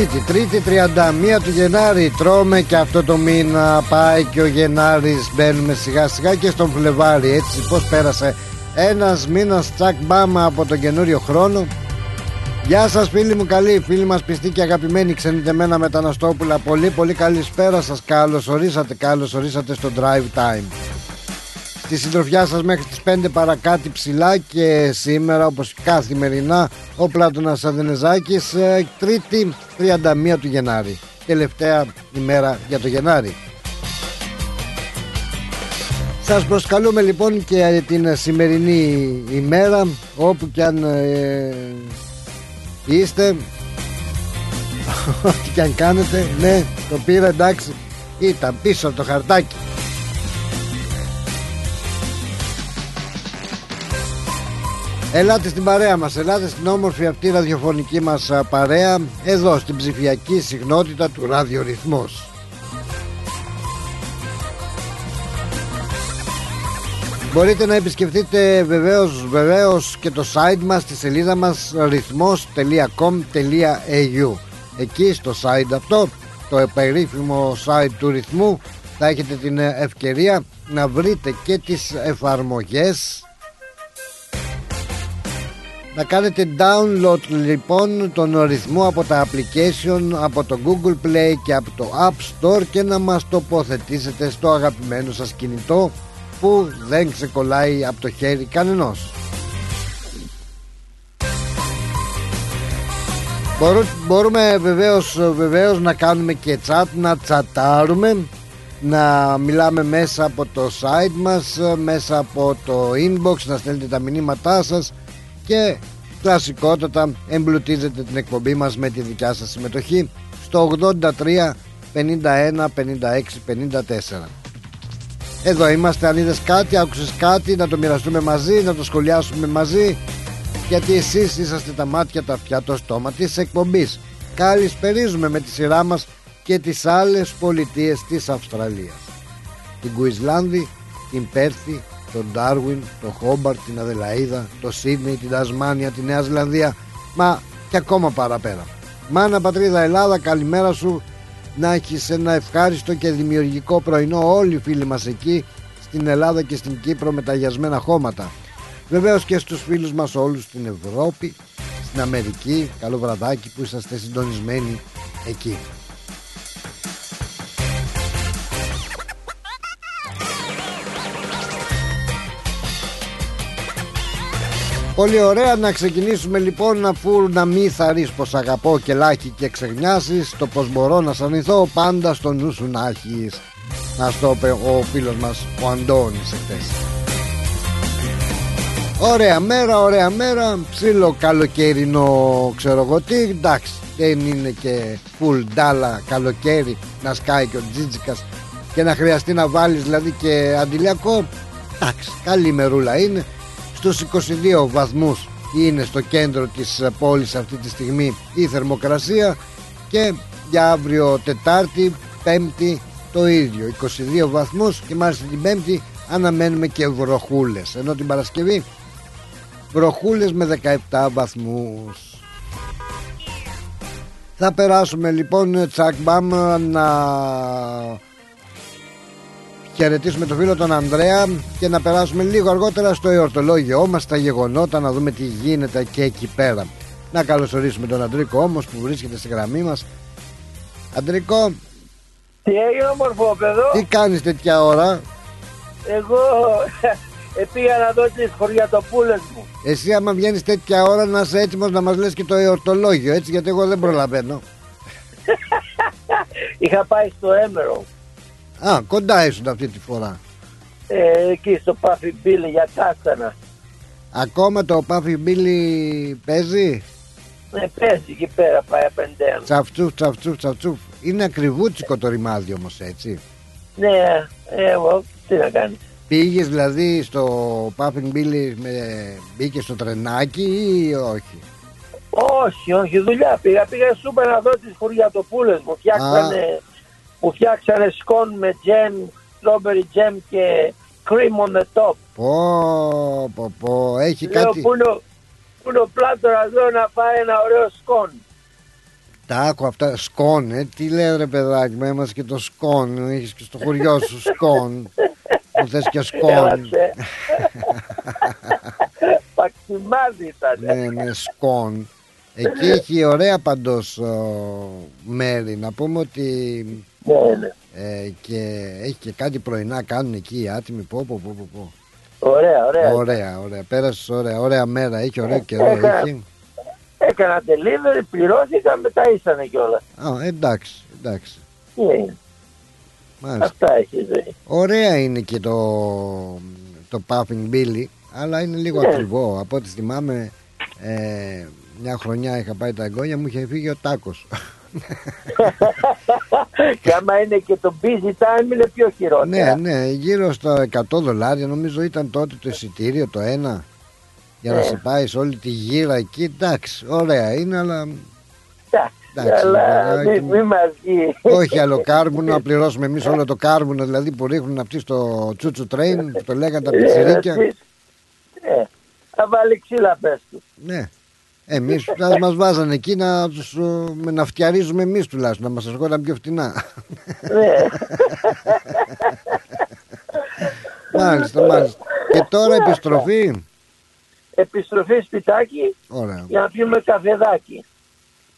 Τρίτη, Τρίτη 31 του Γενάρη. Τρώμε και αυτό το μήνα. Πάει και ο Γενάρης. Μπαίνουμε σιγά σιγά και στον Φλεβάρι. Έτσι πως πέρασε Ένας μήνας τσακ μπάμα από τον καινούριο χρόνο. Γεια σας φίλοι μου καλοί. Φίλοι μας πιστοί και αγαπημένοι Ξενιτεμένα μεταναστόπουλα. Πολύ πολύ καλησπέρα σας. Καλώς ορίσατε Καλώς ορίσατε στο Drive Time Στη συντροφιά σας μέχρι τις 5 παρακάτι ψηλά Και σήμερα όπως καθημερινά Ο Πλάτωνας Αδενεζάκης ε, Τρίτη 31 του Γενάρη. Τελευταία ημέρα για το Γενάρη. Σας προσκαλούμε λοιπόν και την σημερινή ημέρα Όπου και αν ε, είστε Ό,τι και αν κάνετε Ναι το πήρα εντάξει Ήταν πίσω από το χαρτάκι Ελάτε στην παρέα μας, ελάτε στην όμορφη αυτή ραδιοφωνική μας παρέα Εδώ στην ψηφιακή συχνότητα του ραδιορυθμός. Μπορείτε να επισκεφτείτε βεβαίως, βεβαίως και το site μας, τη σελίδα μας ρυθμός.com.au Εκεί στο site αυτό, το περίφημο site του ρυθμού θα έχετε την ευκαιρία να βρείτε και τις εφαρμογές να κάνετε download λοιπόν τον ρυθμό από τα application από το Google Play και από το App Store και να μας τοποθετήσετε στο αγαπημένο σας κινητό που δεν ξεκολλάει από το χέρι κανενός. Μπορούμε βεβαίως, βεβαίως να κάνουμε και chat, να τσατάρουμε να μιλάμε μέσα από το site μας μέσα από το inbox να στέλνετε τα μηνύματά σας και κλασικότατα εμπλουτίζετε την εκπομπή μας με τη δικιά σας συμμετοχή στο 83 51 56 54 εδώ είμαστε αν είδες κάτι, άκουσες κάτι να το μοιραστούμε μαζί, να το σχολιάσουμε μαζί γιατί εσείς είσαστε τα μάτια, τα αυτιά, το στόμα της εκπομπής. Καλησπερίζουμε με τη σειρά μας και τις άλλες πολιτείες της Αυστραλίας. Την Κουισλάνδη, την Πέρθη, τον Ντάρουιν, τον Χόμπαρτ, την Αδελαίδα, το Σίδνεϊ, την Τασμάνια, τη Νέα Ζηλανδία, μα και ακόμα παραπέρα. Μάνα πατρίδα Ελλάδα, καλημέρα σου. Να έχεις ένα ευχάριστο και δημιουργικό πρωινό όλοι οι φίλοι μας εκεί στην Ελλάδα και στην Κύπρο με τα γιασμένα χώματα. Βεβαίως και στους φίλους μας όλους στην Ευρώπη, στην Αμερική, καλό βραδάκι που είσαστε συντονισμένοι εκεί. Πολύ ωραία. Να ξεκινήσουμε λοιπόν αφού να μην θαρρείς πως αγαπώ και λάχι και ξεγνιάσεις το πως μπορώ να σ' αρνηθώ πάντα στο νου σου να έχεις. Να στο είπε ο φίλος μας ο Αντώνης εχθές. Ωραία μέρα, ωραία μέρα. Ψήλο καλοκαιρινό ξέρω εγώ τι. Εντάξει δεν είναι και full ντάλα καλοκαίρι να σκάει και ο Τζίτζικας και να χρειαστεί να βάλεις δηλαδή και αντιλιακό. Εντάξει καλή μερούλα είναι στους 22 βαθμούς είναι στο κέντρο της πόλης αυτή τη στιγμή η θερμοκρασία και για αύριο Τετάρτη, Πέμπτη το ίδιο. 22 βαθμούς και μάλιστα την Πέμπτη αναμένουμε και βροχούλες. Ενώ την Παρασκευή βροχούλες με 17 βαθμούς. Θα περάσουμε λοιπόν τσακ μπαμ να χαιρετήσουμε τον φίλο τον Ανδρέα και να περάσουμε λίγο αργότερα στο εορτολόγιο μας τα γεγονότα να δούμε τι γίνεται και εκεί πέρα να καλωσορίσουμε τον Αντρίκο όμως που βρίσκεται στη γραμμή μας Αντρίκο Τι έγινε όμορφο παιδό; Τι κάνεις τέτοια ώρα; Εγώ ε, πήγα να δω τις χωριατοπούλες μου. Εσύ άμα βγαίνεις τέτοια ώρα να είσαι έτοιμος να μας λες και το εορτολόγιο έτσι γιατί εγώ δεν προλαβαίνω. Είχα πάει στο Έμερο, Α, κοντά ήσουν αυτή τη φορά. ε, εκεί στο Πάφι Μπίλι για κάστανα. Ακόμα το Puffy Billy παίζει; Ε, παίζει εκεί πέρα πάει απεντέν. Τσαφτσούφ, τσαφτσούφ, τσαφτσούφ. Είναι ακριβούτσικο το ρημάδι όμως έτσι. Ναι, ε, εγώ τι να κάνει. Πήγες δηλαδή στο Puffy Billy με... μπήκες στο τρενάκι ή όχι; Όχι, όχι, δουλειά πήγα. Πήγα σούπερ να δω τις χωριατοπούλες μου. Φτιάξανε, μου φτιάξανε σκόν με τζέμ, strawberry jam και cream on the top. Πω, πω, πω. Έχει Λέω κάτι... πού είναι, ο- πού είναι ο πλάτορας εδώ να πάει ένα ωραίο σκόν. Τα άκου αυτά, σκόν, ε. Τι λέω ρε παιδάκι μου, έμασε και το σκόν. Έχεις και στο χωριό σου σκόν. Που θες και σκόν. Έλαξε. Παξιμάδι ήταν. ναι, ναι, σκόν. Εκεί έχει ωραία παντός ο, μέρη. Να πούμε ότι Ναι, ναι. ε, και έχει και κάτι πρωινά κάνουν εκεί οι άτιμοι. Πω, πω, πω, πω, πω. Ωραία, ωραία. Ωραία, ωραία. Πέρασες ωραία, ωραία μέρα. Έχει ωραίο καιρό. Έκανα. Έχει. Έκανα delivery, πληρώθηκα, μετά ήσανε κιόλας. Α, εντάξει, εντάξει. Τι είναι, Μάλιστα. αυτά έχει η ζωή. Ωραία είναι και το, το Puffing Billy, αλλά είναι λίγο Ναι. ακριβό. Από ό,τι θυμάμαι, ε, μια χρονιά είχα πάει τα εγγόνια μου, είχε φύγει ο τάκος. και άμα είναι και το busy time είναι πιο ναι, χειρότερα. ναι, γύρω στα 100 δολάρια νομίζω ήταν τότε το εισιτήριο το ένα. Για να Ναι. σε πάει σε όλη τη γύρα εκεί, εντάξει, ωραία είναι, αλλά Εντάξει, Εντάξει, αλλά παιδάκι μη, μου. μη μας βγει. όχι άλλο κάρμουνο, να πληρώσουμε εμείς όλο το κάρμουνο δηλαδή που ρίχνουν αυτοί στο τσούτσου τρέιν, που το λέγανε τα πιτσιρίκια. Ναι, θα βάλει ξύλα πες του. Ναι. Εμείς θα μας βάζανε εκεί να, τους, ε, με να φτιαρίζουμε εμείς τουλάχιστον, να μας ερχόταν πιο φτηνά. ναι. μάλιστα, μάλιστα. Και τώρα επιστροφή. Επιστροφή σπιτάκι Ωραία. για να πιούμε καφεδάκι.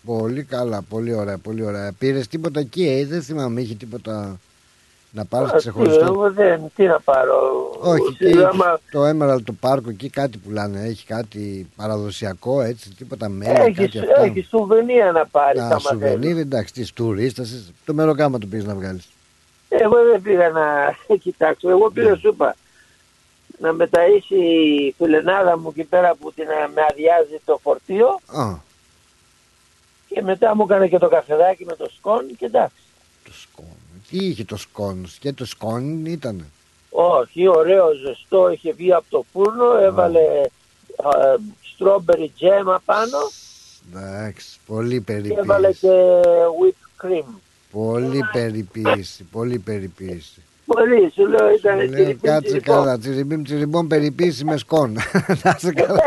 Πολύ καλά, πολύ ωραία, πολύ ωραία. Πήρες τίποτα εκεί, ε, δεν θυμάμαι, είχε τίποτα να πάρεις Α, τι, ξεχωριστό. Εγώ δεν, τι να πάρω. Όχι, Τι, και άμα το Emerald το πάρκο εκεί κάτι πουλάνε. Έχει κάτι παραδοσιακό έτσι, τίποτα μέλι, Έχει, κάτι αυτά. έχεις σουβενία να πάρεις. Τα σουβενίρ, εντάξει, τη τουρίστα, το μεροκάμα του πήγε να βγάλεις. Εγώ δεν πήγα να κοιτάξω. Εγώ πήγα Ναι. σου είπα να με ταΐσει η φιλενάδα μου εκεί πέρα που την, ε, με αδειάζει το φορτίο Α, και μετά μου έκανε και το καφεδάκι με το σκόν και εντάξει. το σκόν. Τι είχε το σκόν, και το σκόν ήταν; Όχι, ωραίο, ζεστό, είχε βγει από το φούρνο, έβαλε ε, strawberry jam απάνω Εντάξει, πολύ και έβαλε περιποίηση. και whipped cream. Πολύ περιποίηση, πολύ περιποίηση. Πολύ, σου λέω ήταν Λέω, τσιριπίμ, κάτσε τσιριπόμ. καλά, τσιριμπίμ τσιριμπόμ περιποίηση με σκόν. Να είσαι καλά.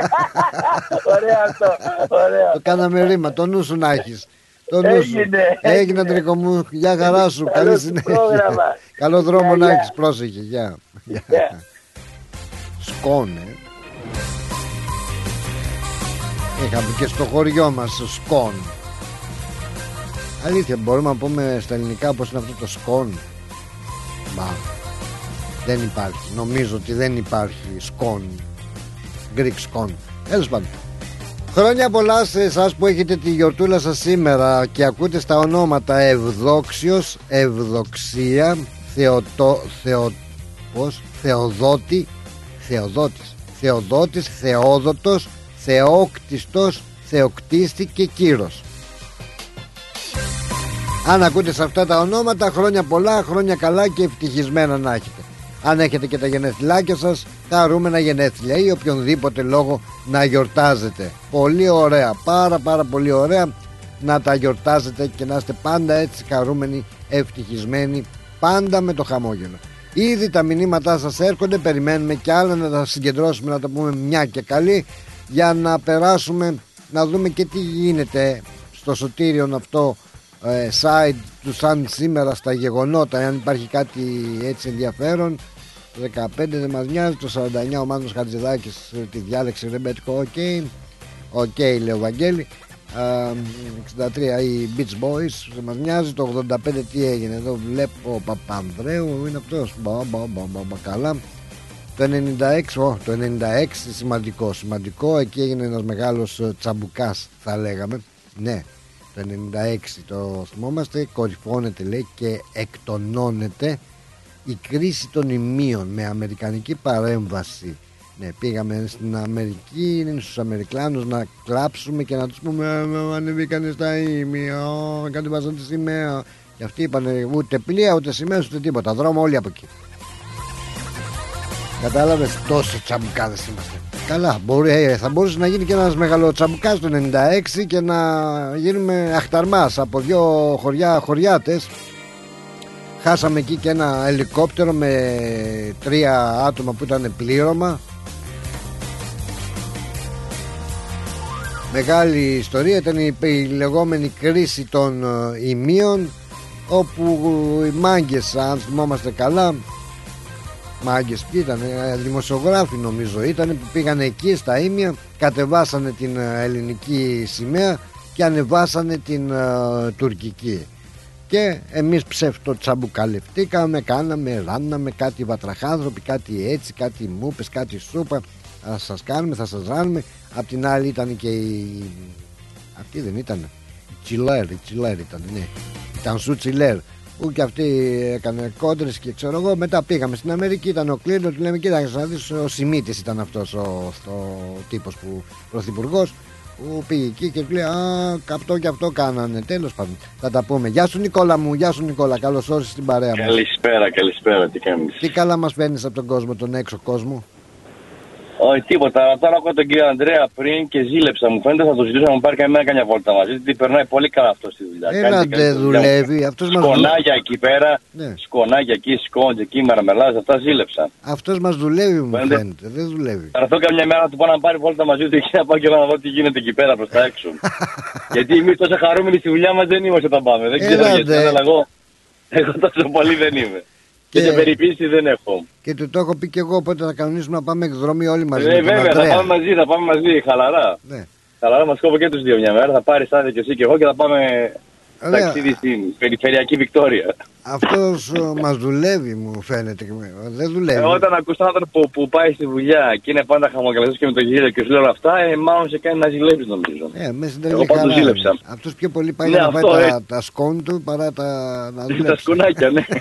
Ωραίο αυτό, ωραίο. Το κάναμε ρήμα, το νου σου να έχεις. Το νου σου. Έγινε, Έγινε έγινε. τρίκο μου, γεια χαρά σου, Καλό καλή σου συνέχεια. πρόγραμμα. Καλό δρόμο Γεια, να γεια. έχεις, πρόσεχε, γεια. Γεια. Γεια. Σκόν, ε. Είχαμε και στο χωριό μας σκόν. Αλήθεια, μπορούμε να πούμε στα ελληνικά πως είναι αυτό το σκόν. Μα, δεν υπάρχει. Νομίζω ότι δεν υπάρχει σκόν. Greek σκόν. Τέλος πάντων. Χρόνια πολλά σε εσάς που έχετε τη γιορτούλα σας σήμερα και ακούτε στα ονόματα Ευδόξιος, Ευδοξία, Θεοτό, Θεο, πώς, Θεοδότη, Θεοδότης, Θεοδότης, Θεόδοτος, Θεόκτιστος, Θεοκτίστη και Κύρος. Αν ακούτε σε αυτά τα ονόματα, χρόνια πολλά, χρόνια καλά και ευτυχισμένα να έχετε. Αν έχετε και τα γενέθλάκια σας, χαρούμενα γενέθλια ή οποιονδήποτε λόγο να γιορτάζετε. Πολύ ωραία, πάρα πάρα πολύ ωραία να τα γιορτάζετε και να είστε πάντα έτσι χαρούμενοι, ευτυχισμένοι, πάντα με το χαμόγελο. Ήδη τα μηνύματά σας έρχονται, περιμένουμε και άλλα να τα συγκεντρώσουμε, να τα πούμε μια και καλή για να περάσουμε, να δούμε και τι γίνεται στο σωτήριον αυτό ε, site του σαν σήμερα στα γεγονότα αν υπάρχει κάτι έτσι ενδιαφέρον το 15 δεν μας νοιάζει το 49 ο Μάνος Χατζηδάκης ε, τη διάλεξη ρεμπέτικο οκ οκ λέει ο Βαγγέλη Α, 63 οι Beach Boys δεν μας νοιάζει το 85 τι έγινε εδώ βλέπω ο Παπανδρέου είναι αυτός μπα, μπα, μπα, μπα, μπα, καλά Το 96, oh, το 96 σημαντικό, σημαντικό. Εκεί έγινε ένας μεγάλος ε, τσαμπουκάς θα λέγαμε. Ναι, το 96 το θυμόμαστε. Κορυφώνεται λέει και εκτονώνεται η κρίση των Ιμίων με αμερικανική παρέμβαση. Ναι, πήγαμε στην Αμερική, στους Αμερικάνους να κλάψουμε και να τους πούμε «Ε, ανεβήκανε στα ημεία, κάτι βάζαν τη σημαία. Και αυτοί είπαν ούτε πλοία, ούτε σημαία, ούτε τίποτα. Δρόμο όλοι από εκεί. Κατάλαβες τόσο τσαμπουκάδες είμαστε. Καλά, μπορεί, ε, θα μπορούσε να γίνει και ένας μεγάλο τσαμπουκάς το 96 και να γίνουμε αχταρμάς από δύο χωριά χωριάτες. Χάσαμε εκεί και ένα ελικόπτερο με τρία άτομα που ήταν πλήρωμα. Μεγάλη ιστορία ήταν η, η λεγόμενη κρίση των ε, ημείων όπου οι μάγκες αν θυμόμαστε καλά μάγκες ποιοι ήταν, ε, δημοσιογράφοι νομίζω ήταν που πήγαν εκεί στα Ήμια κατεβάσανε την ε, ελληνική σημαία και ανεβάσανε την uh, τουρκική και εμείς ψεύτο τσαμπουκαλευτήκαμε κάναμε, ράναμε κάτι βατραχάνθρωποι κάτι έτσι, κάτι μούπες, κάτι σούπα. Θα σας κάνουμε, θα σας ράνουμε. Απ' την άλλη ήταν και η αυτή δεν ήταν. Η Τσιλέρ, η Τσιλέρ ήταν ναι. Ήταν σου Τσιλέρ. Που και αυτή έκανε κόντρες και ξέρω εγώ. Μετά πήγαμε στην Αμερική, ήταν ο Κλίνο. Του λέμε: Κοίταξε να δεις, ο Σιμίτης ήταν αυτός ο, ο τύπος που πρωθυπουργός που πήγε εκεί και του λέει: Α, αυτό και αυτό κάνανε. Τέλος πάντων, θα τα πούμε. Γεια σου Νικόλα μου, γεια σου Νικόλα. Καλώς όρισες στην παρέα μας. Καλησπέρα, καλησπέρα, τι κάνεις; Τι καλά μας παίρνει από τον κόσμο, τον έξω κόσμο. Όχι τίποτα. Τώρα ακούω τον κύριο Ανδρέα πριν και ζήλεψα. Μου φαίνεται θα το ζητούσα να μου πάρει καμιά καμιά βόλτα μαζί. Γιατί περνάει πολύ καλά αυτός στη δουλειά. Ένα δεν δουλεύει. Αυτός μας σκονάγια εκεί πέρα. Ναι. Σκονάγια εκεί, σκόντζ εκεί, μαραμελάζ. Αυτά ζήλεψα. Αυτός μας δουλεύει, μου Φαίνεται. φαίνεται. Δεν δουλεύει. Θα έρθω καμιά μέρα να του πω να πάρει βόλτα μαζί του εκεί να πάω και να δω τι γίνεται εκεί πέρα προς τα έξω. γιατί εμείς τόσο χαρούμενοι στη δουλειά μας δεν είμαστε όταν πάμε. Δεν ξέρω Έλα, γιατί, ντε. αλλά εγώ, εγώ τόσο πολύ δεν είμαι. Και, Και- και περιποίηση δεν έχω. Και του το έχω πει και εγώ πότε θα κανονίσουμε να πάμε εκδρομή όλοι μαζί. Ε, με τον βέβαια, θα Ανδρέα. πάμε μαζί, θα πάμε μαζί, χαλαρά. Ναι. Χαλαρά μας κόβω και τους δύο μια μέρα. Θα πάρεις άδεια και εσύ και εγώ και θα πάμε Ωραία. ταξίδι στην περιφερειακή Βικτόρια. Αυτός μας δουλεύει, μου φαίνεται. Δεν δουλεύει. Ε, όταν ακούς τον άνθρωπο που, που πάει στη δουλειά και είναι πάντα χαμογελαστός και με το γέλιο και σου λέει όλα αυτά, ε, μάλλον σε κάνει να ζηλεύει νομίζω. Ε, με Εγώ πάντως ζήλεψα. Αυτός πιο πολύ πάει Ναι, να πάει αυτό, τα, ε. τα σκόνη του παρά τα να Τα δουλέψει. σκουνάκια, ναι.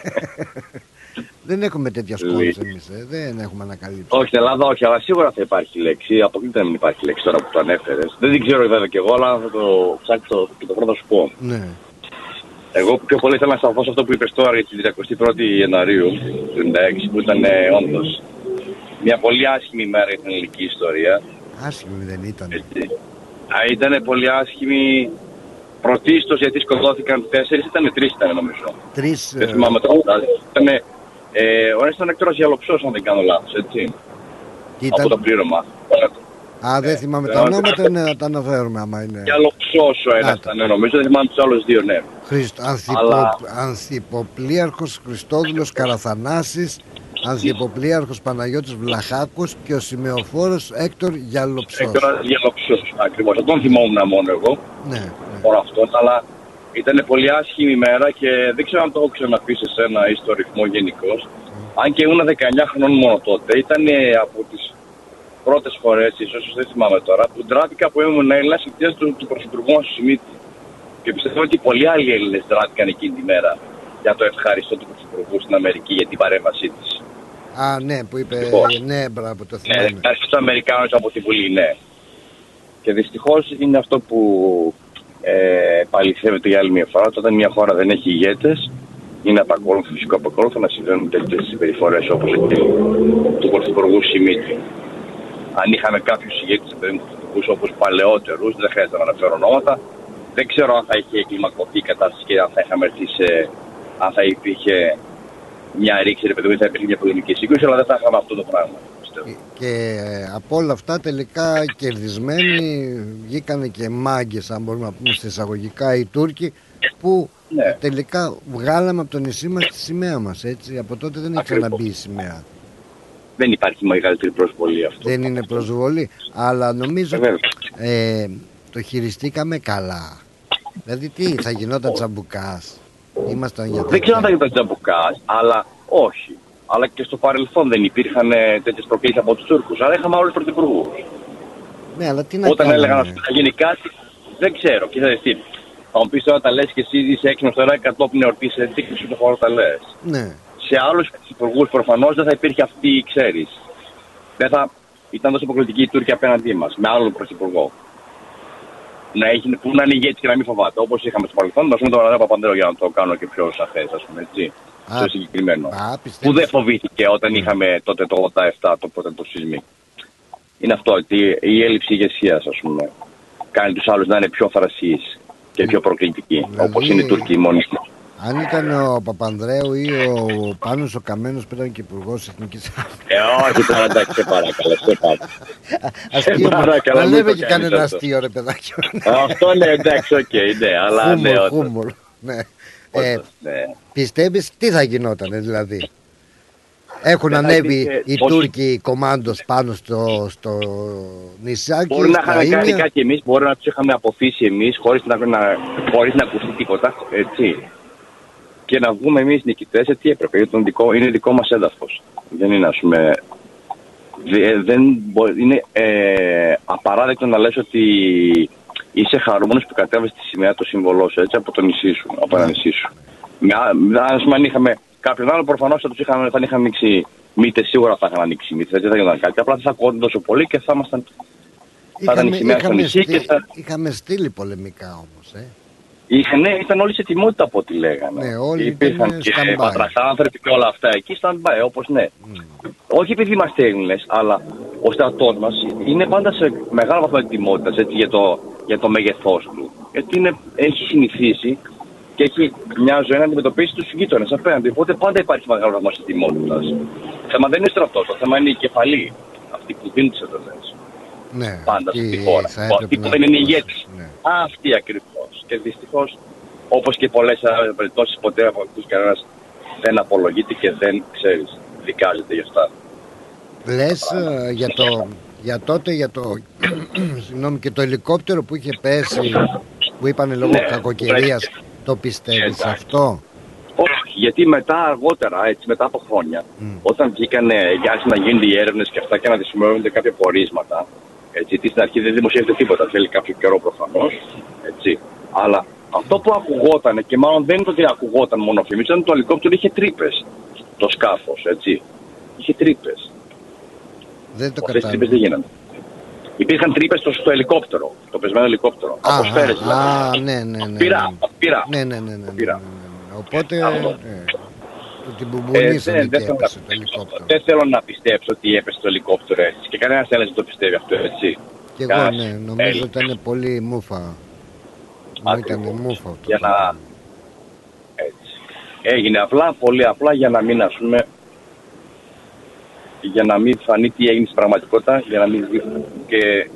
Δεν έχουμε τέτοια σκόνη Λέει. εμείς. Ε. Δεν έχουμε ανακαλύψει. όχι, στην Ελλάδα όχι, αλλά σίγουρα θα υπάρχει λέξη. Αποκλείται να μην υπάρχει λέξη τώρα που το ανέφερες. Δεν την ξέρω βέβαια κι εγώ, αλλά θα το ψάξω και το πρώτο σου πω. Ναι. Εγώ πιο πολύ θέλω να σταθώ σε αυτό που είπες τώρα για την 31η Ιανουαρίου του 1996, που ήταν όντως μια πολύ άσχημη ημέρα για την ελληνική ιστορία. Άσχημη δεν ήταν. Έτσι. Α, ήταν πολύ άσχημη πρωτίστως γιατί σκοτώθηκαν τέσσερις, ήταν τρεις ήταν νομίζω. Τρεις. Δεν θυμάμαι τώρα. Ήταν, ε, ο ένας ήταν εκτός Γιαλοψός αν δεν κάνω λάθος, έτσι. Τι Από το ήταν. πλήρωμα. Α, δεν θυμάμαι Ε, τα ε, ονόματα, ναι, να τα αναφέρουμε άμα είναι. Γιαλοψός ο ένας Άτε. ήταν νομίζω, δεν θυμάμαι τους άλλους δύο, ναι. Χριστ, ανθυπο, Αλλά- Ανθυποπλίαρχος Χριστόδουλος Καραθανάσης Ανθυποπλίαρχος Παναγιώτης Βλαχάκος και ο σημεοφόρος Έκτορ Γιαλοψός Εκτός Γιαλοψός ακριβώς. Δεν τον θυμόμουν μόνο εγώ. Ναι, ναι. χώρο αυτόν, αλλά ήταν πολύ άσχημη ημέρα και δεν ξέρω αν το έχω ξαναπεί σε ένα ή στο ρυθμό γενικώς. Αν και ήμουν 19 χρονών μόνο τότε, ήταν από τις πρώτες φορές, ίσως δεν θυμάμαι τώρα, που ντράπηκα που ήμουν Έλληνας εξαιτία του, του πρωθυπουργού μας του Σιμίτη. Και πιστεύω ότι πολλοί άλλοι Έλληνες ντράπηκαν εκείνη τη μέρα για το ευχαριστώ του πρωθυπουργού στην Αμερική για την παρέμβασή της. Α, ναι, που είπε, Δυστυχώς. ναι, μπράβο, το Ναι, θυμάμαι. ευχαριστώ του Αμερικάνου από τη Βουλή, ναι. Και δυστυχώς είναι αυτό που ε, παληθεύεται για άλλη μια φορά. Όταν μια χώρα δεν έχει ηγέτες, είναι απακόλουθο, φυσικό απακόλουθο να συμβαίνουν τέτοιες συμπεριφορές όπως αυτή του Πρωθυπουργού Σιμίτη. Αν είχαμε κάποιους ηγέτες πρωθυπουργούς όπως παλαιότερους, δεν χρειάζεται να αναφέρω ονόματα, δεν ξέρω αν θα είχε κλιμακωθεί η κατάσταση και αν θα είχαμε έρθει σε. αν θα υπήρχε μια ρήξη, ρε παιδί μου, θα υπήρχε μια πολεμική σύγκρουση, αλλά δεν θα είχαμε αυτό το πράγμα. Πιστεύω. Και ε, από όλα αυτά τελικά κερδισμένοι βγήκανε και μάγκες, αν μπορούμε να πούμε σε εισαγωγικά, οι Τούρκοι που Ναι. τελικά βγάλαμε από το νησί μας τη σημαία μας, έτσι. Από τότε δεν έχει Ακριβώς. ξαναμπεί η σημαία. Δεν υπάρχει μεγαλύτερη προσβολή αυτό. Δεν είναι προσβολή, αλλά νομίζω Βεβαίως. ε, το χειριστήκαμε καλά. Δηλαδή τι, θα γινόταν τσαμπουκάς. Ήμασταν για Δεν ξέρω αν θα τέτοια. ήταν τζαμπουκάς, αλλά όχι. Αλλά και στο παρελθόν δεν υπήρχαν τέτοιες προκλήσεις από τους Τούρκους. Αλλά είχαμε άλλους πρωθυπουργούς. Ναι, αλλά τι να Όταν κάνουμε; έλεγαν ότι θα γίνει κάτι, δεν ξέρω. Κοίτα τι. Θα μου πεις τώρα τα λες και εσύ είσαι έξυπνο τώρα κατόπιν εορτή σε τι σου το χώρο τα λες. Ναι. Σε άλλους πρωθυπουργούς προφανώς δεν θα υπήρχε αυτή, ξέρεις. Δεν θα ήταν τόσο προκλητική η Τούρκια απέναντί μας, με άλλον πρωθυπουργό. Να έχει, που να είναι ηγέτης και να μην φοβάται. Όπως είχαμε στο παρελθόν, να πούμε τον Ρανέα Παπανδρέο για να το κάνω και πιο σαφές, ας πούμε έτσι. Α, πιο συγκεκριμένο. Α, Που πιστεύεις. δεν φοβήθηκε όταν είχαμε τότε το 87 το πρώτο το σεισμή. Είναι αυτό, ότι η έλλειψη ηγεσίας, ας πούμε, κάνει τους άλλους να είναι πιο θρασεί και πιο προκλητικοί. Δηλαδή- Όπως είναι οι Τούρκοι μόνοι του. Αν ήταν ο Παπανδρέου ή ο Πάνος ο Καμένος που ήταν και υπουργός Εθνικής Ε, όχι τώρα, εντάξει, σε παρακαλώ, σε παρακαλώ. Αστείο. παρακαλώ, Να μην λέμε το και κάνεις κανένα αυτό. αστείο, ρε παιδάκι. Αυτό ναι, εντάξει, οκ, ναι, αλλά ναι, Χούμορ, όντως, χούμορ. Ναι. Ε, όντως, ναι. Πιστεύεις τι θα γινόταν δηλαδή; Έχουν Δεν θα ανέβει υπήρχε- οι όχι. Τούρκοι κομμάντος πάνω στο, στο νησάκι. Μπορεί να στα είχαμε κάνει Ίμια. κάτι εμείς, μπορεί να τους είχαμε αποκρούσει εμείς χωρίς να, να, χωρίς να ακουστεί τίποτα. Έτσι. Και να βγούμε εμείς νικητές, τι έπρεπε. Γιατί είναι δικό, είναι δικό μας έδαφος. Δεν είναι, ας πούμε. δε- δεν μπο- είναι ε, απαράδεκτο να λες ότι είσαι χαρούμενος που κατέβασες τη σημαία το σύμβολό σου έτσι, από το νησί σου, από ένα νησί σου. Με, α- ας πούμε, αν είχαμε κάποιον άλλο, προφανώς θα τους είχαμε, θα είχαν ανοίξει μύτες, σίγουρα θα είχαν ανοίξει μύτες. Δεν θα γινόταν κάτι. Απλά δεν θα ακούγονταν τόσο πολύ και θα ήμασταν θα ήταν η σημαία στο είχαμε, νησί και στείλει, θα- είχαμε στείλει πολεμικά όμως. Ε. Είχαν, ναι, ήταν όλοι σε τιμότητα από ό,τι λέγανε. Ναι, όλοι Υπήρχαν ήταν και stand-by. πατραχάνθρωποι και όλα αυτά εκεί, stand-by, όπως ναι. Όχι επειδή είμαστε Έλληνες, αλλά ο στρατός μας είναι πάντα σε μεγάλο βαθμό ετοιμότητας για το, για το μέγεθός του. Γιατί είναι, έχει συνηθίσει και έχει μια ζωή να αντιμετωπίσει τους γείτονες απέναντι. Οπότε πάντα υπάρχει μεγάλο βαθμό ετοιμότητας. θέμα δεν είναι στρατός, το θέμα είναι η κεφαλή. Αυτοί που δίνουν τις εντολές. Ναι, Πάντα εκεί στη χώρα. θα Αυτοί έπρεπε που να δεν είναι υπάρξει, ηγέτες. ναι. Αυτοί ακριβώς. Και δυστυχώς, όπως και πολλές άλλες περιπτώσεις, ποτέ από αυτούς κανένας δεν απολογείται και δεν ξέρεις. Δικάζεται γι' αυτά. Λες ε, για, το, για τότε για το συγγνώμη, και το ελικόπτερο που είχε πέσει που είπανε λόγω Ναι, κακοκαιρίας βρέθηκε. το πιστεύεις Εντάξει. αυτό; Όχι, γιατί μετά αργότερα, έτσι, μετά από χρόνια, Μμ. όταν βγήκαν για άρχισαν να γίνονται οι έρευνες και αυτά και να δημοσιεύονται κάποια πορίσματα, έτσι, γιατί στην αρχή δεν δημοσιεύεται τίποτα, θέλει κάποιο καιρό προφανώς. Έτσι. Αλλά αυτό που ακουγόταν, και μάλλον δεν είναι ότι ακουγόταν μόνο φήμη, ήταν το ελικόπτερο είχε τρύπες. Το σκάφος, έτσι. Είχε τρύπες. δεν το Αυτές τις τρύπες κατάλαβα δεν γίνανε. Υπήρχαν τρύπες στο, στο ελικόπτερο, το πεσμένο ελικόπτερο. Α, Από σφαίρες, α, δηλαδή. α, ναι, ναι, ναι. Πειρά, πειρά. Ναι, ναι, ναι, ναι, ναι, ναι, Πειρά. ναι, ναι. Οπότε Αυτό. ε, το την Ε, μπουμπουνίσανε δεν, και δεν, θέλω έπεσε να, το ελικόπτερο. δεν θέλω να πιστέψω ότι έπεσε το ελικόπτερο έτσι. Και κανένας Έλληνα δεν το πιστεύει αυτό έτσι. Και εγώ Κανένας ναι, νομίζω Έλληνας. ότι ήταν πολύ μούφα. Μου ήταν Ακριβώς. μούφα αυτό. Για το να- πράγμα. έτσι. Έγινε απλά, πολύ απλά για να μην ας πούμε για να μην φανεί τι έγινε στην πραγματικότητα, για να μην και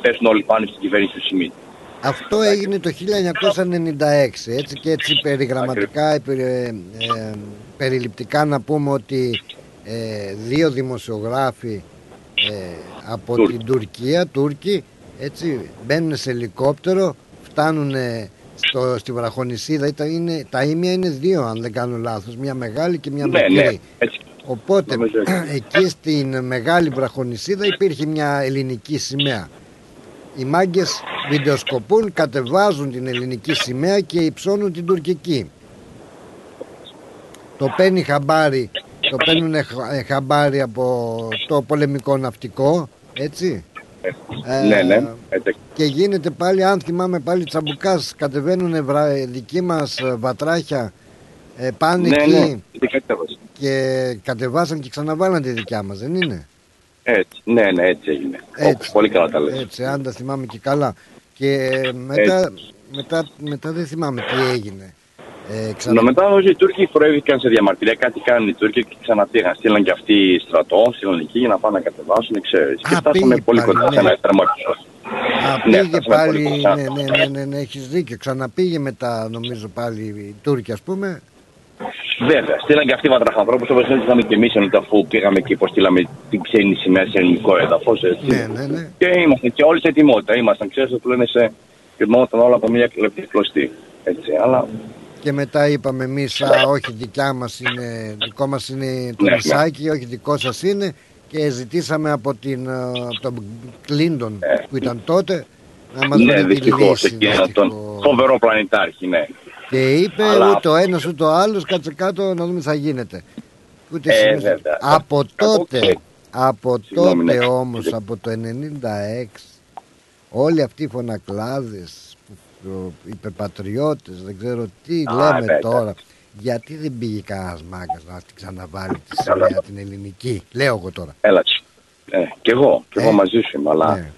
πέσουν όλοι πάνω στην κυβέρνηση του Σιμίτη. Αυτό έγινε το 1996 έτσι και έτσι περιγραμματικά επι- ε, ε, περιληπτικά να πούμε ότι ε, δύο δημοσιογράφοι ε, από Τούρκοι. την Τουρκία, Τούρκοι, έτσι μπαίνουν σε ελικόπτερο, φτάνουν στο, στη βραχονισίδα, ήταν, είναι, τα ίμια είναι δύο αν δεν κάνω λάθος, μια μεγάλη και μια Ναι, μικρή. ναι, έτσι. Οπότε Νομίζω έτσι. εκεί στην μεγάλη βραχονισίδα υπήρχε μια ελληνική σημαία. Οι μάγκες βιντεοσκοπούν, κατεβάζουν την ελληνική σημαία και υψώνουν την τουρκική. Το παίρνει χαμπάρι, το παίρνουν χα- χαμπάρι από το πολεμικό ναυτικό, έτσι; Ε, ναι, ναι, έτσι. Και γίνεται πάλι, αν θυμάμαι πάλι τσαμπουκάς, κατεβαίνουν βρα, δικοί μας ε, βατράχια, ε, πάνε Ναι, εκεί ναι, τι κατέβασε. και κατεβάσαν και ξαναβάλαν τη δικιά μας, δεν είναι; Έτσι, ναι, ναι, έτσι έγινε. Έτσι. Όπως πολύ καλά τα λες. Έτσι, αν τα θυμάμαι και καλά. Και ε, μετά, μετά, μετά δεν θυμάμαι τι έγινε. Ε, ξανα... Ενώ μετά νομίζω οι Τούρκοι προέβηκαν σε διαμαρτυρία, κάτι κάνουν οι Τούρκοι και ξαναπήγαν. Στείλαν και αυτοί στρατό, στείλαν εκεί για να πάνε να κατεβάσουν, ξέρεις. Και Α, φτάσαμε πήγε πολύ πάλι, κοντά σε ναι. ένα έτρεμα επεισόδιο. Α, ναι, πήγε φτάσαμε πάλι, πολύ κοντά. ναι, ναι, ναι, ναι, ναι, έχεις δίκιο. Ξαναπήγε μετά, νομίζω πάλι οι Τούρκοι, ας πούμε. Βέβαια, στείλαν και αυτοί βατραχανθρώπου όπως είχαμε και εμεί εννοείται αφού πήγαμε και υποστήλαμε την ξένη σημαία σε ελληνικό έδαφος. Ναι, ναι, ναι. Και ήμασταν και όλοι σε ετοιμότητα. Ήμασταν, ξέρετε, που λένε σε. Κοιμόμασταν όλα από μια λεπτή κλωστή. Έτσι, αλλά Και μετά είπαμε εμείς, όχι δικιά μας είναι, δικό μας είναι το Ναι, ναι. νησάκι, όχι δικό σας είναι. Και ζητήσαμε από, την, ε, από τον Κλίντον που ήταν τότε να μας Ναι, βρει τη δυστυχώς. λύση. Εκεί ένα τον δυστυχώς. φοβερό πλανητάρχη, ναι. Και είπε Αλλά- ούτε ο ένας ούτε ο άλλος, κάτσε κάτω να δούμε τι θα γίνεται. Ούτε Ε, σήμερα- βέβαια. Από Κακό τότε, ξέρει. από Συγγνώμη, τότε ναι. όμως, από το 96, όλοι αυτοί οι φωνακλάδες, που- οι υπερπατριώτες, δεν ξέρω τι Α, λέμε βέβαια. τώρα. Γιατί δεν πήγε κανένας μάγκας να την ξαναβάλει τη Καλά. σημαία την ελληνική. Λέω εγώ τώρα. Έλα. τσι. Ε, κι εγώ, κι εγώ Ε, μαζί σου είμαι, αλλά Ναι.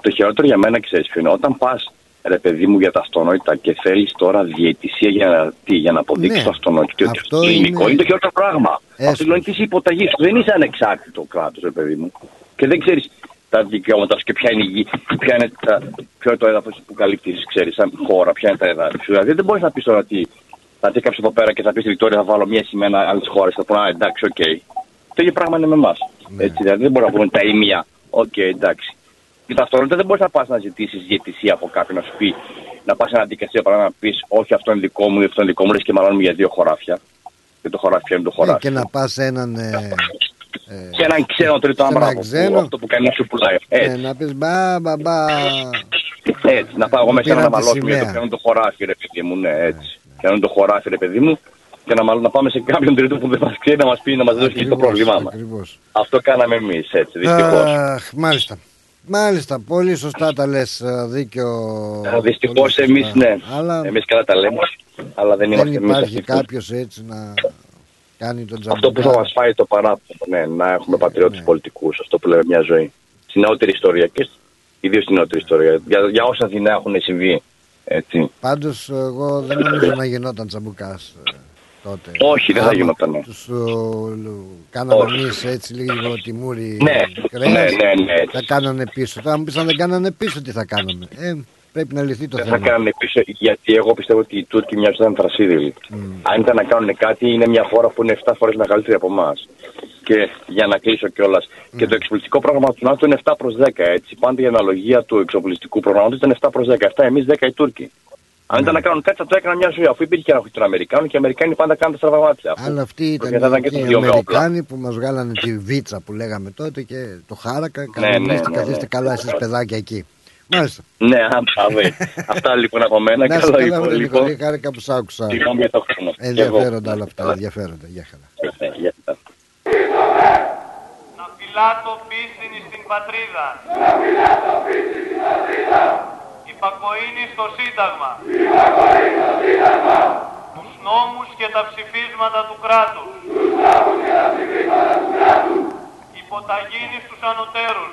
το χειρότερο για μένα ξέρεις ποιο είναι. Όταν πας, ρε παιδί μου, για τα αυτονόητα και θέλεις τώρα διαιτησία για, να- τι, για να αποδείξεις Ναι. το αυτονόητο και ότι Αυτό αυτό ελληνικό είναι- είναι το χειρότερο πράγμα. Έσχος. Αυτό είναι τη υποταγής σου. Δεν είσαι ανεξάρτητο κράτος, ρε παιδί μου. Και δεν ξέρεις τα δικαιώματα σου και ποια είναι η γη, ποια είναι τα, ποιο είναι το έδαφος που καλύπτεις, ξέρεις, σαν χώρα, ποια είναι τα εδάφη σου. Δηλαδή δεν μπορείς να πεις τώρα ότι θα τι έκαψες εδώ πέρα και θα πεις στη Βικτόρια θα βάλω μια σημαία άλλη χώρα και θα πούνε Α, εντάξει, οκ. Το ίδιο πράγμα είναι με εμάς. Ναι. Έτσι, δηλαδή δεν μπορούμε να πούμε τα Ίμια. Οκ, εντάξει. Και ταυτόχρονα δεν μπορείς να πας να ζητήσεις διαιτησία από κάποιον να σου πει να πας σε ένα δικαστήριο παρά να πεις Όχι, αυτό είναι δικό μου ή αυτό είναι δικό μου, λες και μαλώνουμε για δύο χωράφια. Και το χωράφι είναι το Ε, χωράφι. και να πας σε έναν... Ε, ε, Και έναν ξένο τρίτο σε έναν άμπρα. ξένο. Αυτό που κάνει να σου πουλάει. Έτσι. ε, να πεις μπα μπα μπα Έτσι, να πάω εγώ μέσα Πήραν να τη μαλώσουμε για το σημαία. ποιο είναι το χωράφι, ρε παιδί μου. Ναι, έτσι. Ποιο είναι το χωράφι, ρε παιδί μου. Και να, μάλλον, να πάμε σε κάποιον τρίτο που δεν μας ξέρει να μας πει να μας δώσει και το Ακριβώς, πρόβλημά μας. ακριβώς. Αυτό κάναμε εμείς, έτσι, δυστυχώς. Αχ, μάλιστα. Μάλιστα, πολύ σωστά τα λες, ε, δίκιο. Δυστυχώς πολύ σωστά. εμεί, ναι. Αλλά Εμείς καλά τα λέμε, αλλά δεν δεν είμαστε εμείς υπάρχει αυτοί. που- κάποιος έτσι να κάνει τον Αυτό που θα τζαμπουκά. μας φάει το παράπονο, ναι, να έχουμε πατριώτες ναι. πολιτικούς, αυτό που λέμε μια ζωή. Στη νεότερη ιστορία και ιδίως στη νεότερη ιστορία. Για, για όσα δεινά έχουν συμβεί. Έτσι. Πάντως εγώ δεν νομίζω να γινόταν τζαμπουκάς ε, τότε. Όχι, δεν θα Άμα γινότανε. Τους ε, κάναμε Όχι. εμείς έτσι λίγο τιμούρι Ναι, κρέας, ναι, ναι, ναι. θα κάνανε πίσω. Τώρα μου πεις αν δεν κάνανε πίσω τι θα κάναμε. Ε, πρέπει να λυθεί το Δεν θα θέμα. κάνανε πίσω, γιατί εγώ πιστεύω ότι οι Τούρκοι μοιάζονταν θρασίδηλοι. Αν ήταν να κάνουν κάτι, είναι μια χώρα που είναι 7 φορές μεγαλύτερη από εμάς. Και για να κλείσω κιόλας. Και το εξοπλιστικό πρόγραμμα του ΝΑΤΟ είναι 7 προς 10. Έτσι. Πάντα η αναλογία του εξοπλιστικού προγράμματος ήταν 7 προς 10. 7 εμείς, 10 οι Τούρκοι. Αν ήταν να κάνουν κάτι, θα το έκαναν μια ζωή. Αφού υπήρχε και ένα των Αμερικάνων και οι Αμερικάνοι πάντα κάνουν τα στραβά μάτια. Αφού Αλλά αυτοί ήταν, θα ήταν και οι το δύο με όπλα. Αμερικάνοι που μας βγάλανε τη βίτσα που λέγαμε τότε και το χάρακα. Ναι, ναι, Κανονίστε, ναι, καθίστε ναι. καλά εσείς παιδάκια εκεί. Μάλιστα. Ναι, άμπα, Αυτά λοιπόν από μένα. Να είσαι Καλό καλά, βρε υπόλοιπο. Νικολή, χάρηκα που σ' άκουσα. Συγγνώμη για το χρόνο. Και εγώ. Ενδιαφέροντα όλα αυτά, ενδιαφέροντα. Γεια χαρά. Ναι, γεια σας. Να φυλά το πίστην στην πατρίδα. Υπακοήνει στο Σύνταγμα. Τους νόμους και τα ψηφίσματα του κράτους. Υποταγήνει στους ανωτέρους.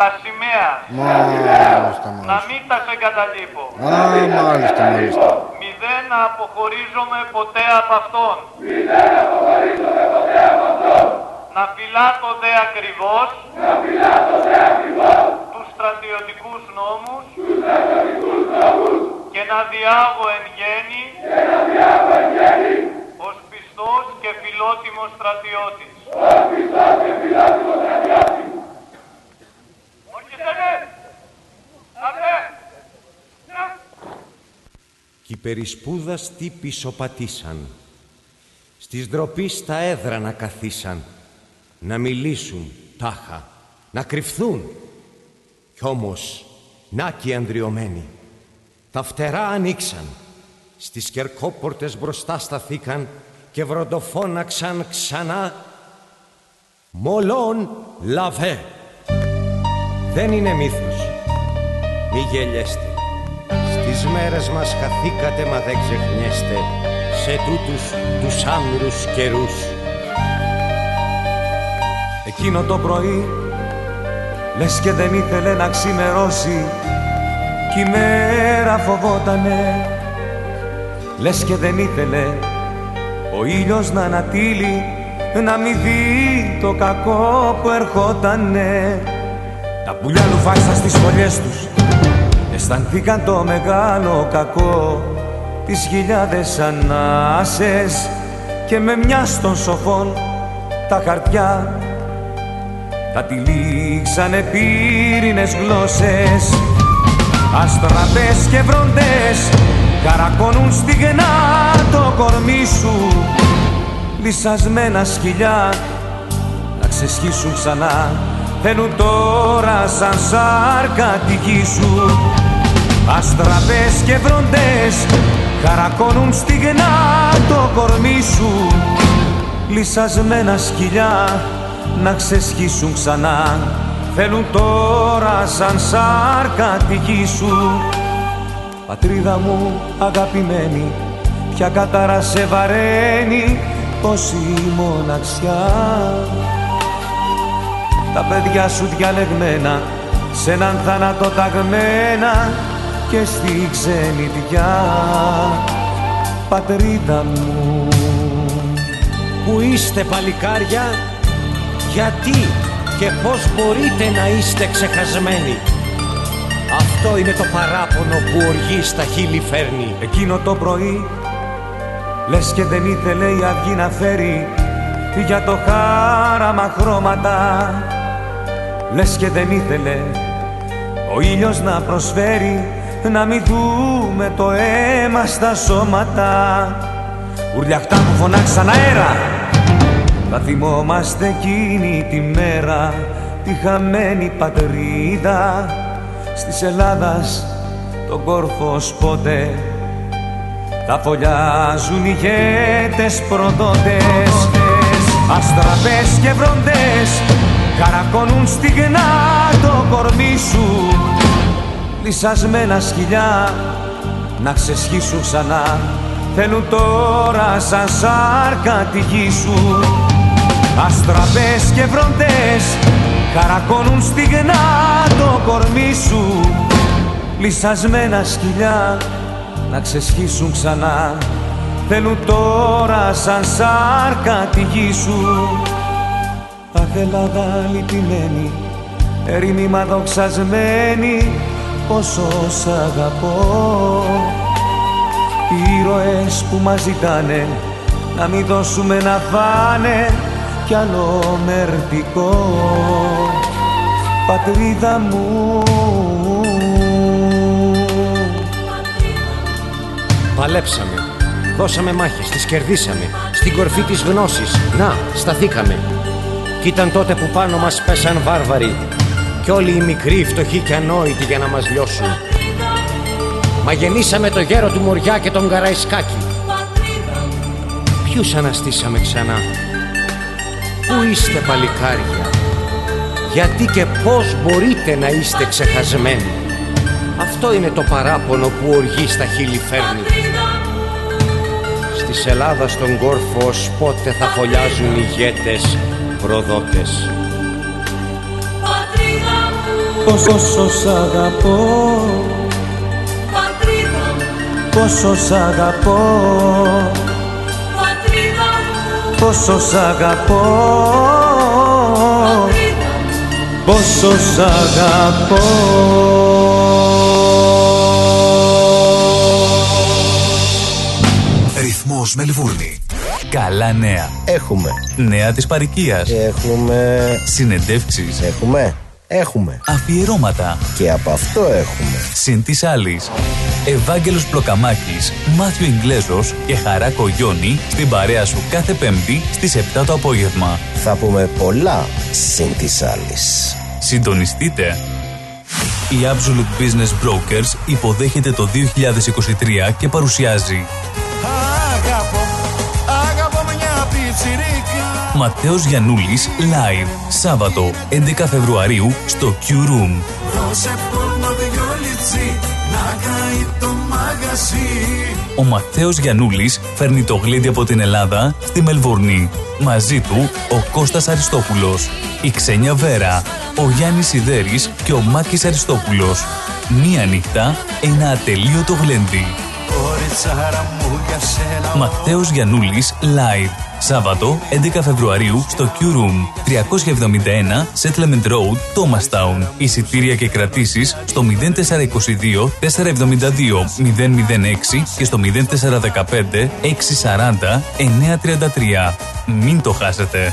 τα σημαία Μάλιστα, να μάλιστα. μην τα εγκαταλείπω Α, μάλιστα, μάλιστα. μηδέν να αποχωρίζομαι ποτέ από αυτόν να φυλάτω δε ακριβώς τους στρατιωτικούς νόμους και να διάγω εν γέννη ως πιστός και φιλότιμος στρατιώτης. Όχι, θέλε! Άντε! Να! Κι οι περισπούδας τι πισωπατήσαν. Στις ντροπής στα έδρανα καθίσαν. Να μιλήσουν τάχα, να κρυφθούν. Κι όμως, να κι οι ανδριωμένοι. Τα φτερά ανοίξαν. Στις κερκόπορτες μπροστά σταθήκαν και βροντοφώναξαν ξανά «Μολόν λαβέ». Δεν είναι μύθος. Μη γελιέστε. Στις μέρες μας χαθήκατε μα δεν ξεχνιέστε σε τούτους τους άμυρους καιρούς. Εκείνο το πρωί Λες και δεν ήθελε να ξημερώσει Κι η μέρα φοβότανε Λες και δεν ήθελε Ο ήλιος να ανατείλει να μην δει το κακό που ερχότανε Τα πουλιά λουφάξαν στις φωλιές τους. Αισθανθήκαν το μεγάλο κακό. Τις χιλιάδες ανάσες. Και με μια των σοφών τα χαρτιά. Τα τυλίξανε πύρινες γλώσσες. Αστραπές και βροντές καρακώνουν στιγνά το κορμί σου. Λυσασμένα σκυλιά να ξεσχίσουν ξανά θέλουν τώρα σαν σάρκα τη γη σου. Αστραπές και βροντές καρακώνουν στιγνά το κορμί σου. Λυσασμένα σκυλιά να ξεσχίσουν ξανά. Θέλουν τώρα σαν σάρκα τη γη σου. Πατρίδα μου αγαπημένη πια κατάρα σε βαραίνει πως η μοναξιά τα παιδιά σου διαλεγμένα σε έναν θάνατο ταγμένα και στη ξενιδιά πατρίδα μου Πού είστε παλικάρια, γιατί και πώς μπορείτε να είστε ξεχασμένοι; Αυτό είναι το παράπονο που οργή στα χείλη φέρνει. Εκείνο το πρωί Λες και δεν ήθελε η αυγή να φέρει Για το χάραμα χρώματα Λες και δεν ήθελε ο ήλιος να προσφέρει Να μην δούμε το αίμα στα σώματα. Ουρλιαχτά που φωνάξαν αέρα! Θα θυμόμαστε εκείνη τη μέρα Τη χαμένη πατρίδα. Στις Ελλάδας τον κόρφο σπότε θα φωλιάζουν οι ηγέτες προδότες. Αστραπές και βροντές Καρακώνουν στιγνά το κορμί σου. Λυσασμένα σκυλιά να ξεσχίσουν ξανά. Θέλουν τώρα σαν σάρκα τη γη σου. Αστραπές και βροντές Καρακώνουν στιγνά το κορμί σου. Λυσασμένα σκυλιά να ξεσχίσουν ξανά. Θέλουν τώρα σαν σάρκα τη γη σου. Αχ Ελλάδα λυπημένη, ερήμημα δοξασμένη Πόσο σ' αγαπώ. Οι ήρωες που μας ζητάνε να μην δώσουμε να φάνε κι άλλο μερτικό. Πατρίδα μου. Παλέψαμε, δώσαμε μάχες, τις κερδίσαμε Στην κορφή της γνώσης, να, σταθήκαμε Κι ήταν τότε που πάνω μας πέσαν βάρβαροι. Κι όλοι οι μικροί, φτωχοί και ανόητοι για να μας λιώσουν. Μα γεννήσαμε το γέρο του Μοριά και τον Καραϊσκάκη. Ποιους αναστήσαμε ξανά; Πού είστε παλικάρια; Γιατί και πώς μπορείτε να είστε ξεχασμένοι; Αυτό είναι το παράπονο που οργή στα χείλη φέρνει. Της Ελλάδας στον κόρφο ως πότε θα φωλιάζουν ηγέτες προδότες Πατρίδα μου. Πόσο σ' αγαπώ. Πατρίδα μου. Πόσο σ' αγαπώ. Πατρίδα μου. Πόσο σ' αγαπώ. Πατρίδα μου. Πόσο σ' αγαπώ. Ρυθμός Μελβούρνη. Καλά νέα. Έχουμε. Νέα της παροικίας. Έχουμε. Συνεντεύξεις. Έχουμε. Έχουμε. Αφιερώματα. Και από αυτό έχουμε. Συν της άλλης. Ευάγγελος Πλοκαμάκης, Μάθιο Ιγκλέζος και Χαρά Κογιόνι στην παρέα σου κάθε Πέμπτη στις 7 το απόγευμα. Θα πούμε πολλά συν της άλλης. Συντονιστείτε. Η Absolute Business Brokers υποδέχεται το 2023 και παρουσιάζει Ματέος Γιαννούλης Live Σάββατο 11 Φεβρουαρίου στο Q Room Δώσε πόνο δυο λιτσί, να καεί το μαγαζί Ο Ματέος Γιαννούλης φέρνει το γλέντι από την Ελλάδα στη Μελβορνή. Μαζί του ο Κώστας Αριστόπουλος, η Ξένια Βέρα, ο Γιάννης Σιδέρης και ο Μάκης Αριστόπουλος. Μία νύχτα, ένα ατελείωτο γλέντι. Κοριτσάρα μου για σένα Ματέος Γιαννούλης Live. Σάββατο 11 Φεβρουαρίου στο Q Room 371 Settlement Road, Thomastown. Εισιτήρια και κρατήσεις στο 0422 472 006 και στο 0415 640 933. Μην το χάσετε.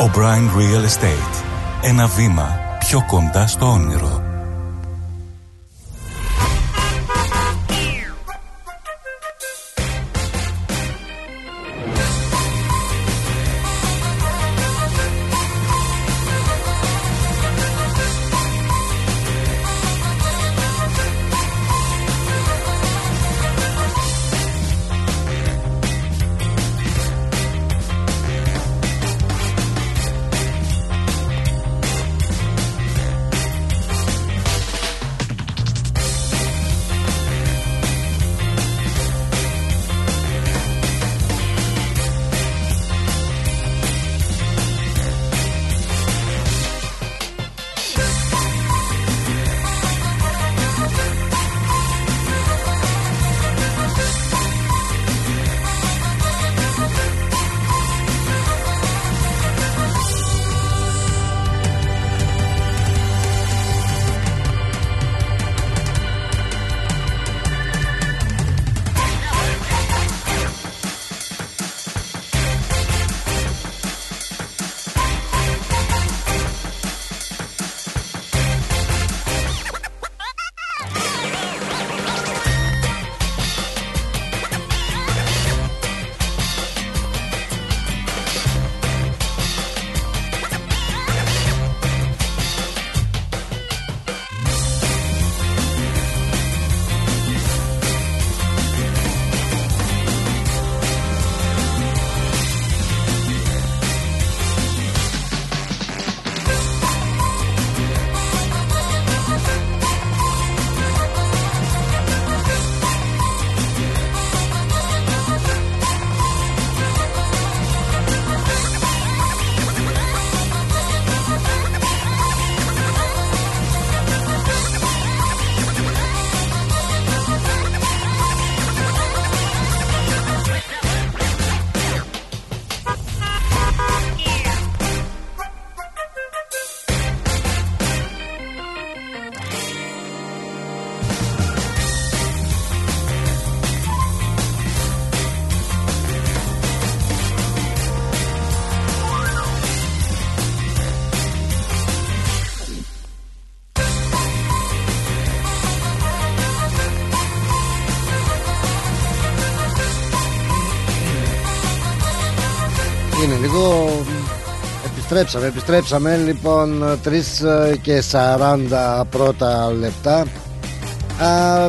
O'Brien Real Estate. Ένα βήμα πιο κοντά στο όνειρο. Επιστρέψαμε, επιστρέψαμε. Λοιπόν 3 και 40 πρώτα λεπτά.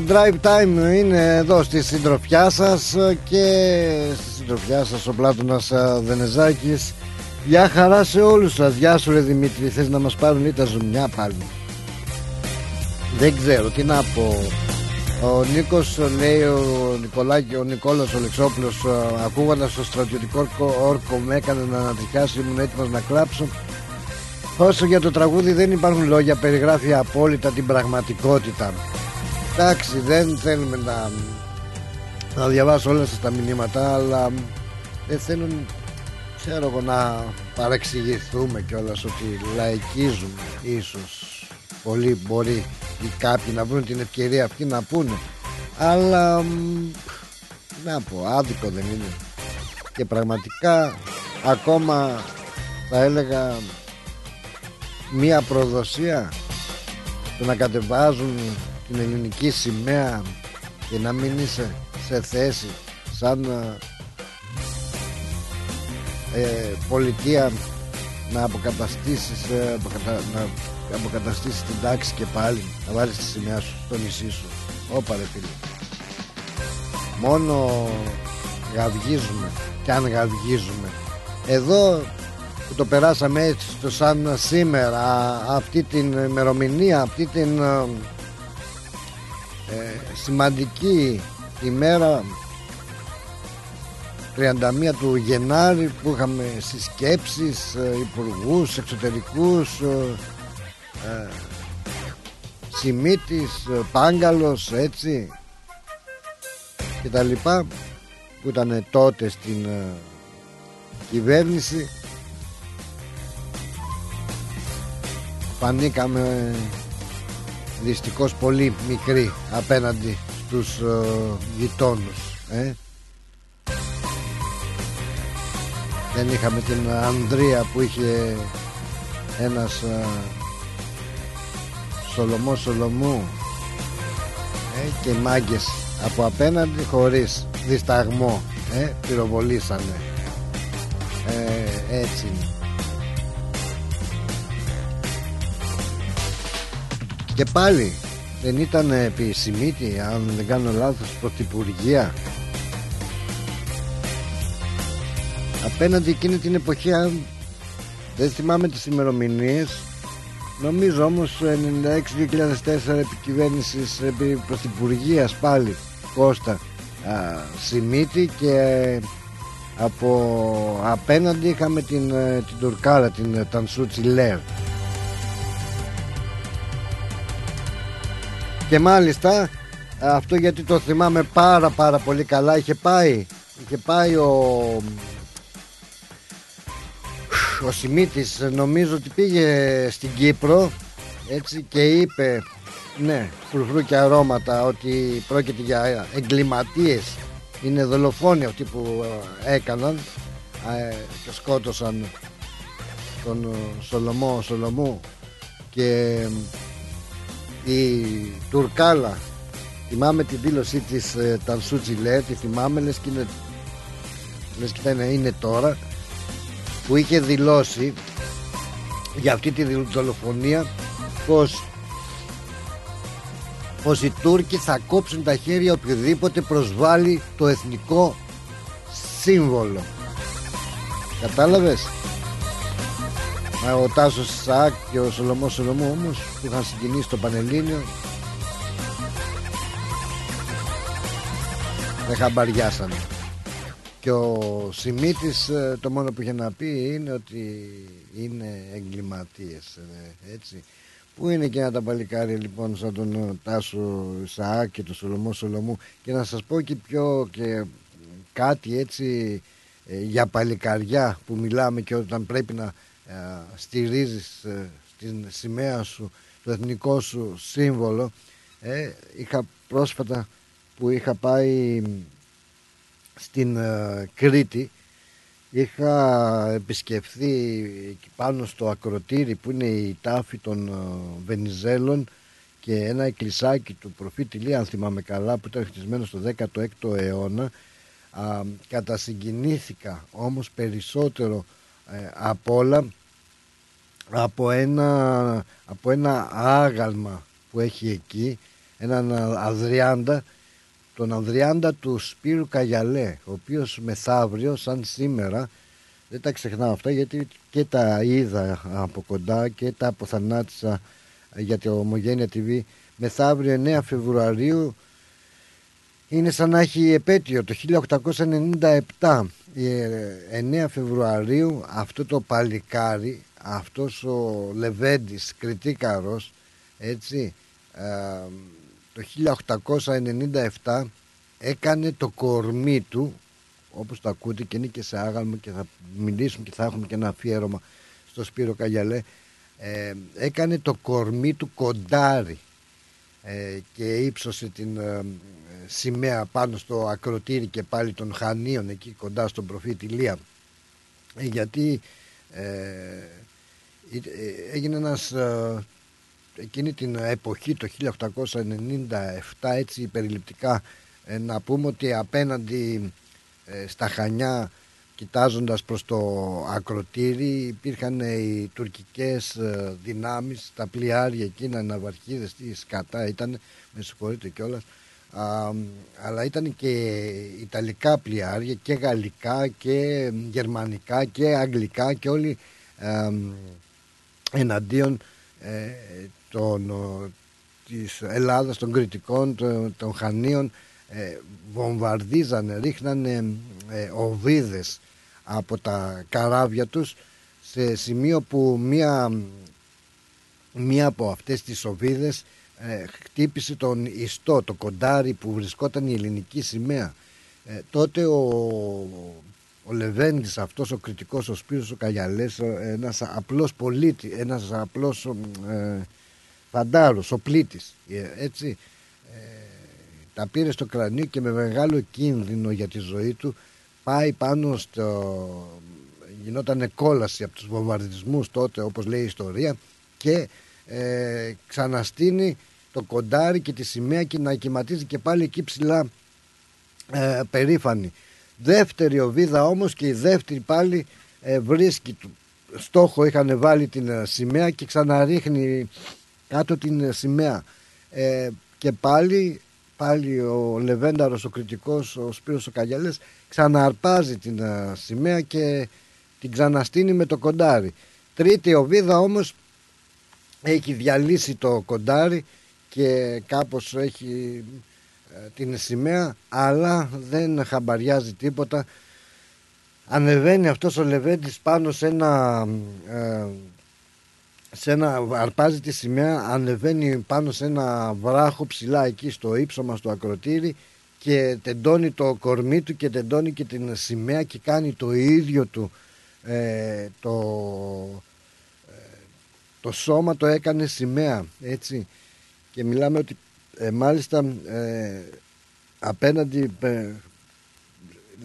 Drive Time είναι εδώ στη συντροφιά σας και στη συντροφιά σας ο Πλάτωνας Δενεζάκης. Γεια χαρά σε όλους σας, γεια σου ρε Δημήτρη, θες να μας πάρουν ή τα ζουμιά πάλι; Δεν ξέρω τι να πω ο Νίκος λέει ο Νικολάκη, ο Νικόλας ο Λεξόπουλος ακούγοντας το στρατιωτικό όρκο με έκανε να ανατριχιάσει ήμουν έτοιμος να κλάψω. Όσο για το τραγούδι δεν υπάρχουν λόγια περιγράφει απόλυτα την πραγματικότητα. Εντάξει δεν θέλουμε να, να διαβάσω όλα σας τα μηνύματα αλλά δεν θέλουν ξέρω εγώ να παρεξηγηθούμε κιόλας ότι λαϊκίζουμε ίσως πολύ μπορεί ή κάποιοι να βρουν την ευκαιρία αυτή να πούνε. Αλλά να πω άδικο δεν είναι. Και πραγματικά ακόμα θα έλεγα μία προδοσία το να κατεβάζουν την ελληνική σημαία και να μην είσαι σε θέση σαν ε, πολιτεία να αποκαταστήσεις ε, να αποκαταστήσεις την τάξη και πάλι να βάλεις τη σημαία σου στο νησί σου. Όπα ρε φίλε. Μόνο γαυγίζουμε και αν γαυγίζουμε. Εδώ που το περάσαμε έτσι στο σαν σήμερα αυτή την ημερομηνία αυτή την ε, ε σημαντική ημέρα 31 του Γενάρη που είχαμε συσκέψεις, ε, υπουργούς, εξωτερικούς ε, ε, Σιμίτης, ε, Πάγκαλος έτσι. Και τα λοιπά που ήταν τότε στην ε, κυβέρνηση. Φανήκαμε δυστυχώς πολύ μικροί απέναντι στους ε, γειτόνους ε. δεν είχαμε την Ανδρία που είχε ένας ε, Σολομό Σολομού. Ε, και μάγκες. Από απέναντι χωρίς. Δισταγμό. Ε, πυροβολήσανε. Ε, έτσι. Και πάλι δεν ήταν επί Σιμίτη αν δεν κάνω λάθος πρωθυπουργία. Απέναντι εκείνη την εποχή αν δεν θυμάμαι τις ημερομηνίες Νομίζω όμως 96-2004 επικυβέρνησης επί πρωθυπουργίας πάλι Κώστα α, Σιμίτη και από απέναντι είχαμε την, ε, την Τουρκάρα την ε, Τανσούτσι Λέρ και μάλιστα αυτό γιατί το θυμάμαι πάρα πάρα πολύ καλά είχε πάει είχε πάει ο ο Σιμίτης νομίζω ότι πήγε στην Κύπρο έτσι και είπε ναι φρουφρού και αρώματα ότι πρόκειται για εγκληματίες. Είναι δολοφόνοι αυτοί που ε, έκαναν ε, και σκότωσαν τον ε, Σολομό Σολομού και η Τουρκάλα. Θυμάμαι την δήλωσή της Τανσούτσι Λέ τη θυμάμαι λες και είναι λες και είναι τώρα που είχε δηλώσει για αυτή τη δολοφονία πως πως οι Τούρκοι θα κόψουν τα χέρια οποιοδήποτε προσβάλλει το εθνικό σύμβολο. Κατάλαβες; Ο Τάσος Σάκ και ο Σολομός Σολομού όμως που είχαν συγκινήσει το Πανελλήνιο. Δεν χαμπαριάσανε και ο Σιμίτης ε, το μόνο που είχε να πει είναι ότι είναι εγκληματίες ε, έτσι. Πού είναι και ένα τα παλικάρια λοιπόν σαν τον ε, Τάσο Σαάκ και τον Σολομό Σολομού. Και να σας πω και πιο και κάτι έτσι για παλικαριά που μιλάμε και όταν πρέπει να ε, στηρίζεις την σημαία σου το εθνικό σου σύμβολο είχα πρόσφατα που είχα πάει στην uh, Κρήτη. Είχα επισκεφθεί εκεί πάνω στο ακροτήρι που είναι η τάφη των uh, Βενιζέλων και ένα εκκλησάκι του προφήτη Λία αν θυμάμαι καλά που ήταν χτισμένο στο 16ο αιώνα. Α, κατασυγκινήθηκα όμως περισσότερο ε, απ' όλα από ένα, από ένα άγαλμα που έχει εκεί έναν Αδριάντα τον Ανδριάντα του Σπύρου Καγιαλέ ο οποίος μεθαύριο σαν σήμερα δεν τα ξεχνάω αυτά γιατί και τα είδα από κοντά και τα αποθανάτησα για το Ομογένεια TV μεθαύριο 9 Φεβρουαρίου είναι σαν να έχει επέτειο το 1897 9 ε, Φεβρουαρίου αυτό το παλικάρι αυτός ο Λεβέντης κριτήκαρος έτσι ε, το 1897 έκανε το κορμί του όπως το ακούτε και είναι και σε άγαλμο και θα μιλήσουμε και θα έχουμε και ένα αφιέρωμα στο Σπύρο Καγιαλέ ε, έκανε το κορμί του κοντάρι ε, και ύψωσε την ε, σημαία πάνω στο ακροτήρι και πάλι των Χανίων εκεί κοντά στον προφήτη Λία. Ε, γιατί έγινε ένας εκείνη την εποχή το 1897 έτσι περιληπτικά να πούμε ότι απέναντι στα Χανιά κοιτάζοντας προς το ακροτήρι υπήρχαν οι τουρκικές ε, δυνάμεις τα πλοιάρια εκείνα ναυαρχίδες τι σκατά ήταν με συγχωρείτε κιόλας αλλά ήταν και ιταλικά πλοιάρια και γαλλικά και γερμανικά και αγγλικά και όλοι εναντίον ε, των, της Ελλάδας, των Κρητικών, των, των Χανίων ε, βομβαρδίζανε, ρίχνανε ε, οβίδες από τα καράβια τους σε σημείο που μία, μία από αυτές τις οβίδες ε, χτύπησε τον ιστό, το κοντάρι που βρισκόταν η ελληνική σημαία. Ε, τότε ο, ο Λεβέντης αυτός ο κριτικός ο Σπύρος ο Καγιαλές ένας απλός πολίτη, ένας απλός ε, φαντάρος, ο πλήτης έτσι τα πήρε στο κρανίο και με μεγάλο κίνδυνο για τη ζωή του πάει πάνω στο... γινόταν κόλαση από τους βομβαρδισμούς τότε όπως λέει η ιστορία και ε, ξαναστείνει το κοντάρι και τη σημαία και να κυματίζει και πάλι εκεί ψηλά ε, περήφανη. Δεύτερη οβίδα όμως και η δεύτερη πάλι ε, βρίσκει στόχο είχαν βάλει την ε, σημαία και ξαναρίχνει κάτω την ε, σημαία ε, και πάλι πάλι ο Λεβένταρος, ο κριτικός, ο Σπύρος ο Καγιαλές ξαναρπάζει την uh, σημαία και την ξαναστείνει με το κοντάρι. Τρίτη οβίδα όμως έχει διαλύσει το κοντάρι και κάπως έχει ε, την σημαία αλλά δεν χαμπαριάζει τίποτα ανεβαίνει αυτός ο Λεβέντης πάνω σε ένα ε, σε ένα, αρπάζει τη σημαία, ανεβαίνει πάνω σε ένα βράχο ψηλά εκεί στο ύψομα στο ακροτήρι και τεντώνει το κορμί του και τεντώνει και την σημαία και κάνει το ίδιο του ε, το, ε, το σώμα το έκανε σημαία έτσι. Και μιλάμε ότι ε, μάλιστα ε, απέναντι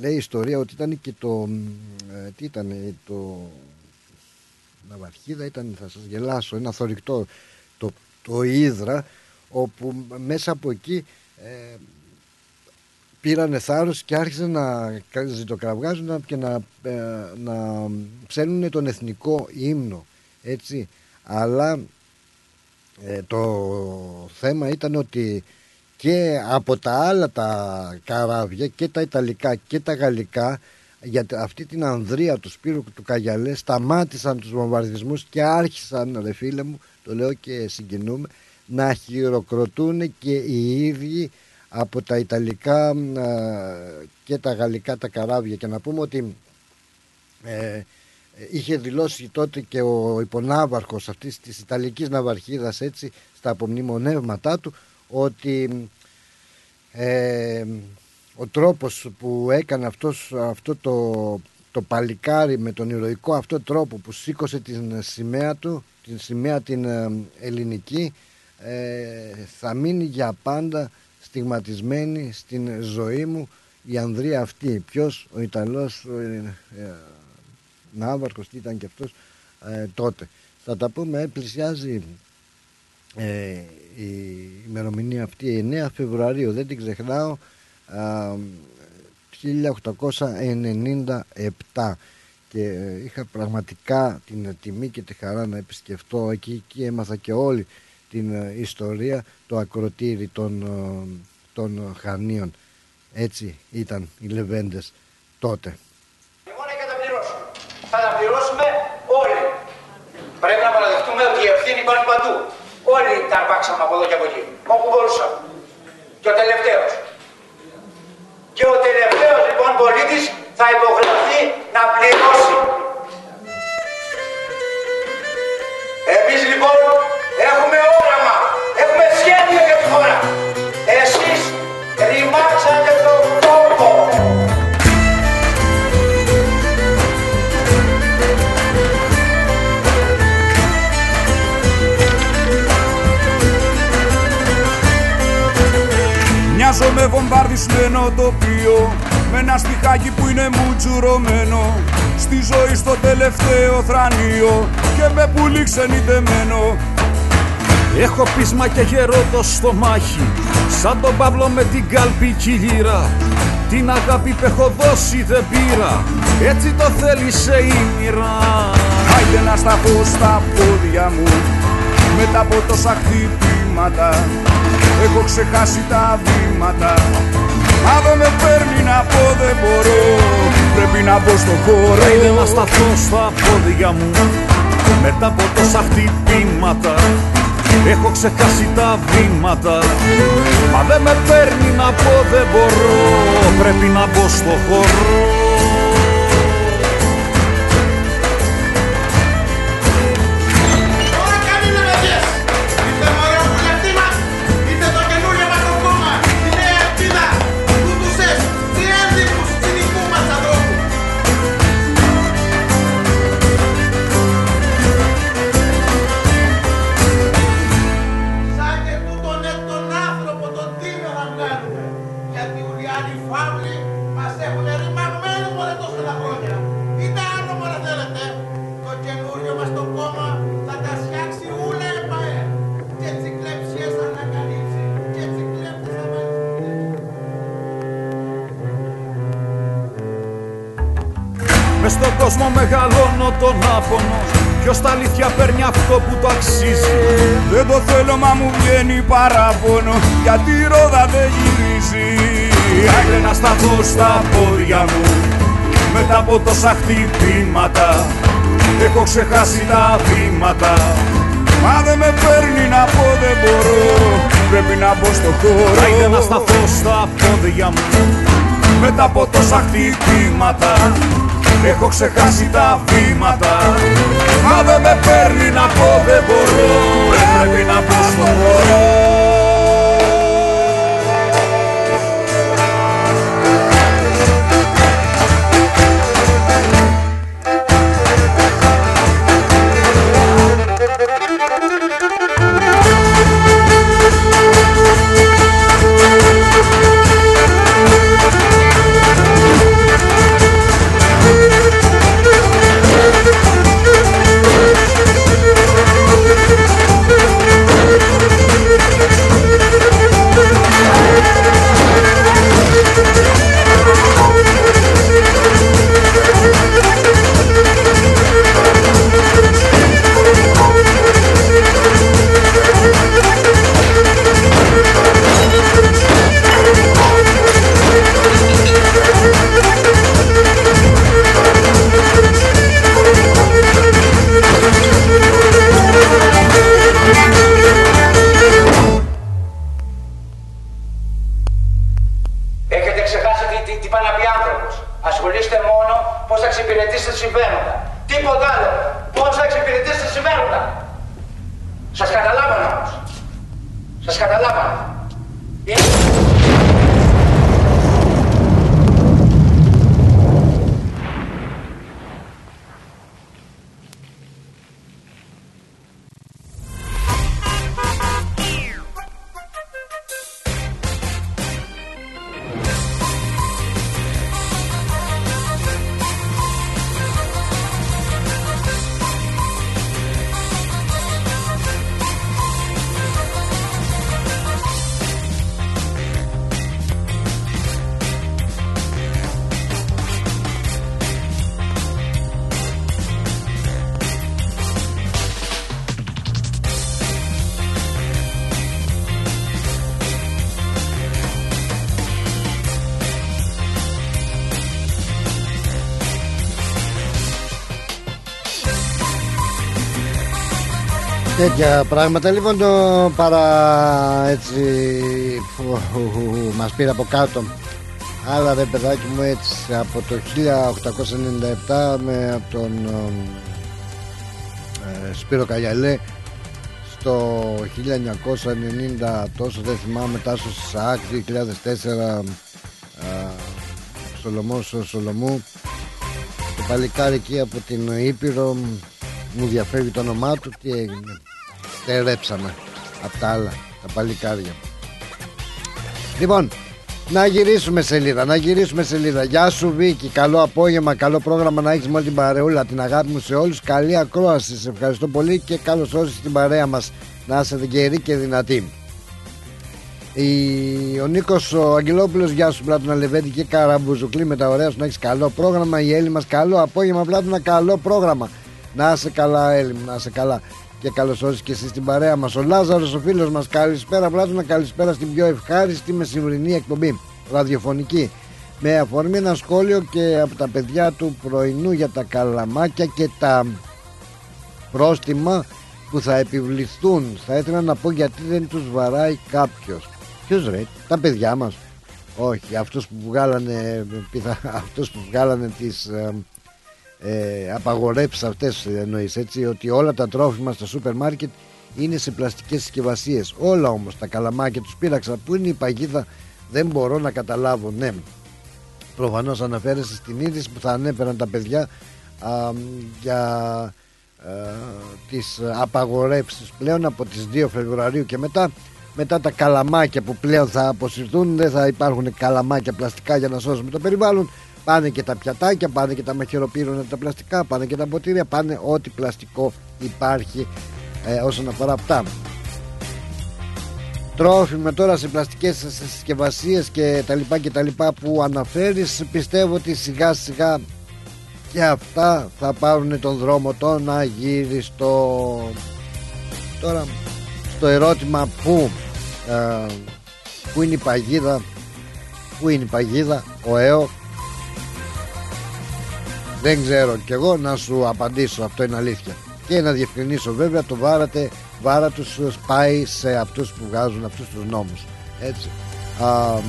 λέει η ιστορία ότι ήταν και το τι ήταν το ναυαρχίδα ήταν, θα σας γελάσω, ένα θορυκτό, το, το Ήδρα, όπου μέσα από εκεί ε, πήρανε θάρρος και άρχισαν να ζητοκραυγάζουν και να, ε, να ψέλνουν τον εθνικό ύμνο, έτσι. Αλλά ε, το θέμα ήταν ότι και από τα άλλα τα καράβια και τα Ιταλικά και τα Γαλλικά για αυτή την ανδρεία του Σπύρου του Καγιαλέ σταμάτησαν τους βομβαρδισμούς και άρχισαν ρε φίλε μου το λέω και συγκινούμε να χειροκροτούν και οι ίδιοι από τα Ιταλικά και τα Γαλλικά τα καράβια. Και να πούμε ότι ε, είχε δηλώσει τότε και ο υπονάβαρχος αυτής της Ιταλικής ναυαρχίδας έτσι στα απομνημονεύματά του ότι ε, ο τρόπος που έκανε αυτός, αυτό το, το παλικάρι με τον ηρωικό αυτό τρόπο που σήκωσε την σημαία του, την σημαία την ε, ελληνική ε, θα μείνει για πάντα στιγματισμένη στην ζωή μου η Ανδρία αυτή. Ποιος ο Ιταλός ο, ε, ε Ναύαρχος τι ήταν και αυτός τότε. Θα τα πούμε, πλησιάζει η ημερομηνία αυτή 9 Φεβρουαρίου, δεν την ξεχνάω 1897 και ε, είχα πραγματικά την τιμή και τη χαρά να επισκεφτώ εκεί και έμαθα και όλη την ε, ιστορία το ακροτήρι των, ε, των Χανίων έτσι ήταν οι Λεβέντες τότε Λοιπόν, και τα πληρώσουμε. Θα τα πληρώσουμε όλοι. Πρέπει να παραδεχτούμε ότι η ευθύνη υπάρχει παντού. Όλοι τα αρπάξαμε από εδώ και από εκεί. Όπου μπορούσαμε. Και ο τελευταίος. Και ο τελευταίος λοιπόν πολίτης θα υποχρεωθεί να πληρώσει. Εμείς λοιπόν με βομβαρδισμένο τοπίο Με ένα στιχάκι που είναι μουτζουρωμένο Στη ζωή στο τελευταίο θρανίο Και με πουλί ξενιδεμένο Έχω πείσμα και γερό το στομάχι Σαν τον Παύλο με την κάλπη κυλήρα Την αγάπη που έχω δώσει δεν πήρα Έτσι το θέλησε η μοίρα. Άιντε να σταθώ στα πόδια μου Μετά από τόσα χτυπήματα. Έχω ξεχάσει τα βήματα. Μα δεν με παίρνει να πω δεν μπορώ. Πρέπει να μπω στο χώρο. Άιντε να σταθώ στα πόδια μου. Μετά από τόσα χτυπήματα. Έχω ξεχάσει τα βήματα. Μα δεν με παίρνει να πω δεν μπορώ. Πρέπει να μπω στο χώρο τον άπονο Ποιος τα αλήθεια παίρνει αυτό που το αξίζει Δεν το θέλω μα μου βγαίνει παράπονο Γιατί η ρόδα δεν γυρίζει. Άιντε να σταθώ στα πόδια μου. Μετά από τόσα χτυπήματα Έχω ξεχάσει τα βήματα. Μα δεν με παίρνει να πω δεν μπορώ. Πρέπει να μπω στο χώρο. Άιντε να σταθώ στα πόδια μου. Μετά από τόσα χτυπήματα Έχω ξεχάσει τα βήματα. Μα δεν με παίρνει να πω δεν μπορώ. Πρέπει να μπω στο χώρο Τέτοια πράγματα. Λοιπόν το παρά έτσι μας πήρε από κάτω. Αλλά ρε παιδάκι μου έτσι από το 1897 με από τον ε, Σπύρο Καγιαλέ στο 1990 τόσο δεν θυμάμαι Τάσος Σαάκ 2004 ε, Σολομός Σολομού. Το παλικάρι εκεί από την Ήπειρο μου διαφεύγει το όνομά του τι έγινε Τερέψαμε από τα άλλα τα παλικάρια λοιπόν να γυρίσουμε σελίδα, να γυρίσουμε σελίδα. Γεια σου Βίκη, καλό απόγευμα, καλό πρόγραμμα να έχεις με όλη την παρεούλα. Την αγάπη μου σε όλους. Καλή ακρόαση. Σε ευχαριστώ πολύ και καλώς όρισες στην παρέα μας. Να είστε γεροί και δυνατοί. Η... Ο Νίκος ο Αγγελόπουλος, γεια σου Πλάτωνα Λεβέντη και Καραμπουζουκλή με τα ωραία σου να έχεις καλό πρόγραμμα. Η Έλλη μας, καλό απόγευμα Πλάτωνα, καλό πρόγραμμα. Να είσαι καλά, Έλλη μου, να είσαι καλά. Και καλώς όρισες και εσύ στην παρέα μας. Ο Λάζαρος, ο φίλος μας, καλησπέρα Πλάτωνα, καλησπέρα στην πιο ευχάριστη μεσημβρινή εκπομπή ραδιοφωνική. Με αφορμή ένα σχόλιο και από τα παιδιά του πρωινού για τα καλαμάκια και τα πρόστιμα που θα επιβληθούν. Θα ήθελα να πω γιατί δεν τους βαράει κάποιος. Ποιος ρε, τα παιδιά μας. Όχι, αυτούς που βγάλανε, αυτούς που βγάλανε τις ε, ε, απαγορεύσεις αυτές εννοείς έτσι, ότι όλα τα τρόφιμα στο σούπερ μάρκετ είναι σε πλαστικές συσκευασίες. Όλα όμως τα καλαμάκια τους πείραξα. Πού είναι η παγίδα δεν μπορώ να καταλάβω. Ναι, προφανώς αναφέρεσαι στην είδηση που θα ανέφεραν τα παιδιά α, για α, τις απαγορεύσεις πλέον από τις 2 Φεβρουαρίου και μετά μετά τα καλαμάκια που πλέον θα αποσυρθούν δεν θα υπάρχουν καλαμάκια πλαστικά για να σώσουμε το περιβάλλον πάνε και τα πιατάκια, πάνε και τα μαχαιροπύρωνα τα πλαστικά, πάνε και τα ποτήρια, πάνε ό,τι πλαστικό υπάρχει ε, όσον αφορά αυτά. Τρόφιμα τώρα σε πλαστικές συσκευασίες και τα λοιπά και τα λοιπά που αναφέρεις πιστεύω ότι σιγά σιγά και αυτά θα πάρουν τον δρόμο το να γύρει στο τώρα στο ερώτημα που ε, που είναι η παγίδα που είναι η παγίδα ο ΕΟ δεν ξέρω. Κι εγώ να σου απαντήσω. Αυτό είναι αλήθεια. Και να διευκρινίσω βέβαια το βάρατε βάρα τους πάει σε αυτούς που βγάζουν αυτούς τους νόμους. Έτσι. Α,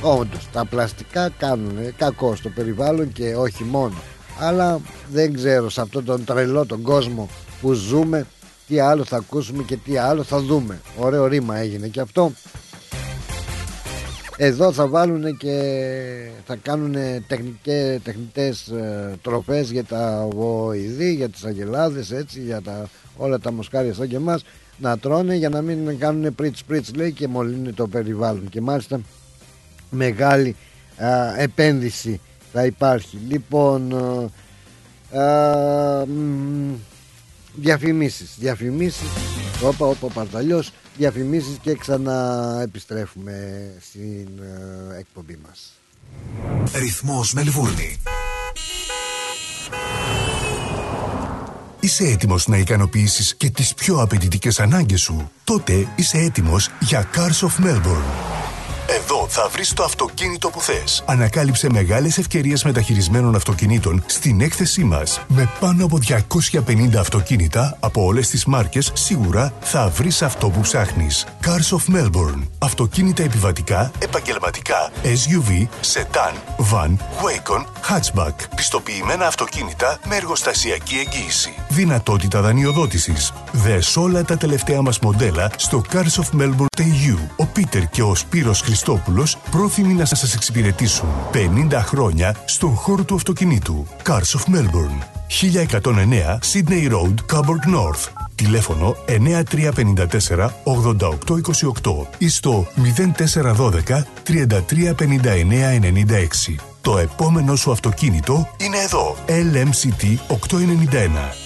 όντως τα πλαστικά κάνουν κακό στο περιβάλλον και όχι μόνο. Αλλά δεν ξέρω σε αυτόν τον τρελό τον κόσμο που ζούμε τι άλλο θα ακούσουμε και τι άλλο θα δούμε. Ωραίο ρήμα έγινε και αυτό εδώ θα βάλουν και θα κάνουν τεχνικές, τεχνητές ε, τροφές για τα βοηδή, για τις αγελάδες έτσι, για τα, όλα τα μοσχάρια σαν και εμάς να τρώνε για να μην κάνουν πριτς πριτς λέει και μολύνουν το περιβάλλον. Και μάλιστα μεγάλη επένδυση θα υπάρχει. Λοιπόν α, διαφημίσεις διαφημίσεις. Όπα όπα παρταλιός διαφημίσεις και ξανά επιστρέφουμε στην ε, εκπομπή μας Ρυθμός Μελβούρνη Είσαι έτοιμος να ικανοποιήσεις και τις πιο απαιτητικές ανάγκες σου. Τότε είσαι έτοιμος για Cars of Melbourne. Εδώ θα βρεις το αυτοκίνητο που θες. Ανακάλυψε μεγάλες ευκαιρίες μεταχειρισμένων αυτοκινήτων στην έκθεσή μας. Με πάνω από 250 αυτοκίνητα από όλες τις μάρκες, σίγουρα θα βρεις αυτό που ψάχνεις. Cars of Melbourne. Αυτοκίνητα επιβατικά, επαγγελματικά, SUV, sedan, van, Wacon, hatchback. Πιστοποιημένα αυτοκίνητα με εργοστασιακή εγγύηση. Δυνατότητα δανειοδότησης. Δες όλα τα τελευταία μας μοντέλα στο carsofmelbourne.eu. Ο Πίτερ και ο Σπύρος Χριστόπουλος πρόθυμοι να σας εξυπηρετήσουν 50 χρόνια στον χώρο του αυτοκινήτου. Cars of Melbourne. 1109 Sydney Road, Coburg North. Τηλέφωνο 9354 8828 ή στο 0412 335996. Το επόμενο σου αυτοκίνητο είναι εδώ. LMCT 891.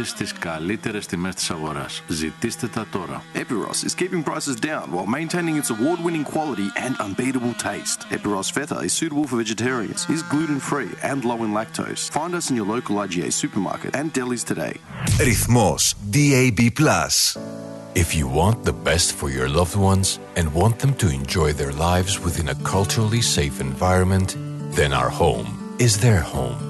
στις καλύτερες τιμές της αγοράς. Ζητήστε τα τώρα. Epiros is keeping prices down while maintaining its award-winning quality and unbeatable taste. Epiros Feta is suitable for vegetarians, is gluten-free and low in lactose. Find us in your local IGA supermarket and delis today. Ρυθμός DAB+. If you want the best for your loved ones and want them to enjoy their lives within a culturally safe environment, then our home is their home.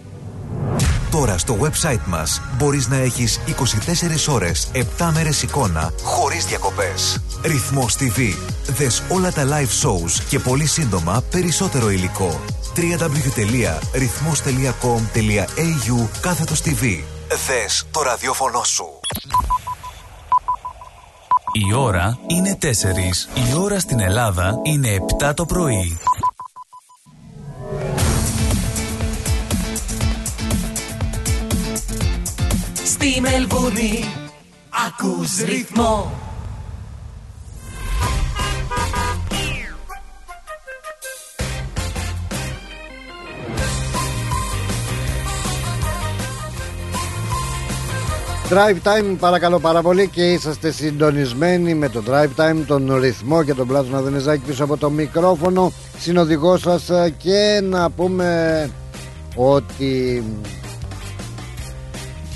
Τώρα στο website μας μπορείς να έχεις 24 ώρες, 7 μέρες εικόνα, χωρίς διακοπές. Ρυθμός TV. Δες όλα τα live shows και πολύ σύντομα περισσότερο υλικό. www.rythmos.com.au κάθετος TV. Δες το ραδιόφωνο σου. Η ώρα είναι 4. Η ώρα στην Ελλάδα είναι 7 το πρωί. Στη Μελβούνι. Ακούς ρυθμό. Drive Time παρακαλώ πάρα πολύ και είσαστε συντονισμένοι με το Drive Time, τον ρυθμό και τον πλάσμα Δενεζάκη πίσω από το μικρόφωνο. Συνοδηγό σας και να πούμε ότι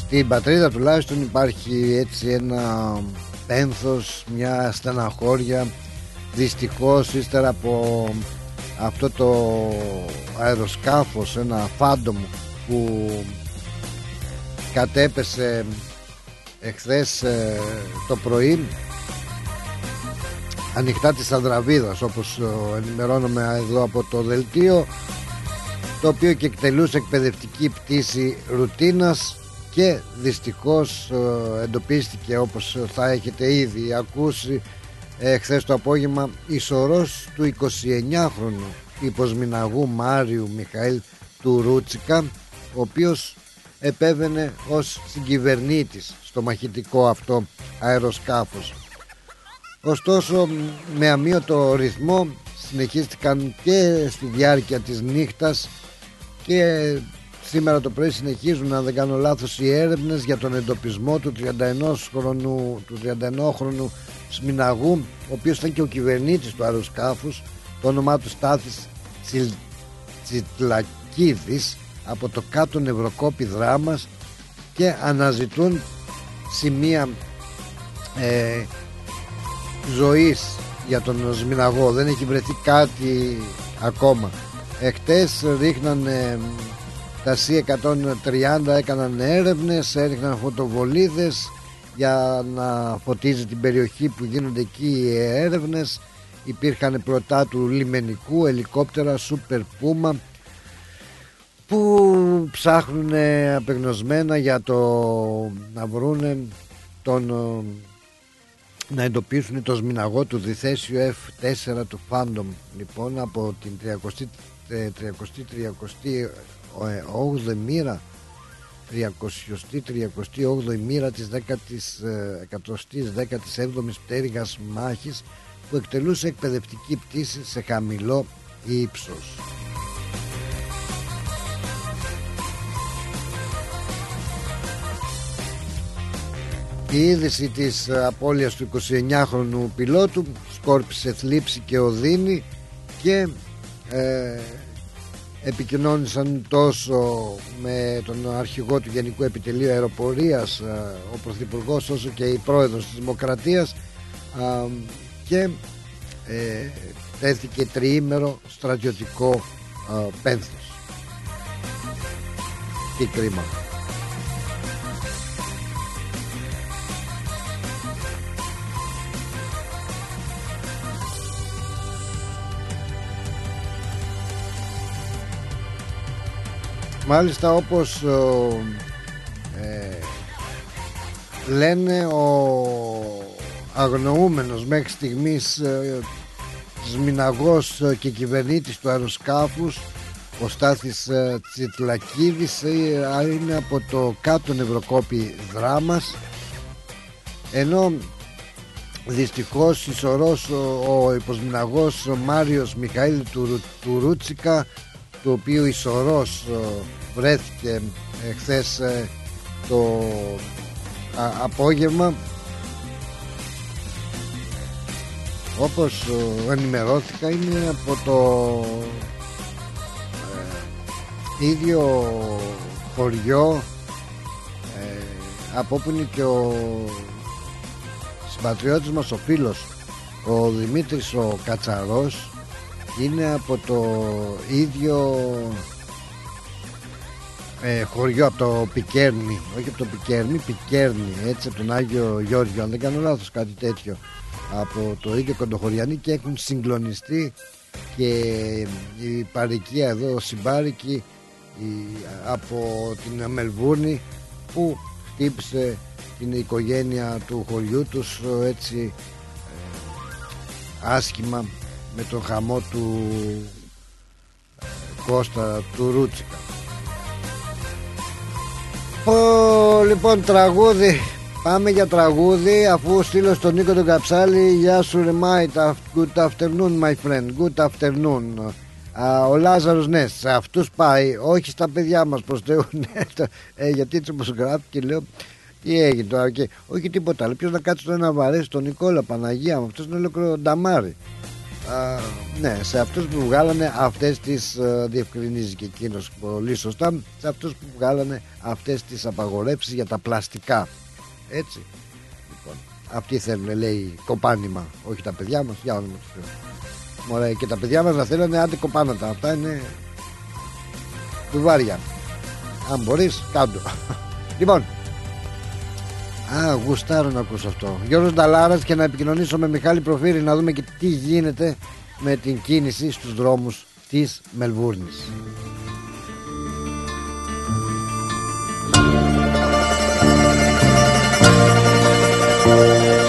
στην πατρίδα τουλάχιστον υπάρχει έτσι ένα πένθος, μια στεναχώρια. Δυστυχώς ύστερα από αυτό το αεροσκάφος, ένα Φάντομ που κατέπεσε εχθές ε, το πρωί ανοιχτά της Ανδραβίδας όπως ε, ενημερώνομαι εδώ από το δελτίο το οποίο και εκτελούσε εκπαιδευτική πτήση ρουτίνας και δυστυχώς ε, εντοπίστηκε όπως θα έχετε ήδη ακούσει ε, χθες το απόγευμα η σωρός του 29χρονου υποσμηναγού Μάριου Μιχαήλ του Ρούτσικα ο οποίος επέβαινε ως συγκυβερνήτης στο μαχητικό αυτό αεροσκάφος. Ωστόσο με αμύωτο ρυθμό συνεχίστηκαν και στη διάρκεια της νύχτας και σήμερα το πρωί συνεχίζουν αν δεν κάνω λάθος οι έρευνες για τον εντοπισμό του 31χρονου του 31χρονου Σμιναγού ο οποίος ήταν και ο κυβερνήτης του αεροσκάφους το όνομά του Στάθης Τσιλ... Τσιτλακίδης από το κάτω νευροκόπη δράμας και αναζητούν σημεία ε, ζωής για τον Σμιναγό. Δεν έχει βρεθεί κάτι ακόμα. Εχθές ρίχνανε τα C130 έκαναν έρευνες έριχναν φωτοβολίδες για να φωτίζει την περιοχή που γίνονται εκεί οι έρευνες. Υπήρχαν πρωτά του λιμενικού ελικόπτερα Super Puma που ψάχνουν απεγνωσμένα για το να βρούνε τον να εντοπίσουν το σμιναγό του διθέσιου F4 του Phantom. Λοιπόν από την 30 30 38η μοίρα 338η μοίρα της 117ης πτέρυγας μάχης που εκτελούσε εκπαιδευτική πτήση σε χαμηλό ύψος. Η είδηση της απώλειας του 29χρονου πιλότου σκόρπισε θλίψη και οδύνη και ε, επικοινώνησαν τόσο με τον αρχηγό του Γενικού Επιτελείου Αεροπορίας ε, ο Πρωθυπουργός όσο και η Πρόεδρος της Δημοκρατίας α, και ε, τέθηκε τριήμερο στρατιωτικό α, πένθος. Τι κρίμα. Μάλιστα όπως ε, λένε ο αγνοούμενος μέχρι στιγμής ε, σμιναγός και κυβερνήτης του αεροσκάφους ο Στάθης ε, Τσιτλακίδης ε, είναι από το κάτω νευροκόπη δράμας. Ενώ δυστυχώς ισορρός ο, ο υποσμιναγός Μάριος Μιχαήλ του, του Ρούτσικα του οποίου ισορρός βρέθηκε χθες το απόγευμα. Όπως ενημερώθηκα είναι από το ε, ίδιο χωριό ε, από όπου είναι και ο συμπατριώτης μας ο φίλος ο Δημήτρης ο Κατσαρός είναι από το ίδιο ε, χωριό από το Πικέρνη όχι από το Πικέρνη, Πικέρνη έτσι από τον Άγιο Γιώργιο αν δεν κάνω λάθος κάτι τέτοιο. Από το ίδιο κοντοχωριανή και έχουν συγκλονιστεί και η παροικία εδώ συμπάρικη από την Μελβούρνη που χτύπησε την οικογένεια του χωριού τους έτσι ε, άσχημα με τον χαμό του ε, Κώστα του Ρούτσικα Πω, λοιπόν τραγούδι Πάμε για τραγούδι αφού στείλω στον Νίκο τον Καψάλη Γεια σου ρε Good afternoon my friend Good afternoon Ο Λάζαρος ναι σε αυτούς πάει Όχι στα παιδιά μας προς Θεού ναι, ε, Γιατί έτσι όπως γράφει και λέω τι έγινε τώρα και όχι τίποτα άλλο. Ποιος να κάτσει τώρα να βαρέσει τον Νικόλα Παναγία μου, αυτός είναι ολόκληρο νταμάρι. Α, ναι, σε αυτούς που βγάλανε αυτές τις uh, διευκρινίζει και εκείνος πολύ σωστά. Σε αυτούς που βγάλανε αυτές τις απαγορεύσεις για τα πλαστικά. Έτσι. Λοιπόν, αυτοί θέλουν, λέει, κοπάνημα. Όχι τα παιδιά μας, για όνομα του Θεού. Μωρέ, και τα παιδιά μας να θέλουν άντε κοπάνατα. Αυτά είναι κουβάρια. Αν μπορείς, κάτω. λοιπόν, Α, γουστάρω να ακούσω αυτό. Γιώργος Νταλάρας και να επικοινωνήσω με Μιχάλη Προφύρη να δούμε και τι γίνεται με την κίνηση στους δρόμους της Μελβούρνης. Πες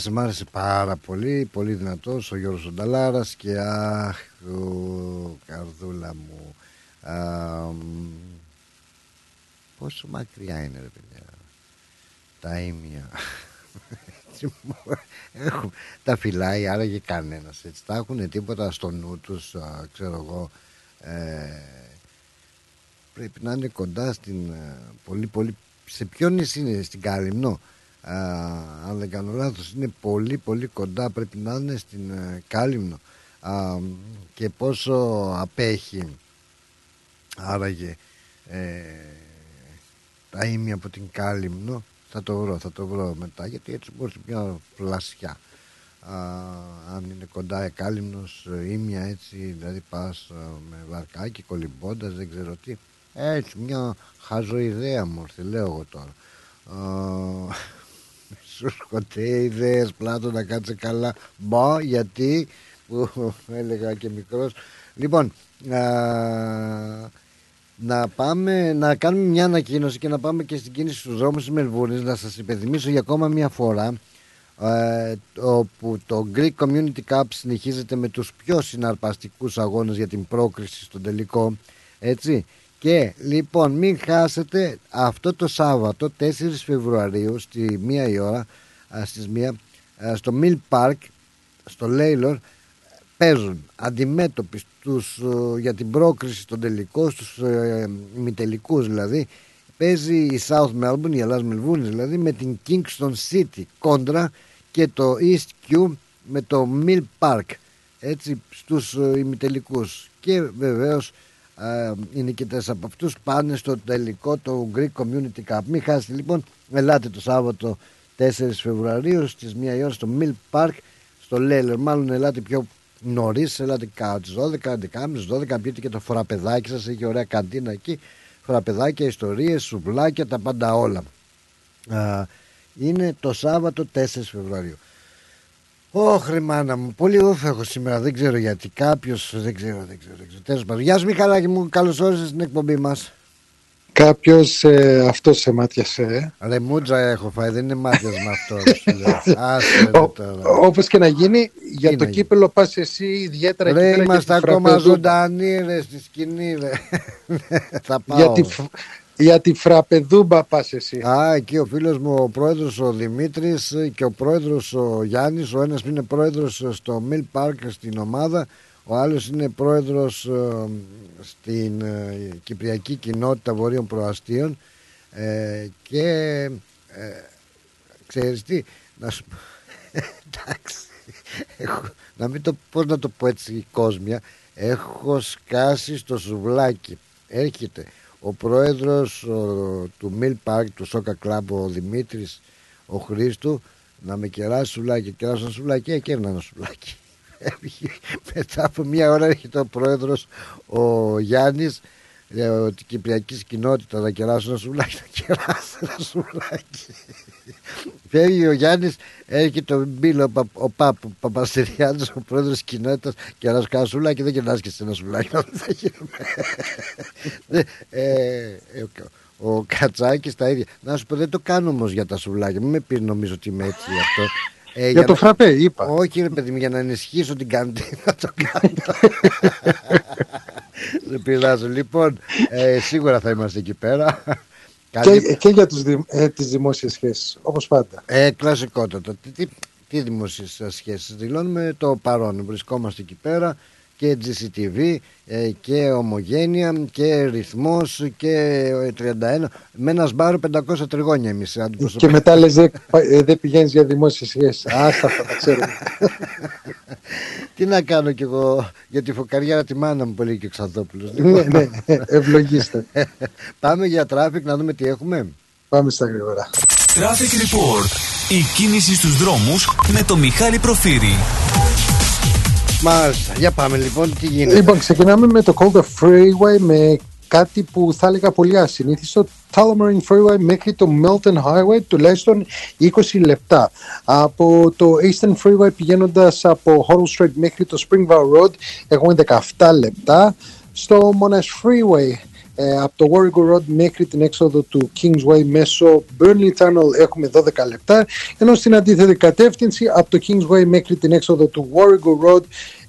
άρεσε, μ' άρεσε, μ' άρεσε πάρα πολύ. Πολύ δυνατός ο Γιώργος Ονταλάρας και αχ, ο, καρδούλα μου. Α, μ, πόσο μακριά είναι ρε παιδιά. Τα ίμια. Έχουν- τα φυλάει άραγε κανένας έτσι. Τα έχουν τίποτα στο νου τους, α, ξέρω εγώ. Ε, πρέπει να είναι κοντά στην ε, πολύ πολύ σε ποιο νησί είναι στην Κάλυμνο Α, αν δεν κάνω λάθος είναι πολύ πολύ κοντά πρέπει να είναι στην ε, Κάλυμνο. Α, και πόσο απέχει άραγε ε, τα ίμια από την Κάλυμνο θα το βρω, θα το βρω μετά γιατί έτσι μπορείς μια φλασιά Α, αν είναι κοντά η Κάλυμνος ε, ίμια έτσι δηλαδή πας ε, με βαρκάκι κολυμπώντας δεν ξέρω τι. Έτσι μια χαζοειδέα μου ήρθε λέω εγώ τώρα. Α, σου σκοτεί ιδέες πλάτο να κάτσε καλά. Μπα γιατί που έλεγα και μικρός. Λοιπόν α, να πάμε να κάνουμε μια ανακοίνωση και να πάμε και στην κίνηση στους δρόμους της Μελβούρνης. Να σας υπενθυμίσω για ακόμα μια φορά ε, όπου το Greek Community Cup συνεχίζεται με τους πιο συναρπαστικούς αγώνες για την πρόκριση στον τελικό. Έτσι και λοιπόν μην χάσετε αυτό το Σάββατο 4 Φεβρουαρίου στη 1 η ώρα α, στις 1 α, στο Mill Park στο Λέιλορ παίζουν αντιμέτωποι στους, ε, για την πρόκριση στον τελικό στους ε, ημιτελικούς δηλαδή. Παίζει η South Melbourne, η Ελλάς Μελβούνης δηλαδή με την Kingston City κόντρα και το East Q με το Mill Park έτσι στους ε, ημιτελικούς. Και βεβαίως ε, οι νικητές από αυτούς πάνε στο τελικό το Greek Community Cup. Μην χάσετε λοιπόν ελάτε το Σάββατο 4 Φεβρουαρίου στις 1 η ώρα στο Mill Park στο Λέιλερ. Μάλλον ελάτε πιο νωρίς, ελάτε κάτω στις 12, 11, 12 πιείτε και το φοραπεδάκι σας. Έχει ωραία καντίνα εκεί. Φοραπεδάκια, ιστορίες, σουβλάκια τα πάντα όλα. Α, είναι το Σάββατο 4 Φεβρουαρίου Ωχ, μάνα μου, πολύ όφ έχω σήμερα. Δεν ξέρω γιατί. Κάποιος δεν ξέρω, δεν ξέρω. Δεν ξέρω. Τέλος πάντων. Γεια σου, Μιχαλάκη μου. Καλώς όρισες στην εκπομπή μας. Κάποιος ε, αυτός σε μάτιασε. Ε. Ρε μούτζα έχω φάει, δεν είναι μάτια με αυτό. σου λέω. Άσε ρε τώρα. Όπως και να γίνει, για Τι το να κύπελο πας εσύ ιδιαίτερα εκεί Ρε, πέρα για είμαστε τη ακόμα φραπεδού- ζωντανοί ρε στη σκηνή ρε. Θα πάω. Για τη, φ- για τη φραπεδούμπα πας εσύ. Α, εκεί ο φίλος μου ο πρόεδρος ο Δημήτρης και ο πρόεδρος ο Γιάννης. Ο ένας είναι πρόεδρος στο Mill Park στην ομάδα ο άλλος είναι πρόεδρος ε, στην ε, Κυπριακή Κοινότητα Βορείων Προαστίων. Ε, και ε, ξέρεις τι να σου πω εντάξει έχω, να μην το πώς να το πω έτσι κόσμια έχω σκάσει στο σουβλάκι έρχεται ο πρόεδρος ο, του Mill Park του Σόκα Κλαμπ ο Δημήτρης ο Χρήστου να με κεράσει σουβλάκι κεράσω ένα σουβλάκι έκαιρνα ένα σουβλάκι Έβγε. μετά από μια ώρα έρχεται ο πρόεδρος ο Γιάννης ε, τη Κυπριακή κοινότητα να κεράσω ένα σουβλάκι, να κεράσω ένα σουβλάκι. Φεύγει ο Γιάννης, έρχεται ο Μπίλο, ο, Πα, ο Παπ, ο Παπαστεριάδη, ο πρόεδρος τη κοινότητας, κεράσω ένα σουβλάκι, δεν κερνάς και σε ένα σουβλάκι. Δεν θα γίνουμε. Δεν- ε, ε, ο- ο Κατσάκης τα ίδια. Να σου πω, δεν το κάνω όμως για τα σουβλάκια. Μην με πει νομίζω ότι είμαι έτσι γι' αυτό. Ε, Για το να- φραπέ, είπα. Όχι, ρε παιδί μου, για να ενισχύσω την καντίνα το κάνω. Δεν πειράζει. Λοιπόν, ε, σίγουρα θα είμαστε εκεί πέρα. Καλή- Και, και για τους, δη- ε, τις δημόσιες σχέσεις, όπως πάντα. Ε, κλασικότατα. Τι, τι, τι δημοσίες σχέσεις δηλώνουμε; Το παρόν. Βρισκόμαστε εκεί πέρα και GCTV ε, και Ομογένεια και Ρυθμός και ε, 31 μ' ένα σμπάρο 500 τριγώνια εμείς Και μετά λες δεν ε, δεν πηγαίνεις για δημόσιες σχέσεις. Άστα αυτά τα ξέρουμε. Τι να κάνω κι εγώ για τη φουκαριάρα τη μάνα μου που λέει και ο Ξαδόπουλος ναι, ναι, ευλογήστε. Πάμε για traffic να δούμε τι έχουμε Πάμε στα γρήγορα. Traffic Report. Η κίνηση στους δρόμους με το Μιχάλη Πορφύρη. Μάλιστα, για πάμε λοιπόν τι γίνεται Λοιπόν, ξεκινάμε με το Calder Freeway με κάτι που θα έλεγα πολύ ασυνήθιστο. Tullamarine Freeway μέχρι το Milton Highway τουλάχιστον 20 λεπτά. Από το Eastern Freeway πηγαίνοντας από Hoddle Street μέχρι το Springvale Road έχουμε 17 λεπτά. Στο Monash Freeway ε, από το Warrego Road μέχρι την έξοδο του Kingsway μέσω Burnley Tunnel έχουμε 12 λεπτά ενώ στην αντίθετη κατεύθυνση από το Kingsway μέχρι την έξοδο του Warrego Road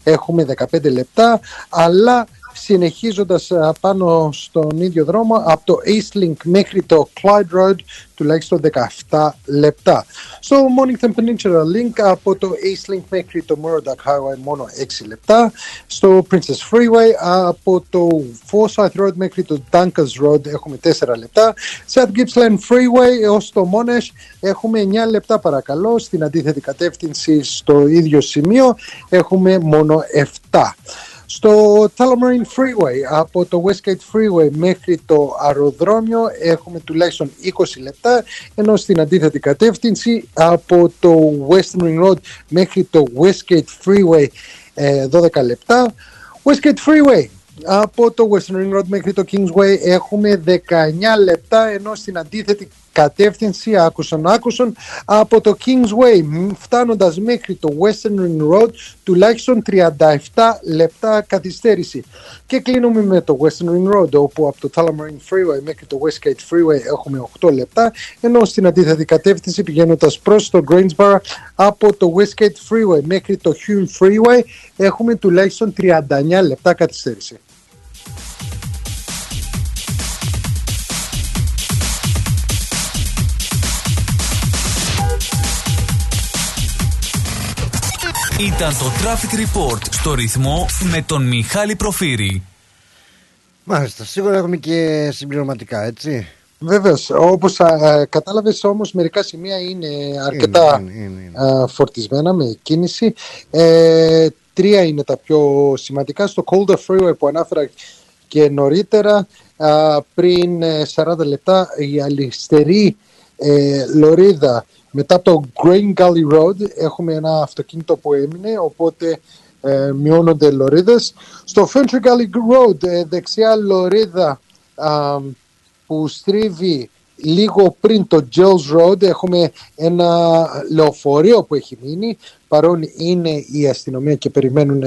έχουμε 15 λεπτά αλλά συνεχίζοντας α, πάνω στον ίδιο δρόμο από το Eastlink μέχρι το Clyde Road τουλάχιστον 17 λεπτά. Στο Mornington Peninsula Link από το Eastlink μέχρι το Murdoch Highway μόνο 6 λεπτά. Στο Princess Freeway από το Forsyth Road μέχρι το Dunkers Road έχουμε 4 λεπτά. South Gippsland Freeway έως το Monash έχουμε 9 λεπτά παρακαλώ. Στην αντίθετη κατεύθυνση στο ίδιο σημείο έχουμε μόνο 7. Στο Tullamarine Freeway από το Westgate Freeway μέχρι το αεροδρόμιο έχουμε τουλάχιστον 20 λεπτά ενώ στην αντίθετη κατεύθυνση από το Western Ring Road μέχρι το Westgate Freeway ε, 12 λεπτά. Westgate Freeway από το Western Ring Road μέχρι το Kingsway έχουμε 19 λεπτά ενώ στην αντίθετη κατεύθυνση άκουσαν άκουσαν από το Kingsway μ, φτάνοντας μέχρι το Western Ring Road τουλάχιστον 37 λεπτά καθυστέρηση και κλείνουμε με το Western Ring Road όπου από το Tullamarine Freeway μέχρι το Westgate Freeway έχουμε 8 λεπτά ενώ στην αντίθετη κατεύθυνση πηγαίνοντας προς το Greensboro από το Westgate Freeway μέχρι το Hume Freeway έχουμε τουλάχιστον 39 λεπτά καθυστέρηση. Ήταν το Traffic Report στο ρυθμό με τον Μιχάλη Προφύρη. Μάλιστα, σίγουρα έχουμε και συμπληρωματικά έτσι Βεβαίως, όπως κατάλαβες όμως, μερικά σημεία είναι αρκετά είναι, είναι, είναι. α, φορτισμένα με κίνηση. Ε, τρία είναι τα πιο σημαντικά. Στο Calder Freeway που ανάφερα και νωρίτερα, α, πριν ε, 40 λεπτά, η αλυστερή ε, λωρίδα μετά από το Green Gully Road έχουμε ένα αυτοκίνητο που έμεινε, οπότε ε, μειώνονται λωρίδες. Στο Fentry Gully Road, ε, δεξιά λωρίδα α, που στρίβει λίγο πριν το Gills Road έχουμε ένα λεωφορείο που έχει μείνει. Παρόν είναι η αστυνομία και περιμένουν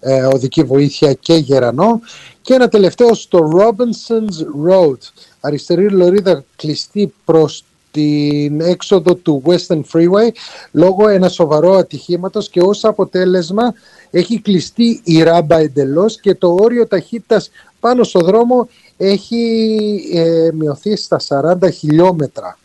ε, οδική βοήθεια και γερανό. Και ένα τελευταίο στο Robinson's Road. Αριστερή λωρίδα κλειστή προς την έξοδο του Western Freeway λόγω ένα σοβαρό ατυχήματος και ως αποτέλεσμα έχει κλειστεί η ράμπα εντελώς και το όριο ταχύτητας πάνω στο δρόμο έχει ε, μειωθεί στα 40 χιλιόμετρα.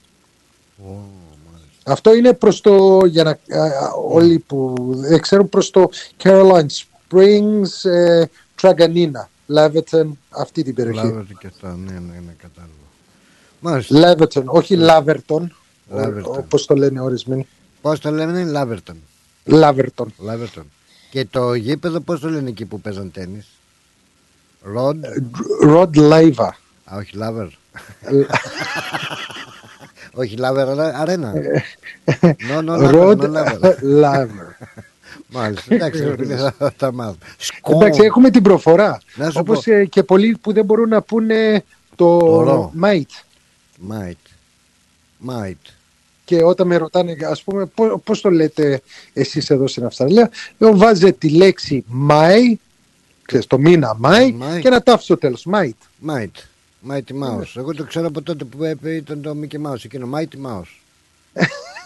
Αυτό είναι προς το, για να, α, α, όλοι που δεν ξέρουν, προς το Caroline Springs, ε, Traganina, Leverton, αυτή την περιοχή. Λάβετε και αυτά, ναι, ναι, ναι, κατάλαβα. Μάλιστα. Leverton, όχι Laverton, Laverton. όπως το λένε ορισμένοι. Πώς το λένε, Λάβερτον. Laverton. Λάβερτον. Και το γήπεδο πώς το λένε εκεί που παίζαν τέννις. Rod. Rod Laver. Α, όχι Laver. όχι Laver αλλά Arena. No, no, Rod Laver. Laver. Μάλιστα, εντάξει, ρε φίλε, θα τα μάθω. Σκό. Εντάξει, έχουμε την προφορά. Να σου Όπως πω. ε, και πολλοί που δεν μπορούν να πούνε το ρο. Mate. Mate. Mate. Και όταν με ρωτάνε, ας πούμε, πώς, πώς το λέτε εσείς εδώ στην Αυστραλία, λέω βάζετε τη λέξη Mai, ξέρεις, το μήνα Mai, Mai. και ένα τάφι στο τέλος, Mate. Μάιτ. Mighty Mouse. Εγώ το ξέρω από τότε που έπε- ήταν το Mickey Mouse. Εκείνο Mighty Mouse.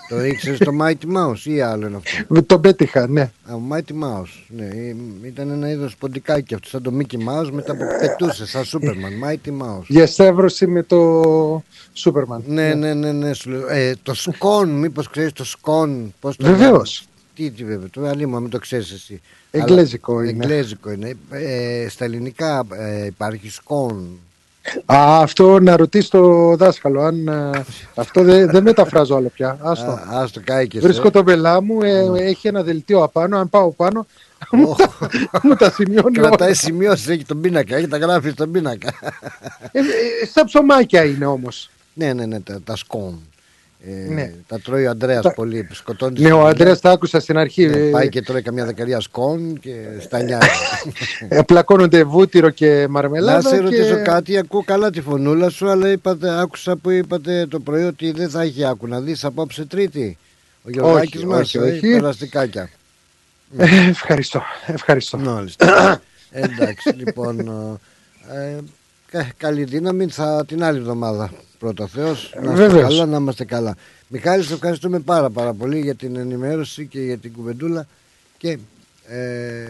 Το ήξερε το Mighty Mouse ή άλλο είναι αυτό; Με τον πέτυχα, ναι. Α, ο Mighty Mouse. Ναι, ε, ήταν ένα είδος ποντικάκι αυτό, σαν το Mickey Mouse μετά που πετούσε, σαν Superman. Mighty Mouse. Για στεύρωση με το Σούπερμαν. Ναι, ναι, ναι, ναι, σου λέω. Ε, το σκόν, μήπως ξέρεις το σκόν. Πώς το Βεβαίως. Τι, τι βέβαια, το αλλήμον, μην το ξέρεις εσύ. Εγγλέζικο Αλλά- είναι. Εγγλέζικο είναι. Ε, στα ελληνικά ε, υπάρχει σκόν. Α, αυτό να ρωτήσεις το δάσκαλο. Αν, α, αυτό δεν δεν μεταφράζω άλλο πια. Άστο. Α, ας το κάηκες, Βρίσκω ε. το μπελά μου, ε, έχει ένα δελτίο απάνω. Αν πάω πάνω, μου, τα, μου τα σημειώνει. Κρατάει όλα. σημειώσεις, έχει τον πίνακα, έχει τα γράφεις στον πίνακα. Ε, ε, στα ψωμάκια είναι όμως. ναι, ναι, ναι, τα, τα σκόν. Ε, Ναι. Τα τρώει ο Αντρέα Τα- πολύ. Σκοτώνεις Ναι, ο Αντρέα τα άκουσα στην αρχή. Ναι, ε, πάει και τρώει καμιά δεκαετία σκόν και στα νιάζει. ε, πλακώνονται βούτυρο και Να μαρμελάδα. σε και... ρωτήσω κάτι, ακούω καλά τη φωνούλα σου, αλλά είπατε, άκουσα που είπατε το πρωί ότι δεν θα έχει άκου. Να δεις απόψε Τρίτη. Ο Γιωργάκης Όχι, μας όχι, έχει όχι. περαστικάκια. Ε, ευχαριστώ. ευχαριστώ. Μάλιστα. Εντάξει, λοιπόν. ε, κα- καλή δύναμη θα την άλλη εβδομάδα. Πρώτα Θεός, να είμαστε Βεβαίως. καλά, να είμαστε καλά. Μιχάλη, σε ευχαριστούμε πάρα πάρα πολύ για την ενημέρωση και για την κουβεντούλα και ε,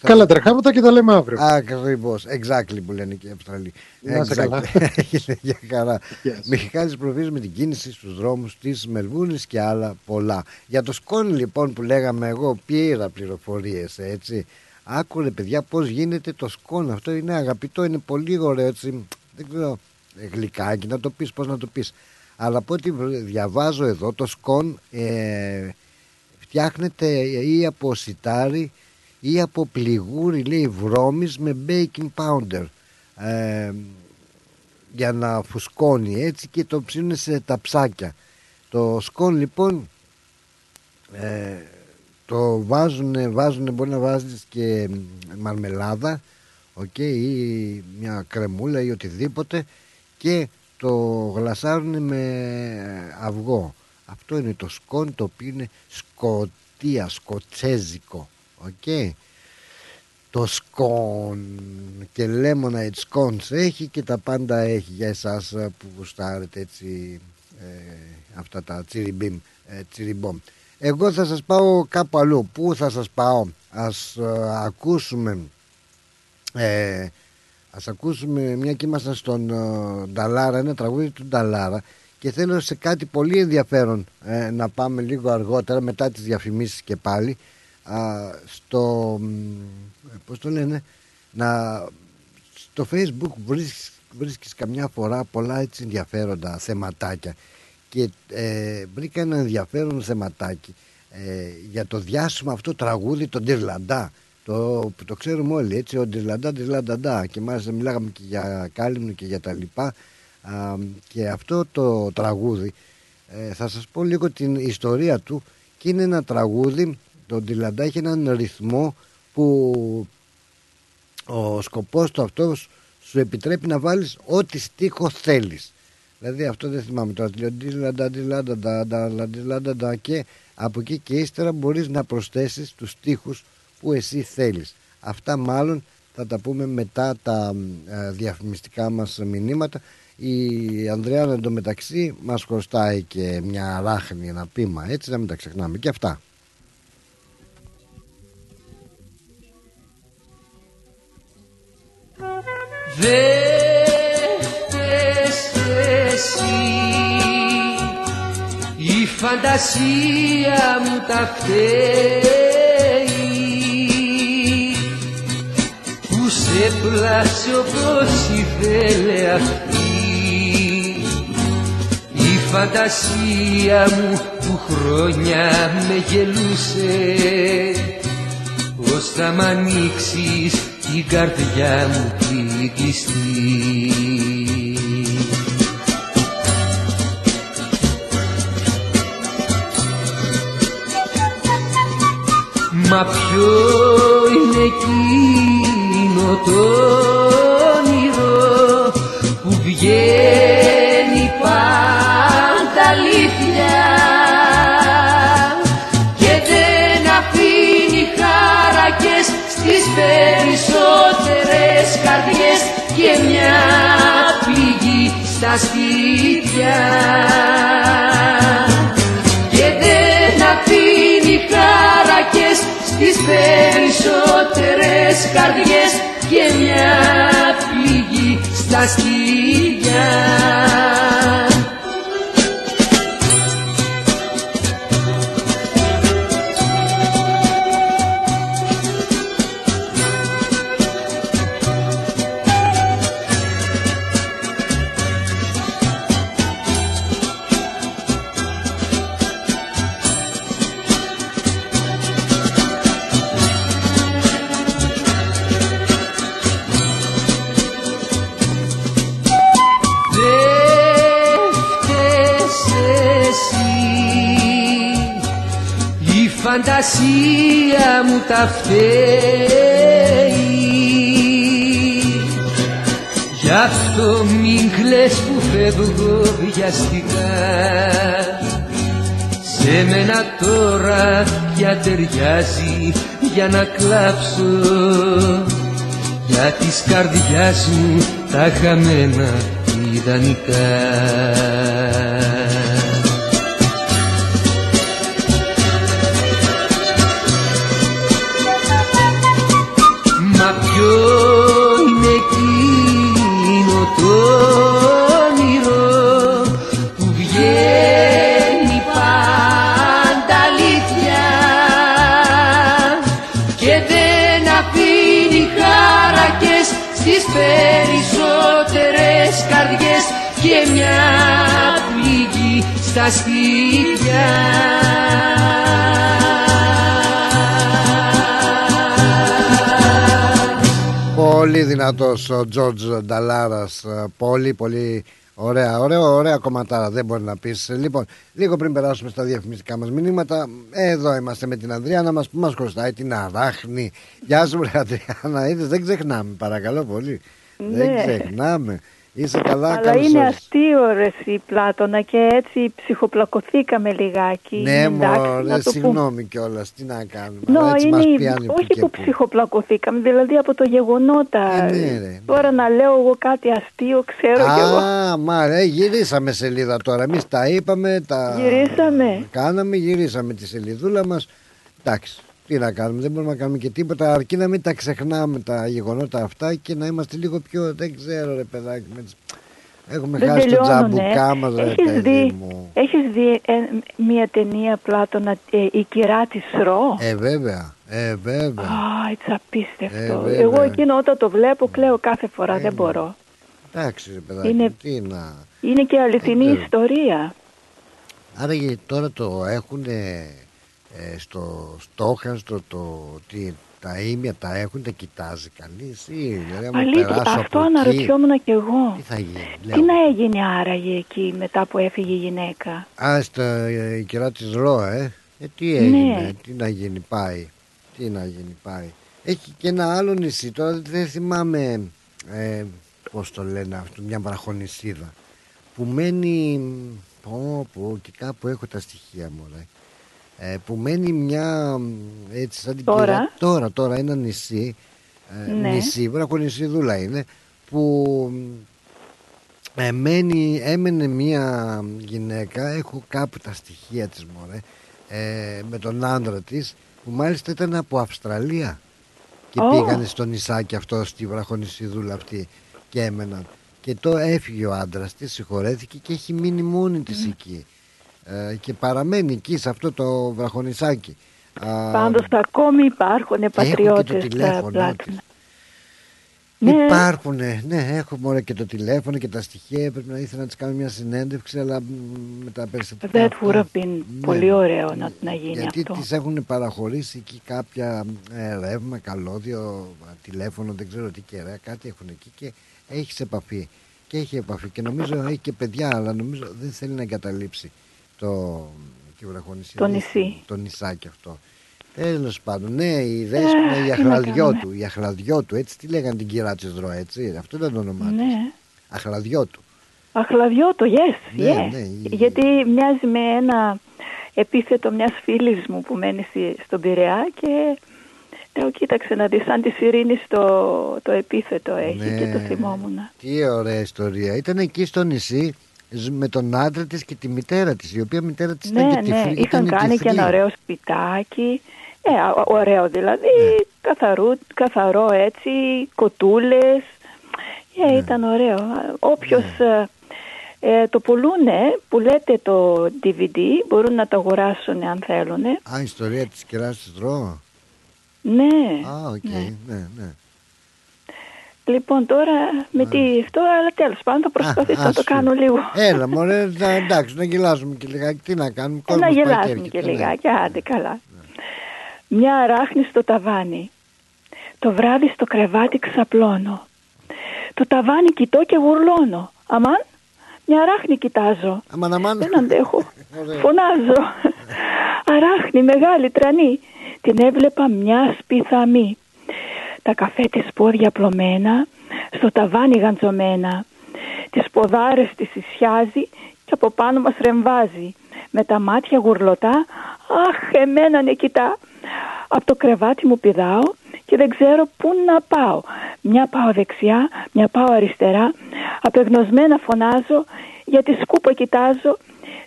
θα- Καλά τρεχάματα και τα λέμε αύριο. Ακριβώς. Exactly που λένε και οι Αυστραλοί. Να είσαι καλά. Έγινε για χαρά. Yes. Μιχάλης προβείς με την κίνηση στους δρόμους της Μελβούρνης και άλλα πολλά. Για το σκόνη λοιπόν που λέγαμε εγώ πήρα πληροφορίες έτσι. Άκουρε παιδιά πώς γίνεται το σκόνη. Αυτό είναι αγαπητό, είναι πολύ ωραίο έτσι. Δεν ξέρω ε, γλυκάκι να το πεις, πώς να το πεις. Αλλά από ό,τι διαβάζω εδώ το σκόν ε, φτιάχνεται ή από σιτάρι ή από πληγούρι λέει βρώμης με baking powder ε, για να φουσκώνει έτσι και το ψήνουν σε ταψάκια το σκόν λοιπόν ε, το βάζουν, βάζουν μπορεί να βάζεις και μαρμελάδα οκ, ή μια κρεμούλα ή οτιδήποτε και το γλασάρουν με αυγό αυτό είναι το scone το οποίο είναι σκοτία, σκοτσέζικο οκ το scone και lemonade scones έχει και τα πάντα έχει για εσάς ε, που γουστάρετε έτσι ε, αυτά τα τσιριμπιμ, ε, τσιριμπομ. Εγώ θα σας πάω κάπου αλλού. Πού θα σας πάω; Ας ε, ακούσουμε ε, ας ακούσουμε μια και ήμασταν στον ε, Νταλάρα, ένα τραγούδι του Νταλάρα και θέλω σε κάτι πολύ ενδιαφέρον ε, να πάμε λίγο αργότερα μετά τις διαφημίσεις και πάλι α, στο μ, πώς το λένε να, στο facebook βρίσκεις, βρίσκεις καμιά φορά πολλά έτσι ενδιαφέροντα θεματάκια και ε, βρήκα ένα ενδιαφέρον θεματάκι ε, για το διάσημο αυτό τραγούδι τον Τυρλαντά το, που το ξέρουμε όλοι έτσι ο Τυρλαντά Τυρλανταντά και μάλιστα μιλάγαμε και για κάλυμνο και για τα λοιπά. Α, και αυτό το τραγούδι ε, θα σας πω λίγο την ιστορία του. Και είναι ένα τραγούδι το Τυρλαντά έχει έναν ρυθμό που ο σκοπός του αυτός σου επιτρέπει να βάλεις ό,τι στίχο θέλεις δηλαδή αυτό δεν θυμάμαι τώρα. Τι λέω, «Ντιλαντα, ντιλαντα, ντα, ντα, ντα, ντιλαντα, ντα», και από εκεί και ύστερα μπορείς να προσθέσεις τους στίχους που εσύ θέλεις. Αυτά μάλλον θα τα πούμε μετά τα ε, διαφημιστικά μας μηνύματα. Η Ανδρέα εντωμεταξύ μας χρωστάει και μια ράχνη ένα πείμα έτσι να μην τα ξεχνάμε. Και αυτά. Δεν φταίς εσύ. Η φαντασία μου τα φταίει. Που σε πλάσε όπως ήθελε αυτή. Η φαντασία μου που χρόνια με γελούσε. Πώς θα μ' ανοίξεις την καρδιά μου την κλειστή Μα ποιο είναι εκείνο το όνειρο που βγαίνει πάντα αλήθεια και δεν αφήνει χάρακες στις περισσότερες καρδιές και μια πληγή στα σπίτια. Και δεν αφήνει χάρακες στις περισσότερες καρδιές και μια πληγή στα στήθια φαντασία μου τα φταίει. Γι' αυτό μην κλαις που φεύγω βιαστικά. Σε μένα τώρα πια ταιριάζει για να κλάψω. Για της καρδιάς μου τα χαμένα ιδανικά στα σπίτια. Πολύ δυνατός ο Τζόρτζ Νταλάρας. Πολύ πολύ ωραία Ωραία ωραία κομματάρα δεν μπορεί να πεις. Λοιπόν λίγο πριν περάσουμε στα διαφημιστικά μας μηνύματα Εδώ είμαστε με την Ανδριάνα μας Που μας χρωστάει την αράχνη. Γεια σου ρε Ανδριάνα Είδες δεν ξεχνάμε παρακαλώ πολύ. Δεν Ναι. ξεχνάμε Είσαι καλά Αλλά καλώς είναι όρισες. αστείο ρε εσύ Πλάτωνα και έτσι ψυχοπλακωθήκαμε λιγάκι. Ναι Εντάξει, μωρέ να το πούμε. συγγνώμη κιόλας Τι να κάνουμε Νο, αλλά έτσι είναι, μας πιάνει όχι και που ψυχοπλακωθήκαμε, δηλαδή από το γεγονότα. Ε, ναι, ρε, Τώρα να λέω εγώ κάτι αστείο, ξέρω κι εγώ. Α, μα ρε, γυρίσαμε σελίδα τώρα. Εμείς τα είπαμε, τα Γυρίσαμε. κάναμε, γυρίσαμε τη σελίδούλα μας. Εντάξει, τι να κάνουμε, δεν μπορούμε να κάνουμε και τίποτα. Αρκεί να μην τα ξεχνάμε τα γεγονότα αυτά και να είμαστε λίγο πιο. Δεν ξέρω, ρε παιδάκι. Με τις... Έχουμε Δεν χάσει το τελειώνουνε. τζαμπουκά μας, ρε Έχεις παιδί δει, μου. έχεις δει ε, μια ταινία Πλάτωνα, ε, η κυρά της Ρο; Ε, βέβαια. Ε, βέβαια. Α, έτσι απίστευτο. Ε, βέβαια. Εγώ εκείνο όταν το βλέπω κλαίω κάθε φορά, δεν μπορώ. Εντάξει, ρε παιδάκι. Είναι- Τι να. Είναι και αληθινή ξέρω. ιστορία. Άρα γιατί τώρα το έχουν στο στόχαστρο το, τι, τα ίμια τα έχουν, τα κοιτάζει κανείς ή δηλαδή άμα Αλήθεια, περάσω αυτό από εκεί, αναρωτιόμουν κι εγώ. Τι θα γίνει, Τι να έγινε άραγε εκεί μετά που έφυγε η γυναίκα; Α, στα ε, η κυρά της Ρο, ε. ε τι έγινε, Ναι. τι να γίνει, πάει. Τι να γίνει, πάει. Έχει και ένα άλλο νησί, τώρα δεν θυμάμαι ε, πώς το λένε αυτό, μια βραχονισίδα που μένει, πω, πω, και κάπου έχω τα στοιχεία μου, ρε. Ε, που μένει μια έτσι σαν την Τώρα; κυρά- τώρα, τώρα ένα νησί, ε, Ναι. νησί, βραχονισίδουλα είναι, που ε, μένει, έμενε μία γυναίκα, έχω κάπου τα στοιχεία της μωρέ, ε, με τον άντρα της, που μάλιστα ήταν από Αυστραλία και Ω. πήγανε στο νησάκι αυτό, στη βραχονισιδούλα αυτή και έμεναν. Και το έφυγε ο άντρας της, συγχωρέθηκε και έχει μείνει μόνη της εκεί. Ε, και παραμένει εκεί σε αυτό το βραχονισάκι. Α, Πάντως ακόμη υπάρχουν και έχω και το πατριώτες στα τηλέφωνο Πλάτωνα. Ναι. Ναι. Υπάρχουν, ναι, έχω μόνο και το τηλέφωνο και τα στοιχεία. Πρέπει να ήθελα να τη κάνω μια συνέντευξη, αλλά μ, με τα περιστατικά. That αυτά, would have been πολύ ωραίο να, να γίνει Ναι. Γιατί αυτό. τη έχουν παραχωρήσει εκεί κάποια ε, ρεύμα, καλώδιο, τηλέφωνο, δεν ξέρω τι κεραία, κάτι έχουν εκεί και έχεις επαφή. Και έχει επαφή και νομίζω έχει και παιδιά, αλλά νομίζω δεν θέλει να εγκαταλείψει το, τη βραχονισίδα, Το νησί. Το νησάκι αυτό. Τέλος πάντων, ναι, η δέσποινα, η τι να αχλαδιώτου, κάνουμε. η αχλαδιώτου, έτσι τι λέγανε την κυρά τη Ρο, έτσι, αυτό ήταν το όνομά της. Ναι. Αχλαδιώτου. Αχλαδιώτο, yes, Ναι, yes. ναι, η- Γιατί μοιάζει με ένα επίθετο μιας φίλης μου που μένει στη- στον Πειραιά και λέω κοίταξε να δεις σαν της Ειρήνης το, το επίθετο έχει Ναι. και το θυμόμουν. Τι ωραία ιστορία. Ήταν εκεί στο νησί ζ- με τον άντρα της και τη μητέρα της, η οποία μητέρα της ήταν Ναι, και ναι, τυφλή. είχαν ήταν κάνει και τυφλή. ένα ωραίο σπιτάκι. Ε, α- ωραίο δηλαδή, Ναι. καθαρού, καθαρό έτσι, κοτούλες. Ε, Ναι. Ήταν ωραίο. Όποιος ε, ε, το πουλούνε, που λέτε το DVD, μπορούν να το αγοράσουν αν θέλουν. Α, η ιστορία της κυράς της Ρο. Ναι. Α, οκ, ναι. ναι, ναι. Λοιπόν, τώρα με τι αυτό, αλλά τέλος πάντων θα προσπαθήσω να το άσου. κάνω λίγο. Έλα, μωρέ, να, εντάξει, να γελάσουμε και λιγάκι. Τι να κάνουμε, Ε, να κόσμος πάει γελάσουμε έρχεται, και ναι. λιγάκι, άντε καλά. Μια αράχνη στο ταβάνι. Το βράδυ στο κρεβάτι ξαπλώνω. Το ταβάνι κοιτώ και γουρλώνω. Αμάν, μια αράχνη κοιτάζω. Αμάν, αμάν. Δεν αντέχω. Ωραία. Φωνάζω. Αράχνη μεγάλη τρανή. Την έβλεπα μια σπιθαμή. Τα καφέ της πόδια πλωμένα, στο ταβάνι γαντζωμένα. Τις ποδάρες της ισιάζει και από πάνω μας ρεμβάζει. Με τα μάτια γουρλωτά, αχ εμένα ναι κοιτά. Από το κρεβάτι μου πηδάω και δεν ξέρω πού να πάω. Μια πάω δεξιά, μια πάω αριστερά. Απεγνωσμένα φωνάζω, για τη σκούπα κοιτάζω.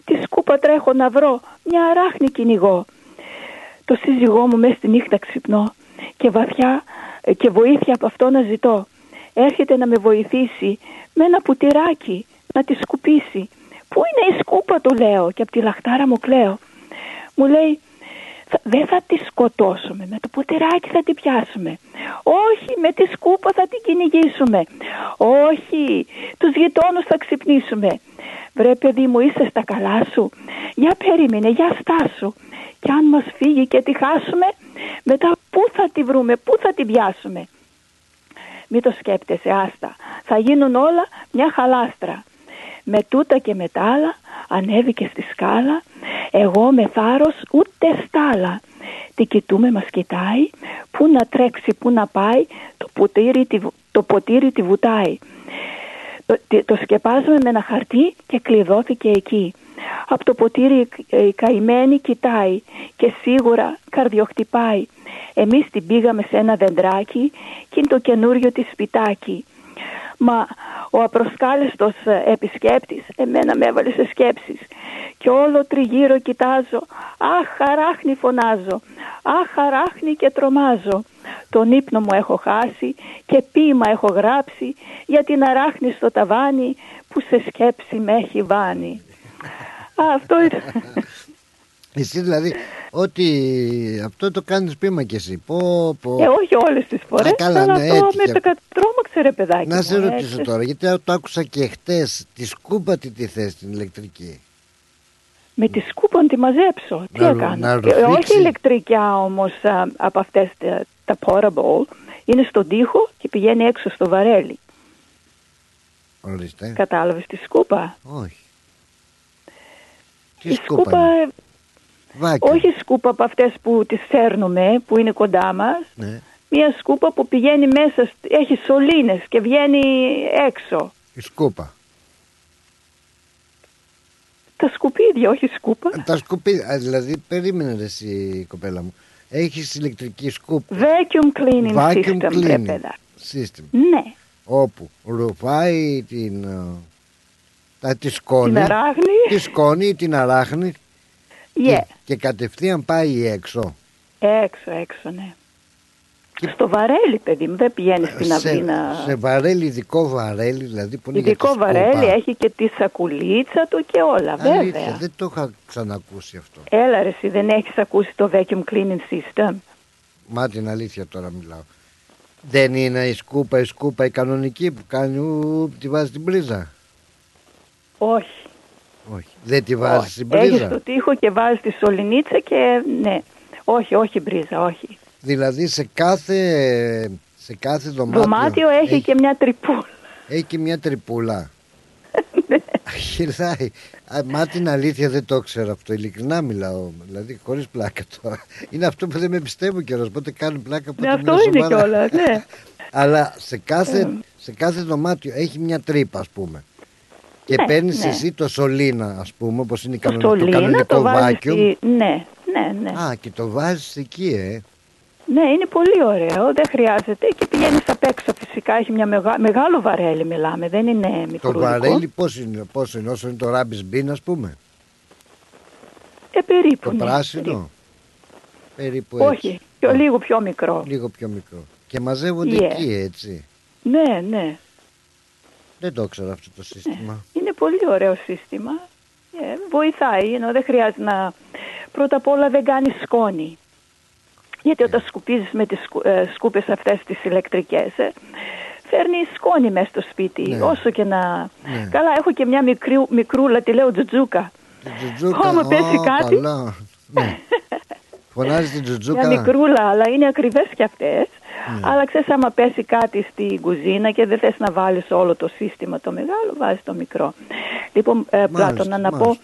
Τη σκούπα τρέχω να βρω, μια αράχνη κυνηγώ. Το σύζυγό μου μέσα στη νύχτα ξυπνώ και βαθιά ε, και βοήθεια από αυτό να ζητώ. Έρχεται να με βοηθήσει με ένα πουτυράκι να τη σκουπίσει. Πού είναι η σκούπα του λέω και από τη λαχτάρα μου κλαίω. Μου λέει «Θα- δεν θα τη σκοτώσουμε, με το ποτηράκι θα την πιάσουμε. Όχι, με τη σκούπα θα την κυνηγήσουμε. Όχι, τους γειτόνους θα ξυπνήσουμε. Βρε παιδί μου είσαι στα καλά σου. Για περίμενε, για στάσου. Και αν μας φύγει και τη χάσουμε, μετά πού θα τη βρούμε, πού θα την πιάσουμε. Μην το σκέπτεσαι, άστα. Θα γίνουν όλα μια χαλάστρα. Με τούτα και με τα άλλα ανέβηκε στη σκάλα εγώ με θάρρος ούτε στάλα Τι κοιτούμε μας κοιτάει Πού να τρέξει πού να πάει Το ποτήρι τη, βου- το ποτήρι τη βουτάει το, τι- το σκεπάζουμε με ένα χαρτί και κλειδώθηκε εκεί από το ποτήρι ε, η καημένη κοιτάει και σίγουρα καρδιοχτυπάει. Εμείς την πήγαμε σε ένα δεντράκι και είναι το καινούριο της σπιτάκι. Μα ο απροσκάλεστος ε, επισκέπτης εμένα με έβαλε σε σκέψεις και όλο τριγύρω κοιτάζω αχ αράχνη φωνάζω αχ αράχνη και τρομάζω τον ύπνο μου έχω χάσει και ποίημα έχω γράψει για την αράχνη στο ταβάνι που σε σκέψη με έχει βάνει. Α, αυτό είναι. Εσύ δηλαδή, ότι αυτό το κάνεις πείμα κι εσύ. Πω, πω. Ε, όχι όλες τις φορές, Α, καλά, αλλά ναι, αυτό έτυχε. με το κατρόμαξε ρε παιδάκι Να μου, σε ρωτήσω έτσι. τώρα, γιατί το άκουσα και χτες τη σκούπα τι τη θες την ηλεκτρική; Με τη σκούπα να τη μαζέψω. Τι Να ρου- έκανα; να Ε, ρουφήξει. όχι ηλεκτρικιά όμως α, από αυτές τα, τα portable. Είναι στον τοίχο και πηγαίνει έξω στο βαρέλι. Ορίστε. Κατάλαβες τη σκούπα; Όχι. Τι η σκούπα σκούπα, είναι; ε, Βάκι. όχι σκούπα από αυτές που τις φέρνουμε, που είναι κοντά μας. Ναι. Μια σκούπα που πηγαίνει μέσα, σ- έχει σωλήνες και βγαίνει έξω. Η σκούπα. Τα σκουπίδια, όχι σκούπα. Τα σκουπίδια, δηλαδή περίμενε ρε εσύ κοπέλα μου. Έχεις ηλεκτρική σκούπα. Vacuum cleaning Vacuum system, ρε cleaning παιδά. system. Ναι. Όπου ρουφάει την, ε, τα, τη σκόνη, Την αράχνη. τη σκόνη ή την αράχνη Yeah. και, και κατευθείαν πάει έξω. Έξω, έξω, ναι. Στο βαρέλι, παιδί μου, δεν πηγαίνει στην αυλή σε, να... σε βαρέλι, ειδικό βαρέλι δηλαδή που είναι για Ειδικό τη σκούπα. βαρέλι, έχει και τη σακουλίτσα του και όλα, Αλήθεια, βέβαια. δεν το είχα ξανακούσει αυτό. Έλα ρε, εσύ δεν έχεις ακούσει το vacuum cleaning system; Μα την αλήθεια τώρα μιλάω. Δεν είναι η σκούπα η σκούπα η κανονική που κάνει ου, τη βάζει στην πρίζα. Όχι. Όχι. Δεν τη βάζεις όχι. στην Έχεις πρίζα. το τοίχο και βάζεις τη σωληνίτσα και ναι. Όχι, όχι μπρίζα, όχι. Δηλαδή σε κάθε, σε κάθε δωμάτιο, Δωμάτιο έχει, και μια τρυπούλα. έχει και μια τρυπούλα. Γελάει. Α, Μα την αλήθεια δεν το ξέρω αυτό. Ειλικρινά μιλάω. Δηλαδή χωρίς πλάκα τώρα. Είναι αυτό που δεν με πιστεύω κιόλας. Πότε κάνουν πλάκα, πότε Ναι, αυτό μιλάω είναι σοβαρά. κιόλας, ναι. Αλλά σε κάθε, Ε. σε κάθε δωμάτιο έχει μια τρύπα, ας πούμε. Και Ναι, παίρνεις ναι. εσύ το σωλήνα, ας πούμε, όπως είναι Το κανονικό, το σωλήνα κανονικό το βάζεις vacuum. στη... Ναι, ναι, ναι. Α, και το βάζεις εκεί, ε. Ναι, είναι πολύ ωραίο, δεν χρειάζεται και πηγαίνεις απ' έξω φυσικά, έχει μια μεγα... μεγάλο βαρέλι μιλάμε, δεν είναι μικρό. Το βαρέλι πόσο είναι, πόσο είναι, όσο είναι το ράμπι μπιν, ας πούμε; Ε, περίπου, Το ναι, πράσινο; Περίπου έτσι. Όχι, πιο, λίγο πιο μικρό. Λίγο πιο μικρό. Και μαζεύονται Yeah. εκεί, έτσι. Ναι, ναι, Δεν το ξέρω αυτό το σύστημα. είναι πολύ ωραίο σύστημα. Ε, βοηθάει, ενώ δεν χρειάζεται να... Πρώτα απ' όλα δεν κάνει σκόνη. Γιατί όταν σκουπίζεις με τις σκου- ε, σκούπες αυτές τις ηλεκτρικές, ε, φέρνει σκόνη μέσα στο σπίτι. Ναι. Όσο και να... Ναι. Καλά, έχω και μια μικρού, μικρούλα, τη λέω τζουτζούκα. Τζουτζούκα, Άμα πέσει ω, κάτι. καλά. Ναι. Φωνάζεις την τζουτζούκα. Μια μικρούλα, αλλά είναι ακριβές και αυτές. Ναι. Αλλά ξέρεις, άμα πέσει κάτι στην κουζίνα και δεν θες να βάλεις όλο το σύστημα το μεγάλο, βάζεις το μικρό. Λοιπόν, ε, Πλάτωνα, να πω, μάλιστα.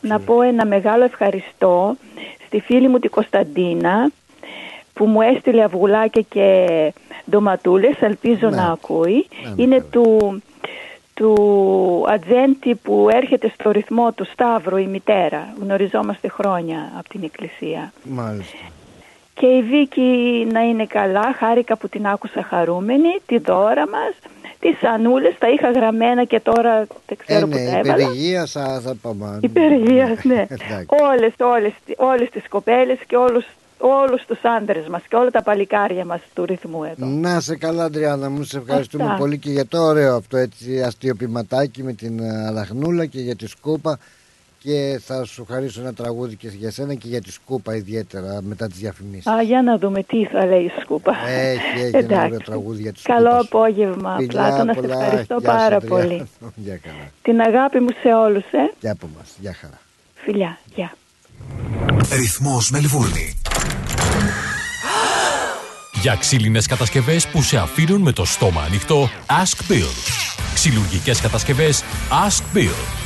να πω ένα μεγάλο ευχαριστώ στη φίλη μου την Κωνσταντίνα που μου έστειλε αυγουλάκια και ντοματούλες, ελπίζω Ναι. να ακούει. Ναι, Είναι του, του ατζέντη που έρχεται στο ρυθμό του Σταύρου η μητέρα. Γνωριζόμαστε χρόνια από την εκκλησία. Μάλιστα. Και η Βίκη να είναι καλά, χάρηκα που την άκουσα χαρούμενη, τη δώρα μας, τις ανούλες, τα είχα γραμμένα και τώρα δεν Ε, ξέρω που ναι, τα έβαλα. υπερηγία θα, θα πάμε. Υπεργίας, ναι. Εντάξει. όλες, όλες, όλες τις κοπέλες και όλους, όλους τους άντρες μας και όλα τα παλικάρια μας του ρυθμού εδώ. Να σε καλά, Αντριάννα μου. Σε ευχαριστούμε Αυτά. πολύ και για το ωραίο αυτό έτσι αστιοποιηματάκι με την ε, αραχνούλα και για τη σκούπα. Και θα σου χαρίσω ένα τραγούδι και για σένα και για τη σκούπα ιδιαίτερα μετά τις διαφημίσεις. Α, για να δούμε τι θα λέει η σκούπα. Έχει, έχει ένα ωραίο τραγούδι για τη σκούπα. Καλό σου. απόγευμα, Φιλιά Πλάτωνα, σε πολλά. ευχαριστώ Γεια σου, πάρα Αντριάννα. πολύ. Γεια καλά. Την αγάπη μου σε όλους, ε. Γεια από μας. Γεια χαρά. Φιλιά, γεια. Ρυθμός Μελβούρνη. Για ξύλινες κατασκευές που σε αφήνουν με το στόμα ανοιχτό, Ask Bill. Ξυλουργικές κατασκευές Ask Bill.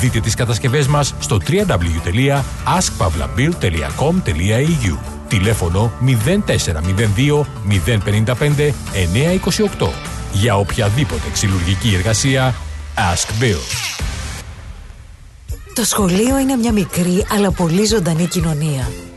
Δείτε τις κατασκευές μας στο www.askpavlabill.com.au Τηλέφωνο 0402 055 928 Για οποιαδήποτε ξυλουργική εργασία Ask Bill. Το σχολείο είναι μια μικρή αλλά πολύ ζωντανή κοινωνία.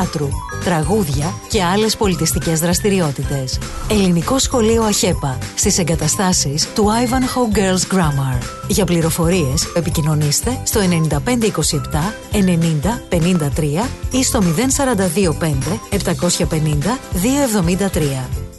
θεάτρου. Τραγούδια και άλλες πολιτιστικές δραστηριότητες. Ελληνικό σχολείο ΑΧΕΠΑ στις εγκαταστάσεις του Ivanhoe Girls Grammar. Για πληροφορίες επικοινωνήστε στο 9527 90 53 ή στο 0425 750 273.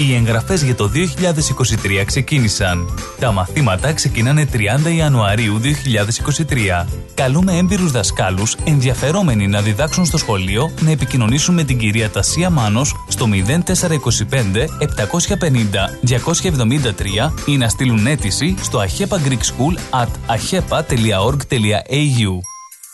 Οι εγγραφές για το 2023 ξεκίνησαν. Τα μαθήματα ξεκινάνε 30 Ιανουαρίου 2023. Καλούμε έμπειρους δασκάλους ενδιαφερόμενοι να διδάξουν στο σχολείο να επικοινωνήσουν με την κυρία Τασία Μάνος στο 0425 750 273 ή να στείλουν αίτηση στο ahepa greek school at ahepa.org.au.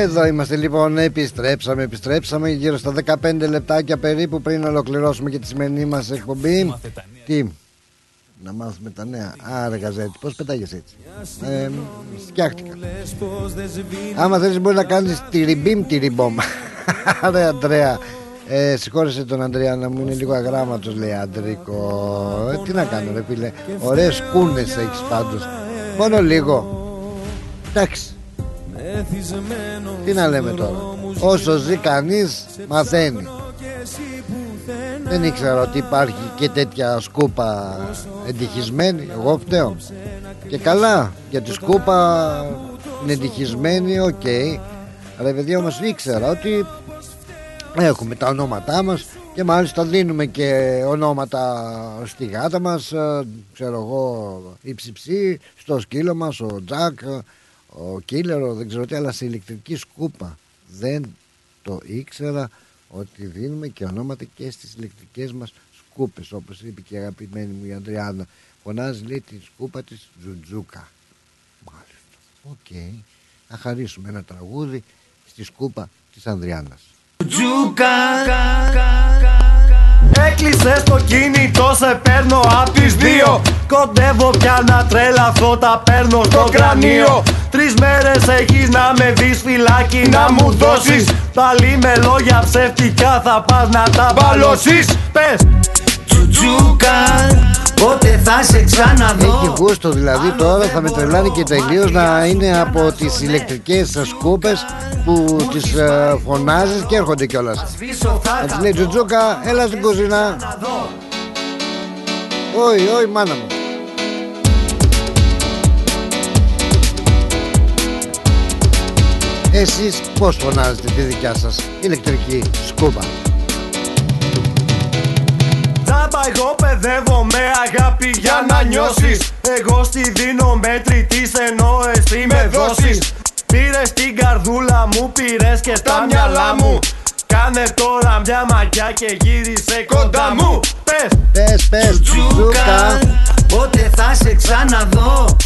Εδώ είμαστε λοιπόν, επιστρέψαμε, επιστρέψαμε γύρω στα 15 λεπτάκια περίπου πριν ολοκληρώσουμε και τη σημερινή μας εκπομπή. Τι, να μάθουμε τα νέα. Άρα γαζέτη, πώς πετάγεσαι έτσι; Ε, φτιάχτηκα. Άμα θέλεις μπορείς να κάνεις τυριμπίμ τυριμπόμ. Άρα Αντρέα, ε, συγχώρεσε τον Αντρέα να μου είναι λίγο αγράμματος λέει Αντρίκο. Ε, τι να κάνω ρε φίλε. Ωραίες κούνες έχεις πάντως. Μόνο λίγο. Εντάξει. Τι να λέμε τώρα. Όσο ζει κανείς μαθαίνει. Δεν ήξερα ότι υπάρχει και τέτοια σκούπα εντοιχισμένη. Εγώ φταίω. Και καλά, για τη σκούπα είναι εντοιχισμένη, οκ. Ρε παιδί όμως ήξερα ότι έχουμε τα ονόματά μας και μάλιστα δίνουμε και ονόματα στη γάτα μας, ε, ξέρω εγώ, η ψιψή, στο σκύλο μας, ο Τζακ, ο Κίλερ, ο, δεν ξέρω τι, αλλά σε ηλεκτρική σκούπα. Δεν το ήξερα ότι δίνουμε και ονόματα και στις ηλεκτρικές μας σκούπες όπως είπε και η αγαπημένη μου η Ανδριάννα φωνάζει λέει τη σκούπα της Τζουτζούκα. Μάλιστα. Οκ. Θα χαρίσουμε ένα τραγούδι στη σκούπα της Ανδριάννας. Τζούκα Έκλεισε το κινητό, σε παίρνω απ' τις δύο. Κοντεύω πια να τρελαθώ, τα παίρνω στο κρανίο. Τρεις μέρες έχεις να με δεις φυλάκι να μου δώσεις. Πάλι με λόγια ψεύτικα θα πας να τα μπαλώσεις Πες. Τζουτζούκα Πότε θα σε ξαναδώ. Έχει γούστο δηλαδή τώρα θα με τρελάνει και τελείως να είναι από τις ηλεκτρικές σκούπες που τις ε, φωνάζεις και έρχονται κιόλας. Να της λέει Τζουτζούκα έλα στην κουζίνα Όχι, όχι μάνα μου. Εσείς πώς φωνάζετε τη δικιά σας ηλεκτρική σκούπα; Τζάμπα εγώ παιδεύω με αγάπη για να νιώσεις. Εγώ στη δίνω μέτρητης ενώ εσύ με δώσεις. Πήρες την καρδούλα μου, πήρες και τα μυαλά μου. Κάνε τώρα μια μαγιά και γύρισε κοντά μου. Πες, πες, πες, Τζούκα Πότε θα σε ξαναδώ;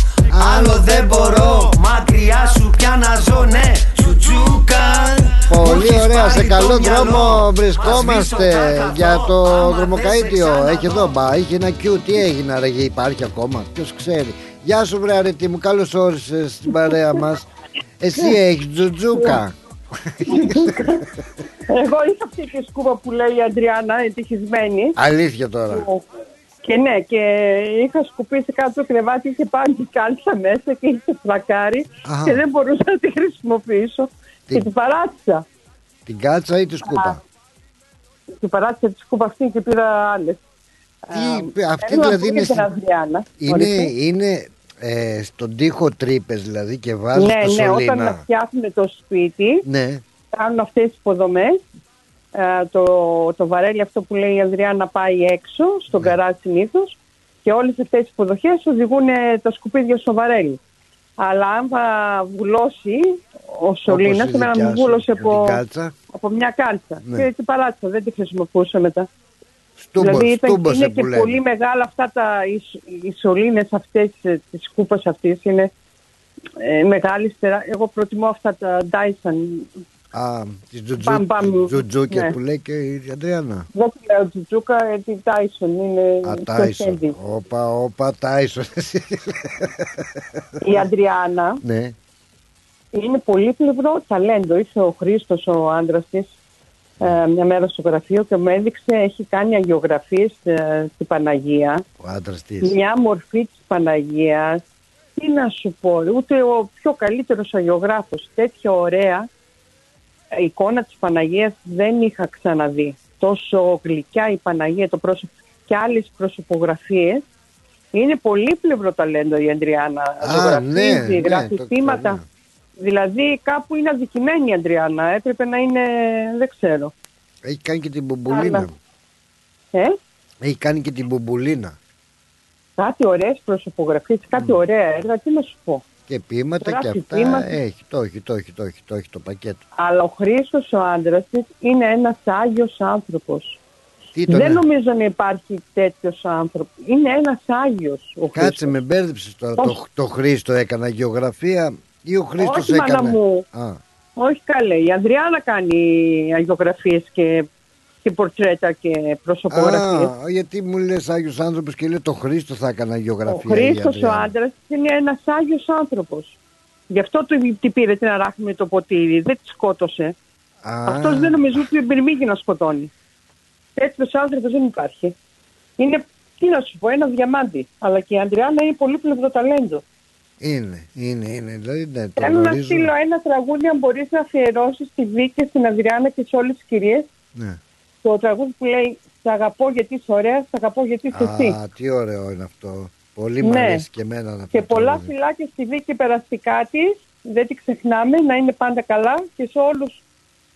Άλλο δεν μπορώ. Μακριά σου πια να ζω, ναι. Τζούκα Πολύ ωραία, σε καλό δρόμο βρισκόμαστε για το δρομοκαίτιο. Έχει εδώ, μπα, είχε ένα Q, τι έγινε, αραγε υπάρχει ακόμα, ποιος ξέρει. Γεια σου βρε αρετή μου, καλώς όρισες στην παρέα μας. Εσύ έχεις τζουτζούκα. Εγώ είχα αυτή τη σκούπα που λέει η Αντριάννα, ευτυχισμένη. Αλήθεια τώρα. Και ναι, και είχα σκουπίσει κάτω το κρεβάτι, είχε πάρει την κάλτσα μέσα και είχε φλακάρει Αχα. και δεν μπορούσα να τη χρησιμοποιήσω. Και την παράτησα. Την κάλτσα ή τη σκούπα; Την παράτησα τη σκούπα αυτή και πήρα άλλες. Τι, αυτή δηλαδή είναι, στην Αδριάννα. είναι, είναι ε, στον τοίχο τρύπες δηλαδή και βάζουν Ναι, το ναι, σωλήνα. όταν φτιάχνουν το σπίτι, Ναι. κάνουν αυτές τις υποδομές. Ε, το, το βαρέλι αυτό που λέει η Ανδρέα να πάει έξω, στον Ναι. καράζ συνήθως. Και όλες αυτές τις υποδοχές οδηγούν ε, τα σκουπίδια στο βαρέλι. Αλλά αν θα βουλώσει ο σωλήνας, η εμένα δικιά μου σου, βούλωσε με την από, κάλτσα. από μια κάλτσα. Ναι. Και την παράτησα, δεν τη χρησιμοποιούσα μετά. Στούμπο- δηλαδή ήταν, στούμπωσε είναι που και λένε. πολύ μεγάλα αυτά τα, οι, σ- οι σωλήνες αυτές ε, της σκούπας αυτής είναι ε, μεγάλης στερά. Εγώ προτιμώ αυτά τα Dyson. Α, τις τζουτζού, Μπαμ, μπαμ. τζουτζούκια Ναι. που λέει και η Αντριάννα. Δεν τη λέω Τζουτζούκα, ε, τη Dyson είναι Α, πιο Τάισον. heavy. Όπα, όπα, Τάισον. Η Αντριάννα ναι. είναι πολύ πλευρό ταλέντο. Ήρθε ο Χρήστος, ο άντρας της, μια μέρα στο γραφείο και μου έδειξε, έχει κάνει αγιογραφίες στην Παναγία. Ο άντρας της. Μια μορφή της Παναγίας, τι να σου πω, ούτε ο πιο καλύτερος αγιογράφος, τέτοια ωραία εικόνα της Παναγίας δεν είχα ξαναδεί. Τόσο γλυκιά η Παναγία, το πρόσωπο και άλλες προσωπογραφίες. Είναι πολύ πλευρό ταλέντο η Αντριάννα. Ζωγραφίζει, ναι, γράφει το θύματα. Δηλαδή κάπου είναι αδικημένη η Αντριάννα. Έπρεπε να είναι, δεν ξέρω. Έχει κάνει και την μπουμπουλίνα. Αλλά- Ε; Έχει κάνει και την μπουμπουλίνα. Κάτι ωραίες προσωπογραφίες, κάτι ωραία έργα, τι να σου πω. Και πείματα και Γράφει αυτά πείματα. έχει. Το έχει, το έχει, το έχει, το έχει το πακέτο. Αλλά ο Χρήστος ο άντρας της είναι ένας άγιος άνθρωπος. Τι τον Δεν είναι; νομίζω να υπάρχει τέτοιος άνθρωπος. Είναι ένας άγιος ο Κάτσε Χρήστος. με μπέρδεψες τώρα. Το, Όχι. το Χρήστο έκανα γεωγραφία ή ο Χρήστος Όχι, μάνα έκανε. μου. Α, Όχι καλέ. Η Ανδριάνα κάνει αγιογραφίες και και πορτρέτα και προσωπογραφίες. Α, γιατί μου λες Άγιος άνθρωπος και λέει το Χρήστο θα έκανα Ο γεωγραφία. η Χρήστος ο Ανδριάννα. άντρας είναι ένας Άγιος άνθρωπος. Γι' αυτό του τη πήρε την αράχνη με το ποτήρι, δεν τη σκότωσε. Α. Αυτός δεν νομίζω ότι πυρμήγει να σκοτώνει. Τέτοιος άνθρωπος δεν υπάρχει. Είναι, τι να σου πω, ένας διαμάντι. Αλλά και η Αντριάννα είναι πολύ πλευρό ταλέντο. Είναι, είναι, είναι. Δηλαδή, ναι, το Θέλω να γνωρίζω. στείλω ένα τραγούδι, αν μπορείς να αφιερώσεις στη Βίκη, στην Αντριάννα και σε όλες τις κυρίες. Ναι. Το τραγούδι που λέει Σ' αγαπώ γιατί είσαι ωραία, σ' αγαπώ γιατί είσαι εσύ. Α, τι ωραίο είναι αυτό. Πολύ μου Ναι. αρέσει και εμένα αυτό. Και το πολλά τραγούδι. φιλάκια στη Βίκη περαστικά της. Δεν τη ξεχνάμε, να είναι πάντα καλά και σε όλους.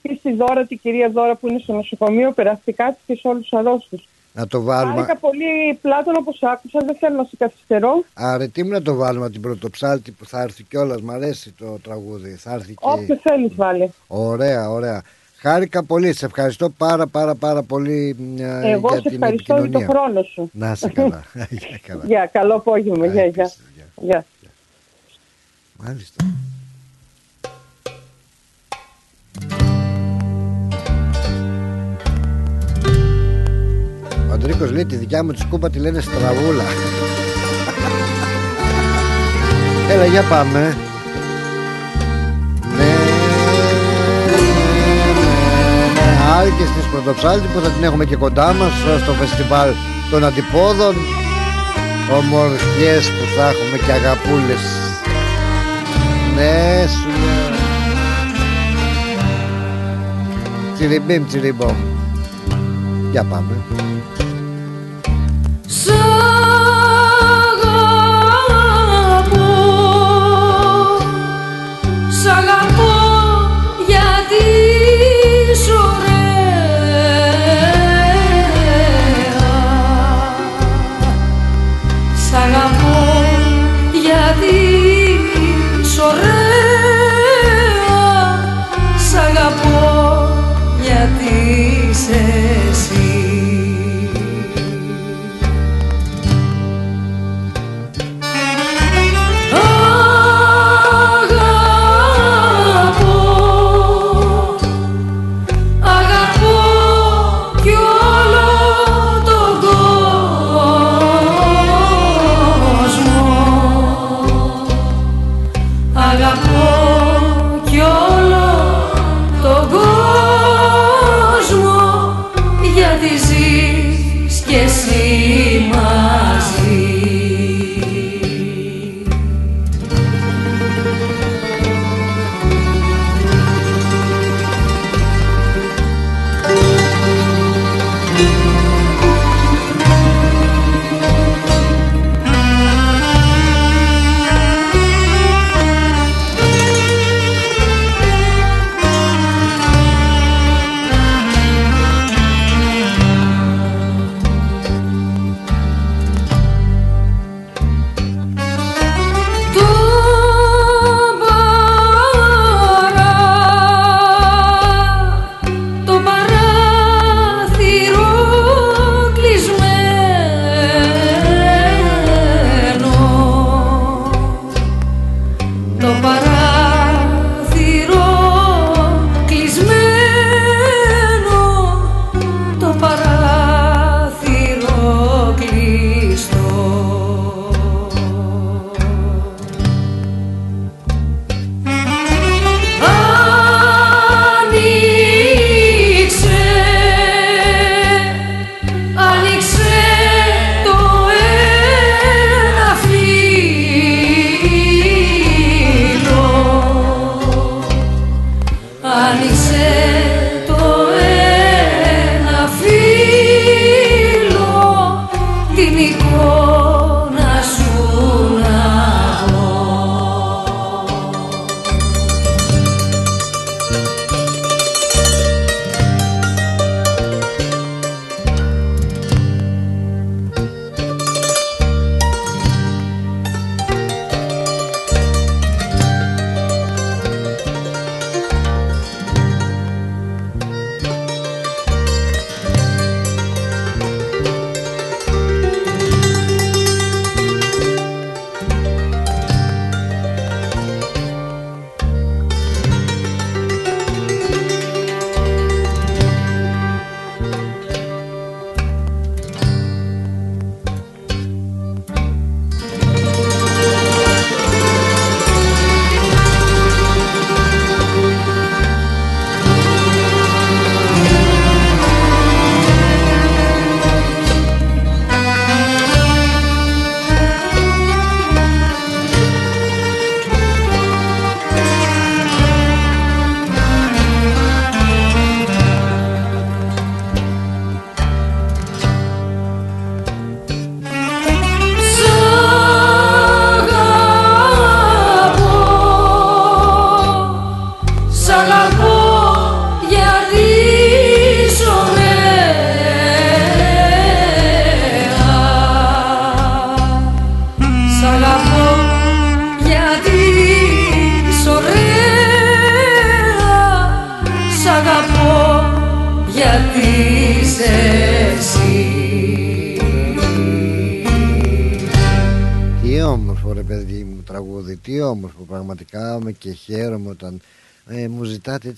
Και στη Δώρα, την κυρία Δώρα που είναι στο νοσοκομείο, περαστικά της και σε όλους τους αρρώστου. Να το βάλουμε. Χάρηκα πολύ πλάτων όπως άκουσα, δεν θέλω να σε καθυστερώ. Αρετή μου να το βάλουμε την πρωτοψάλτη που θα έρθει κιόλας. Μ' αρέσει το τραγούδι. Θα έρθει και... Όποιο θέλεις, βάλε. Ωραία, ωραία. Χάρηκα πολύ. Σε ευχαριστώ πάρα πάρα πάρα πολύ ε, Εγώ για σε την ευχαριστώ για επικοινωνία. τον χρόνο σου. Να είσαι καλά. Γεια, καλά. Γεια, καλό απόγευμα. Γεια, γεια. Γεια. Μάλιστα. Ο Αντρίκος λέει τη δικιά μου τη σκούπα τη λένε στραβούλα. Έλα για πάμε. Ναι. Άλλη και στις Πρωτοψάλτη που θα την έχουμε και κοντά μας στο φεστιβάλ των αντιπόδων. Ομορφιές που θα έχουμε και αγαπούλες. Ναι σου λέω. Τσιριμπίμ τσιριμπόμ. Για πάμε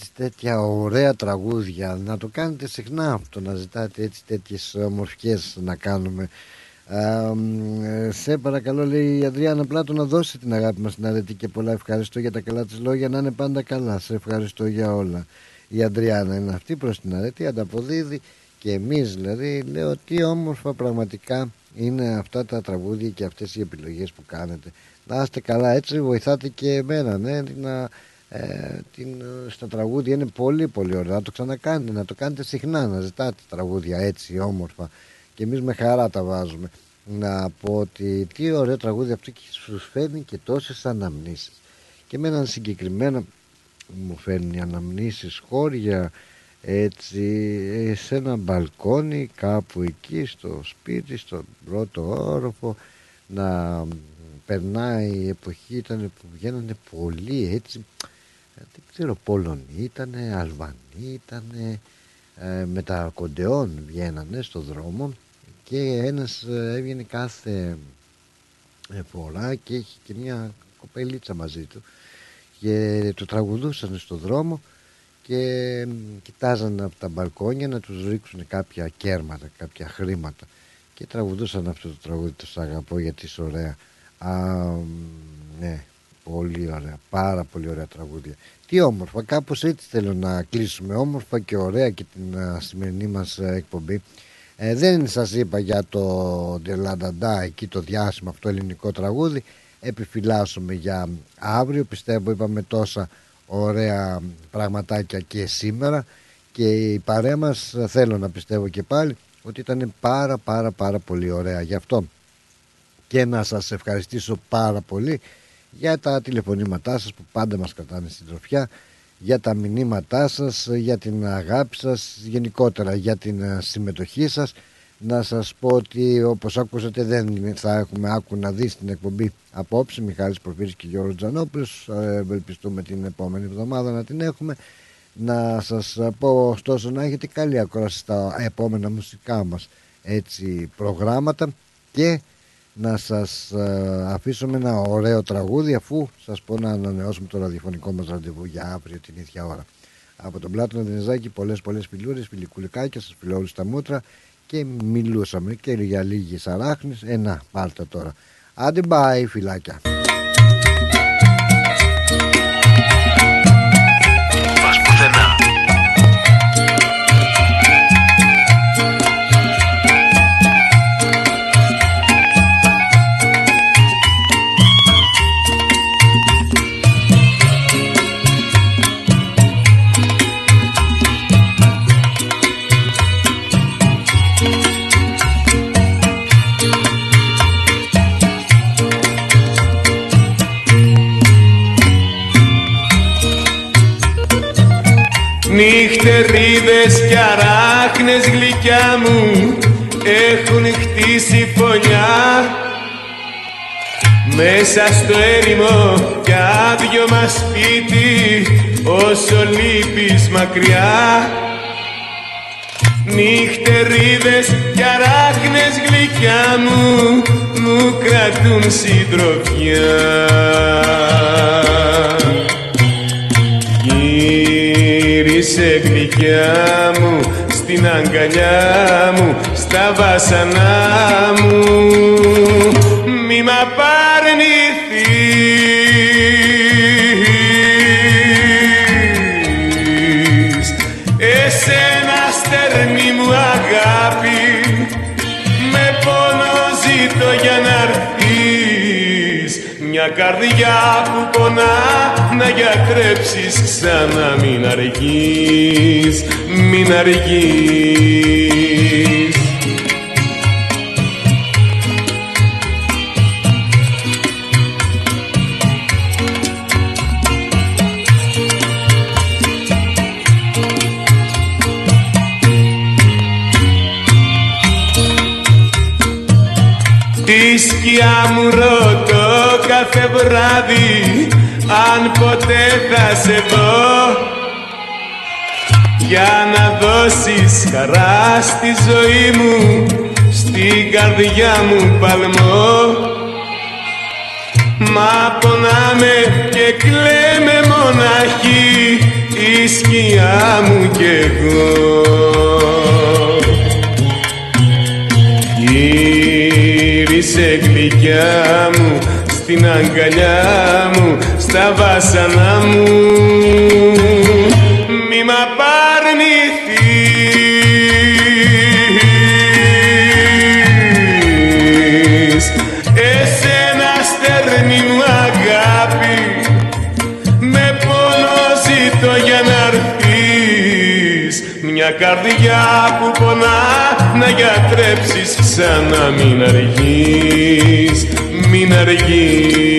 έτσι τέτοια ωραία τραγούδια να το κάνετε συχνά αυτό να ζητάτε έτσι τέτοιες ομορφιές να κάνουμε. Α, μ, ε, σε παρακαλώ λέει η Αδριάννα Πλάτο να δώσει την αγάπη μας στην αρετή και πολλά. Ευχαριστώ για τα καλά της λόγια να είναι πάντα καλά. Σε ευχαριστώ για όλα. Η Αντριάννα είναι αυτή προς την αρετή ανταποδίδει και εμείς δηλαδή λέω τι όμορφα πραγματικά είναι αυτά τα τραγούδια και αυτές οι επιλογές που κάνετε. Να είστε καλά έτσι βοηθάτε και εμένα ναι, να, ε, την, στα τραγούδια είναι πολύ πολύ ωραία να το ξανακάνετε να το κάνετε συχνά να ζητάτε τραγούδια έτσι όμορφα. Και εμείς με χαρά τα βάζουμε. Να πω ότι τι ωραίο τραγούδι αυτό και σου φέρνει και τόσες αναμνήσεις. Και με έναν συγκεκριμένο μου φέρνει αναμνήσεις χώρια έτσι ε, σε ένα μπαλκόνι κάπου εκεί στο σπίτι στον πρώτο όροφο να περνάει η εποχή ήταν που βγαίνανε πολλοί έτσι ε, δεν ξέρω Πολωνοί ήτανε, Αλβανοί ήτανε ε, με τα κοντεόν βγαίνανε στο δρόμο και ένας ε, έβγαινε κάθε ε, φορά και έχει και μια κοπελίτσα μαζί του και το τραγουδούσαν στο δρόμο και κοιτάζαν από τα μπαλκόνια να τους ρίξουν κάποια κέρματα, κάποια χρήματα και τραγουδούσαν αυτό το τραγούδι το αγαπώ γιατί είσαι ωραία Α, ναι, πολύ ωραία, πάρα πολύ ωραία τραγούδια. Τι όμορφα, κάπως έτσι θέλω να κλείσουμε. Όμορφα και ωραία και την α, σημερινή μας ε, εκπομπή. Ε, δεν σας είπα για το Ντελανταντά εκεί το διάσημο αυτό ελληνικό τραγούδι. Επιφυλάσσομαι για αύριο. Πιστεύω είπαμε τόσα ωραία πραγματάκια και σήμερα. Και η παρέα μας θέλω να πιστεύω και πάλι ότι ήταν πάρα πάρα πάρα πολύ ωραία. Γι' αυτό και να σας ευχαριστήσω πάρα πολύ για τα τηλεφωνήματά σας που πάντα μας κρατάνε στην τροφιά για τα μηνύματά σας, για την αγάπη σας γενικότερα για την ε, συμμετοχή σας. Να σας πω ότι όπως ακούσατε δεν θα έχουμε άκου να δει στην εκπομπή απόψε. Μιχάλης Προφύρης και Γιώργος Τζανόπουλος. Ε, ευελπιστούμε την επόμενη εβδομάδα να την έχουμε. Να σας πω ωστόσο να έχετε καλή ακρόαση στα επόμενα μουσικά μας έτσι προγράμματα. Και να σας ε, αφήσω με ένα ωραίο τραγούδι αφού σας πω να ανανεώσουμε το ραδιοφωνικό μας ραντεβού για αύριο την ίδια ώρα. Από τον Πλάτωνα Δενεζάκη πολλές πολλές φιλούρες, φιλικουλικάκια σας φιλώ όλους τα μούτρα και μιλούσαμε. Και για λίγες αράχνες ε να πάρτε τώρα. Άντε bye φυλάκια Νυχτερίδες κι αράχνες γλυκιά μου έχουν χτίσει φωλιά μέσα στο έρημο κι άδειο μας σπίτι όσο λείπεις μακριά. Νυχτερίδες κι αράχνες γλυκιά μου μου κρατούν συντροφιά Γύρισε γλυκιά μου στην αγκαλιά μου στα βάσανά μου. Μη μ' απαρνηθείς καρδιά που πονά να γιατρέψεις ξανά μην αργείς, μην αργείς. Τη σκιά μου ρωτώ κάθε βράδυ αν ποτέ θα σε δω. Για να δώσεις χαρά στη ζωή μου στην καρδιά μου παλμό. Μα πονάμε και κλαίμε μοναχοί η σκιά μου κι εγώ. Γύρισε γλυκιά μου στην αγκαλιά μου στα βάσανα μου. Μη μ' απαρνηθείς. Εσένα στερνή μου αγάπη με πόνο ζητώ για να έρθεις. Μια καρδιά που πονά να γιατρέψεις ξανά μην αργείς μην αργεί.